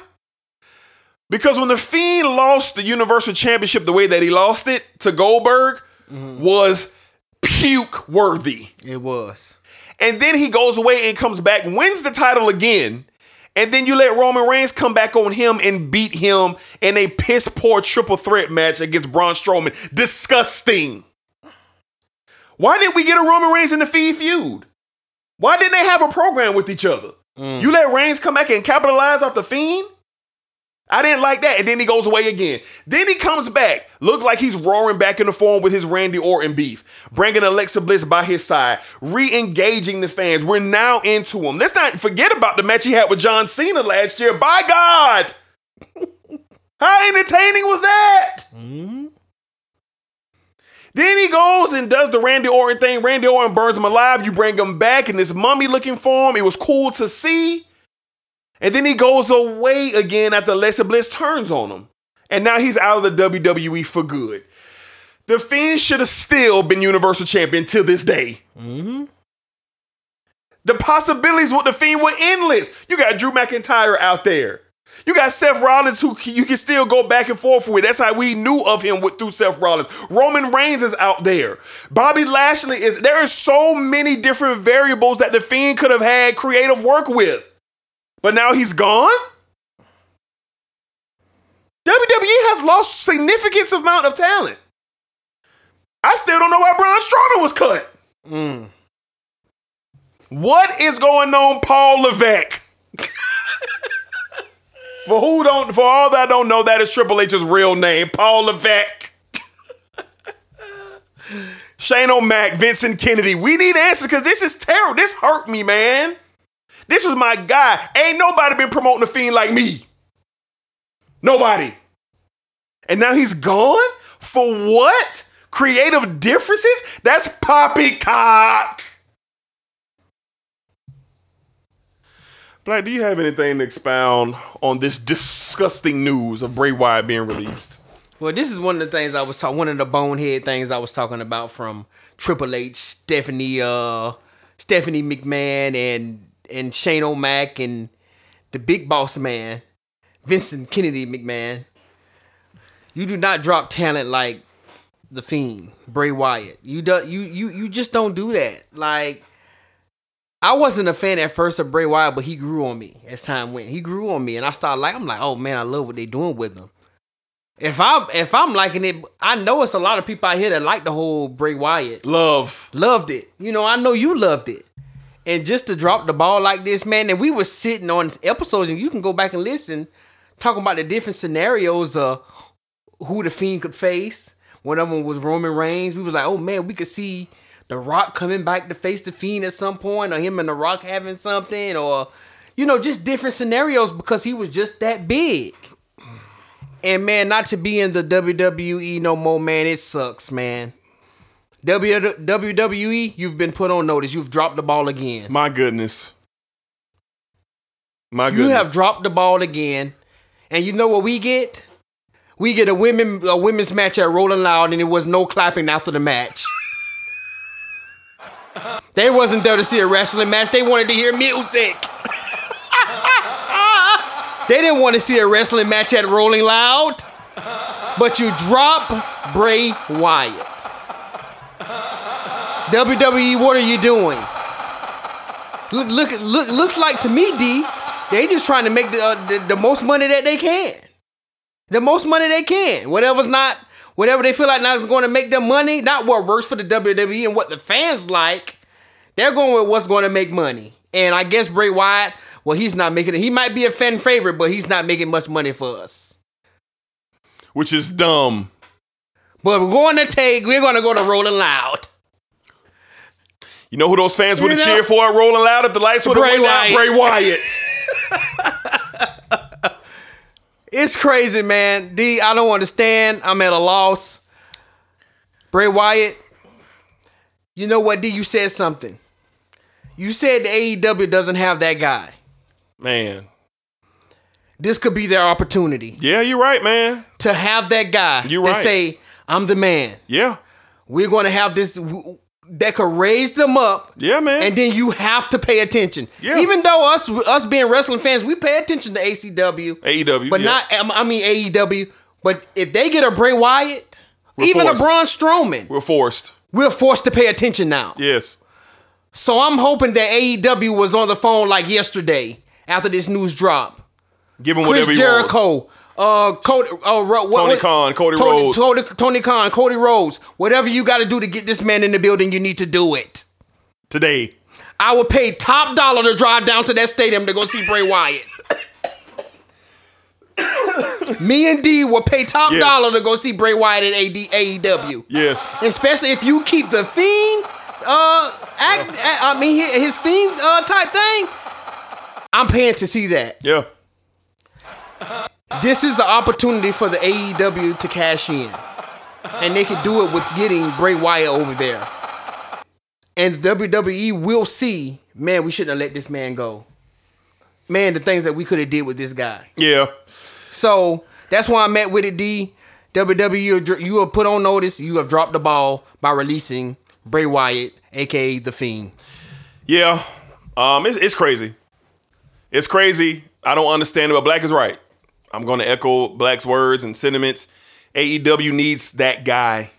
Because when the Fiend lost the Universal Championship the way that he lost it to Goldberg mm-hmm. was puke worthy. It was. And then he goes away and comes back, wins the title again. And then you let Roman Reigns come back on him and beat him in a piss poor triple threat match against Braun Strowman. Disgusting. Why didn't we get a Roman Reigns in the Fiend feud? Why didn't they have a program with each other? Mm. You let Reigns come back and capitalize off the Fiend? I didn't like that. And then he goes away again. Then he comes back. Looks like he's roaring back in the form with his Randy Orton beef. Bringing Alexa Bliss by his side. Re-engaging the fans. We're now into him. Let's not forget about the match he had with John Cena last year. By God! How entertaining was that? Mm-hmm. Then he goes and does the Randy Orton thing. Randy Orton burns him alive. You bring him back in this mummy looking form. It was cool to see. And then he goes away again after Alexa Bliss turns on him. And now he's out of the WWE for good. The Fiend should have still been Universal Champion till this day. Mm-hmm. The possibilities with the Fiend were endless. You got Drew McIntyre out there. You got Seth Rollins, who you can still go back and forth with. That's how we knew of him with through Seth Rollins. Roman Reigns is out there. Bobby Lashley is. There are so many different variables that the Fiend could have had creative work with, but now he's gone. WWE has lost significant amount of talent. I still don't know why Braun Strowman was cut. Mm. What is going on, Paul Levesque? For who don't, for all that don't know, that is Triple H's real name, Paul Levesque. Shane O'Mac, Vincent Kennedy. We need answers because this is terrible. This hurt me, man. This was my guy. Ain't nobody been promoting a fiend like me. Nobody. And now he's gone? For what? Creative differences? That's poppycock. Black, do you have anything to expound on this disgusting news of Bray Wyatt being released? Well, this is one of the things I was talking. One of the bonehead things I was talking about from Triple H, Stephanie, uh, Stephanie McMahon, and and Shane O'Mac, and the Big Boss Man, Vincent Kennedy McMahon. You do not drop talent like the Fiend, Bray Wyatt. You do you you you just don't do that. Like I wasn't a fan at first of Bray Wyatt, but he grew on me as time went. He grew on me, and I started like I'm like, oh man, I love what they're doing with him. If I'm if I'm liking it, I know it's a lot of people out here that like the whole Bray Wyatt. Love. Loved it. You know, I know you loved it. And just to drop the ball like this, man, and we were sitting on episodes, and you can go back and listen, talking about the different scenarios of who the Fiend could face. One of them was Roman Reigns. We was like, oh man, we could see The Rock coming back to face the Fiend at some point, or him and The Rock having something, or you know, just different scenarios because he was just that big. And man, not to be in the WWE no more, man, it sucks, man. WWE, you've been put on notice. You've dropped the ball again. My goodness. My goodness. You have dropped the ball again. And you know what we get? We get a women a women's match at Rolling Loud, and it was no clapping after the match. They wasn't there to see a wrestling match. They wanted to hear music. they didn't want to see a wrestling match at Rolling Loud. But you drop Bray Wyatt. WWE, what are you doing? Look, look, look, looks like to me, D, they just trying to make the, uh, the the most money that they can. The most money they can. Whatever's not, whatever they feel like now is going to make them money, not what works for the WWE and what the fans like. They're going with what's going to make money. And I guess Bray Wyatt, well, he's not making it. He might be a fan favorite, but he's not making much money for us. Which is dumb. But we're going to take, we're going to go to Rolling Loud. You know who those fans would have cheered for at Rolling Loud if the lights would have went out? Wyatt. Bray Wyatt. It's crazy, man. D, I don't understand. I'm at a loss. Bray Wyatt, you know what, D? You said something. You said the AEW doesn't have that guy. Man. This could be their opportunity Yeah, you're right, man. to have that guy You right. say, I'm the man. Yeah. We're going to have this that could raise them up. Yeah, man. And then you have to pay attention. Yeah. Even though us us being wrestling fans, we pay attention to ACW. AEW. But yeah. not, I mean AEW. But if they get a Bray Wyatt, We're even forced. a Braun Strowman, We're forced. we're forced to pay attention now. Yes. So I'm hoping that AEW was on the phone like yesterday after this news drop. Give him Chris whatever he wants. Uh, Cody, uh, what- Tony what- Khan, Cody Tony, Rhodes. Tony, Tony Khan, Cody Rhodes. Whatever you got to do to get this man in the building, you need to do it. Today. I would pay top dollar to drive down to that stadium to go see Bray Wyatt. Me and D will pay top Yes. dollar to go see Bray Wyatt at AD, AEW. Yes. Especially if you keep the fiend, uh, act, a- I mean his, his fiend uh, type thing. I'm paying to see that. Yeah. This is an opportunity for the AEW to cash in, and they can do it with getting Bray Wyatt over there. And WWE will see, man, we shouldn't have let this man go. Man, the things that we could have did with this guy. Yeah. So that's why I'm at with it, D. WWE, you you have put on notice. You have dropped the ball by releasing Bray Wyatt, aka the Fiend. Yeah. Um, it's, it's crazy. It's crazy. I don't understand it, but Black is right. I'm going to echo Black's words and sentiments. AEW needs that guy.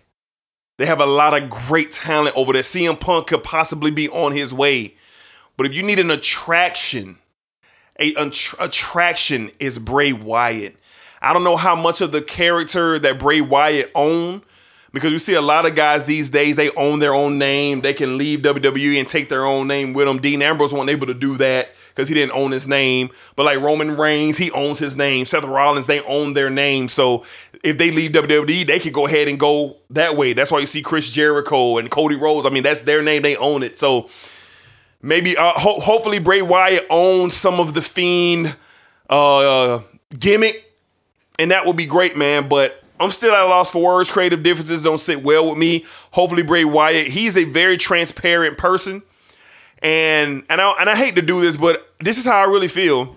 They have a lot of great talent over there. CM Punk could possibly be on his way. But if you need an attraction, a attr- attraction is Bray Wyatt. I don't know how much of the character that Bray Wyatt own because we see a lot of guys these days they own their own name. They can leave WWE and take their own name with them. Dean Ambrose wasn't able to do that because he didn't own his name. But like Roman Reigns, he owns his name. Seth Rollins, they own their name. So if they leave WWE, they could go ahead and go that way. That's why you see Chris Jericho and Cody Rhodes. I mean, that's their name. They own it. So maybe uh, ho- hopefully Bray Wyatt owns some of the Fiend uh, gimmick, and that would be great, man. But I'm still at a loss for words. Creative differences don't sit well with me. Hopefully Bray Wyatt, he's a very transparent person, and and I and I hate to do this, but this is how I really feel.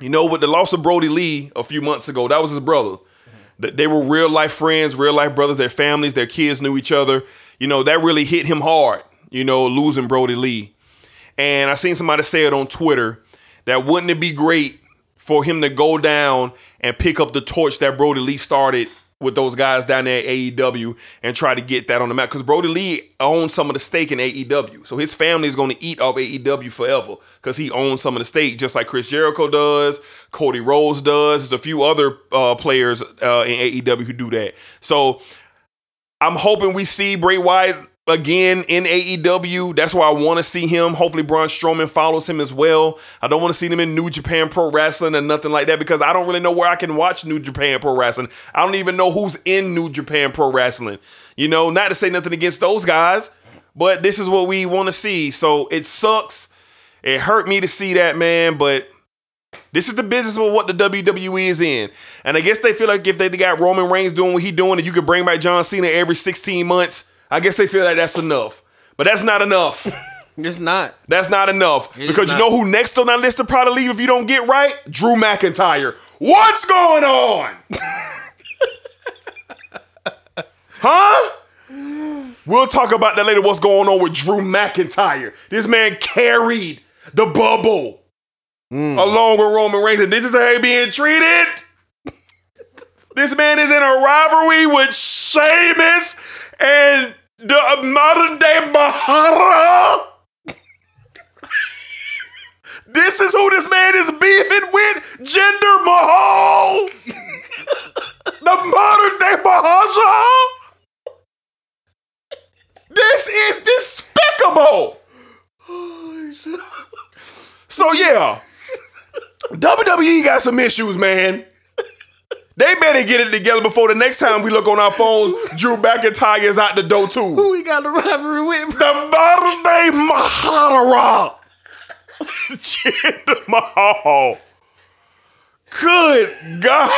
You know, with the loss of Brodie Lee a few months ago, that was his brother. Th- They were real life friends, real life brothers. Their families, their kids knew each other. You know, that really hit him hard. You know, losing Brodie Lee. And I seen somebody say it on Twitter that wouldn't it be great for him to go down and pick up the torch that Brodie Lee started with those guys down there at AEW and try to get that on the map? Because Brodie Lee owns some of the stake in AEW. So his family is going to eat off AEW forever because he owns some of the stake, just like Chris Jericho does, Cody Rhodes does. There's a few other uh, players uh, in AEW who do that. So I'm hoping we see Bray Wyatt again in AEW. That's why I want to see him. Hopefully, Braun Strowman follows him as well. I don't want to see them in New Japan Pro Wrestling or nothing like that because I don't really know where I can watch New Japan Pro Wrestling. I don't even know who's in New Japan Pro Wrestling. You know, not to say nothing against those guys, but this is what we want to see. So it sucks. It hurt me to see that, man, but this is the business of what the WWE is in. And I guess they feel like if they got Roman Reigns doing what he doing and you could bring back John Cena every 16 months, I guess they feel like that's enough. But that's not enough. It's not. That's not enough. It because you know who next on that list to probably leave if you don't get right? Drew McIntyre. What's going on? huh? We'll talk about that later. What's going on with Drew McIntyre? This man carried the bubble mm. along with Roman Reigns, and this is how he being treated. this man is in a rivalry with Sheamus and the modern day Mahara. This is who this man is beefing with, Jinder Mahal. the modern day Maharaja. This is despicable. So yeah, WWE got some issues, man. They better get it together before the next time we look on our phones. Drew McIntyre is out the door too. Who we got the rivalry with? The modern day Mahara. Jinder Mahal. Good God.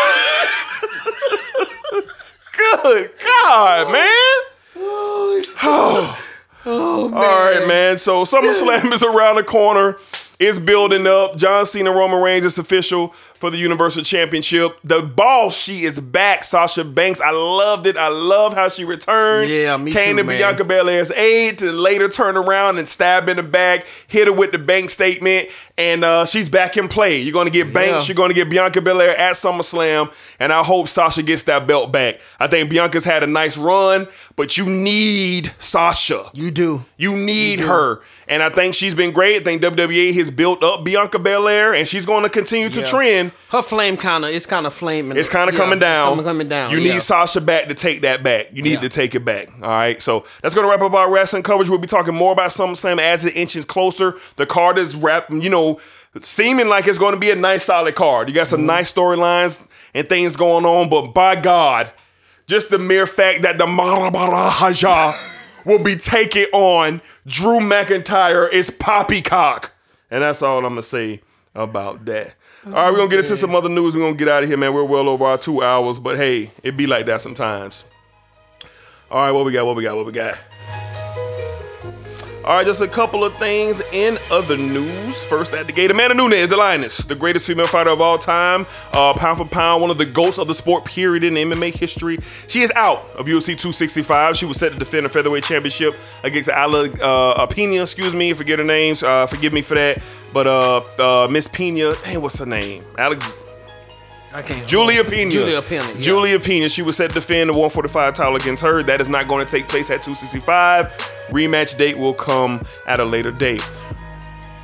Good God, man. Oh, man. All right, man. So SummerSlam is around the corner. It's building up. John Cena, Roman Reigns is official for the Universal Championship. The boss, she is back. Sasha Banks. I loved it. I loved how she returned. Yeah, me Came too, to man. Bianca Belair's aid to later turn around and stab in the back, hit her with the bank statement, and uh, she's back in play. You're going to get Banks. Yeah. You're going to get Bianca Belair at SummerSlam, and I hope Sasha gets that belt back. I think Bianca's had a nice run, but you need Sasha. You do. You need her. And I think she's been great. I think WWE has built up Bianca Belair, and she's going to continue to Yeah. trend. Her flame kind of, it's kind of flaming. It's kind of Yeah, coming down. Coming, coming down. You yeah. need Sasha back to take that back. You need Yeah. to take it back. All right. So that's going to wrap up our wrestling coverage. We'll be talking more about SummerSlam as it inches closer. The card is wrap, you know, seeming like it's going to be a nice, solid card. You got Mm-hmm. some nice storylines and things going on, but by God, just the mere fact that the Maharaja will be taking on Drew McIntyre is poppycock. And that's all I'm to say about that. All right, we're to get into some other news. We're to get out of here, man. We're well over our two hours, but hey, it be like that sometimes. All right, what we got? What we got? What we got? All right, just a couple of things in other news. First at the gate, Amanda Nunes, Alliance, the greatest female fighter of all time, uh, pound for pound, one of the goats of the sport, period, in MMA history. She is out of UFC 265. She was set to defend a featherweight championship against Ala uh, Pena, excuse me, forget her names, uh, forgive me for that. But uh, uh, Miss Pena, hey, what's her name? Alex. Julia Pena. Julia Pena, yeah. Julia Pena. She was set to defend the 145 title against her. That is not going to take place at 265. Rematch date will come at a later date.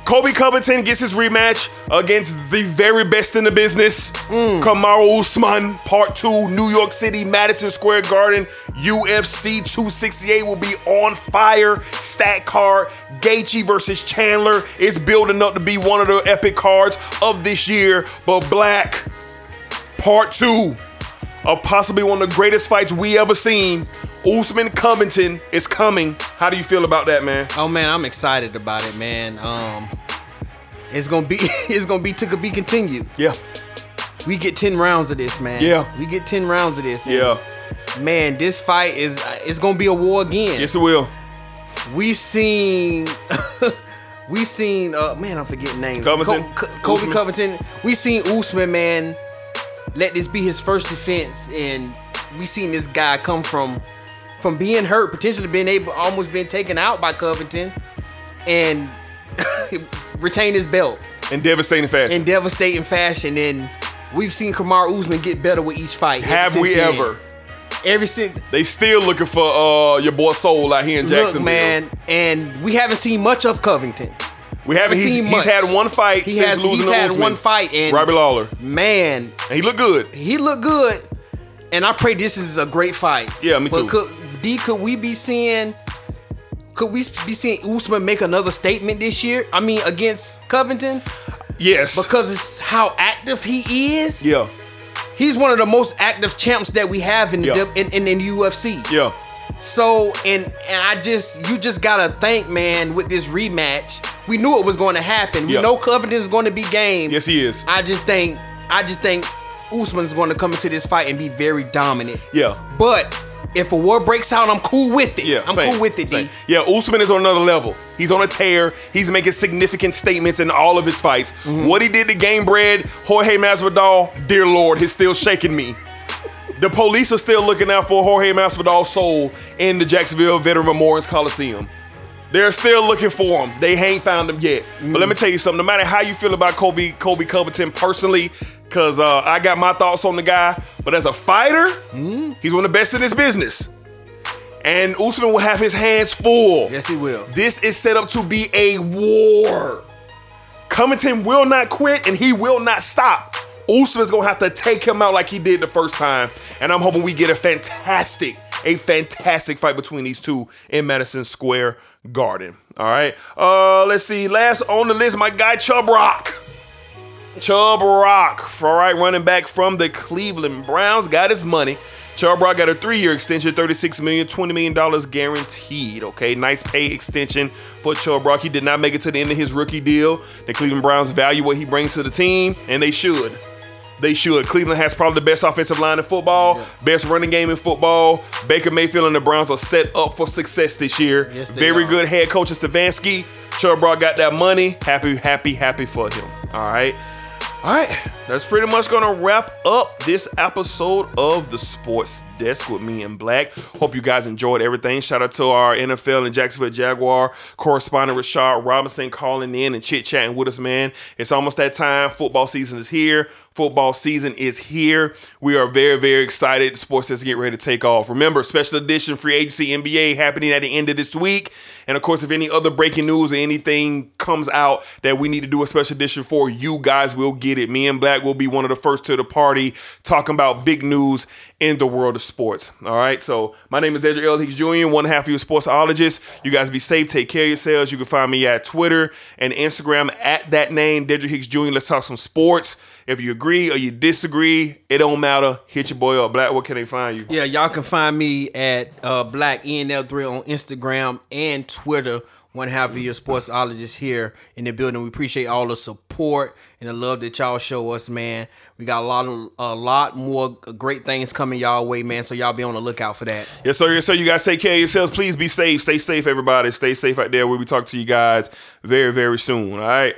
Colby Covington gets his rematch against the very best in the business, Mm. Kamaru Usman, Part 2, New York City, Madison Square Garden, UFC 268 will be on fire. Stat card, Gaethje versus Chandler is building up to be one of the epic cards of this year. But Black, Part 2 of possibly one of the greatest fights we ever seen. Usman Covington is coming. How do you feel about that, man? Oh man, I'm excited about it, man. Um, it's gonna be, it's gonna be to be continued. Yeah. We get ten rounds of this, man. Yeah. we get ten rounds of this. Yeah. man, this fight is, it's gonna be a war again. Yes, it will. we seen we seen uh man I'm forgetting names Covington? Co- Co- Colby Usman? Covington we seen Usman man let this be his first defense and we seen this guy come from from being hurt potentially being able almost being taken out by Covington and retain his belt In devastating fashion. in devastating fashion and we've seen Kamaru Usman get better with each fight Have we then. ever? ever since They still looking for uh your boy Soul out here in Jacksonville. Man, and we haven't seen much of Covington. We haven't. He's, seen he's much. had one fight He since has. losing He's had Usman. one fight, and Robbie Lawler, man, and he looked good. he looked good. And I pray this is a great fight. Yeah, me too. Could D? Could we be seeing? Could we be seeing Usman make another statement this year? I mean, against Covington, Yes. because it's how active he is. yeah. He's one of the most active champs that we have in the Yeah. in, in, in UFC. Yeah. So and and I just you just gotta think, man, with this rematch, we knew it was going to happen. We know Covington is going to be game. Yes, he is. I just think I just think Usman's going to come into this fight and be very dominant. Yeah. But If a war breaks out, I'm cool with it. Yeah, I'm same, cool with it, same. D. Yeah, Usman is on another level. He's on a tear. He's making significant statements in all of his fights. Mm-hmm. What he did to Gamebred, Jorge Masvidal, dear Lord, he's still shaking me. The police are still looking out for Jorge Masvidal's soul in the Jacksonville Veteran Memorial Coliseum. They're still looking for him. They ain't found him yet. But let me tell you something. No matter how you feel about Colby, Colby Covington personally, because uh, I got my thoughts on the guy. But as a fighter, he's one of the best in his business. And Usman will have his hands full. Yes, he will. This is set up to be a war. Covington will not quit and he will not stop. Usman's gonna have to take him out like he did the first time. And I'm hoping we get a fantastic, a fantastic fight between these two in Madison Square Garden. All right. Uh, let's see. Last on the list, my guy Chubb Rock. Chubb Rock, all right, running back from the Cleveland Browns, got his money. Chubb Rock got a three-year extension, $36 million, $20 million guaranteed. Okay, nice pay extension for Chubb Rock. He did not make it to the end of his rookie deal. The Cleveland Browns value what he brings to the team, and they should. They should. Cleveland has probably the best offensive line in football, best running game in football. Baker Mayfield and the Browns are set up for success this year. Yes, Very are. good head coach Stefanski. Chubb Rock got that money. Happy, happy, happy for him. All right. All right, that's pretty much gonna wrap up this episode of the Sports Desk with me and Black. Hope you guys enjoyed everything. Shout out to our NFL and Jacksonville Jaguar correspondent Rashad Robinson calling in and chit chatting with us, man. It's almost that time. Football season is here. Football season is here. We are very, very excited. Sports Desk get ready to take off. Remember, special edition free agency NBA happening at the end of this week. And of course, if any other breaking news or anything comes out that we need to do a special edition for, you guys will get it. Me and Black will be one of the first to the party talking about big news in the world of sports. All right. So my name is Dedrick L. Hicks Jr., one half of your sportsologist. You guys be safe. Take care of yourselves. You can find me at Twitter and Instagram at that name, Dedrick Hicks Jr. Let's talk some sports. If you agree or you disagree, it don't matter. Hit your boy up. Black, where can they find you? Yeah, y'all can find me at uh, Black ENL3 on Instagram and Twitter. One half of your sportsologist here in the building. We appreciate all the support and the love that y'all show us, man. We got a lot of a lot more great things coming y'all way, man. So y'all be on the lookout for that. Yes, sir. Yes, sir. You guys take care of yourselves. Please be safe. Stay safe, everybody. Stay safe out there. We'll be talking to you guys very, very soon. All right.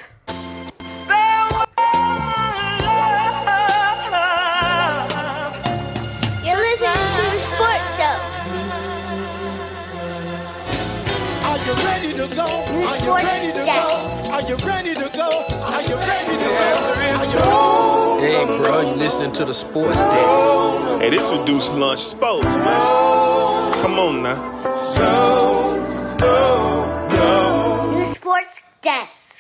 Hey, bro, you listening to the sports desk? Hey, this reduced lunch sports, man. Come on now. The sports desk.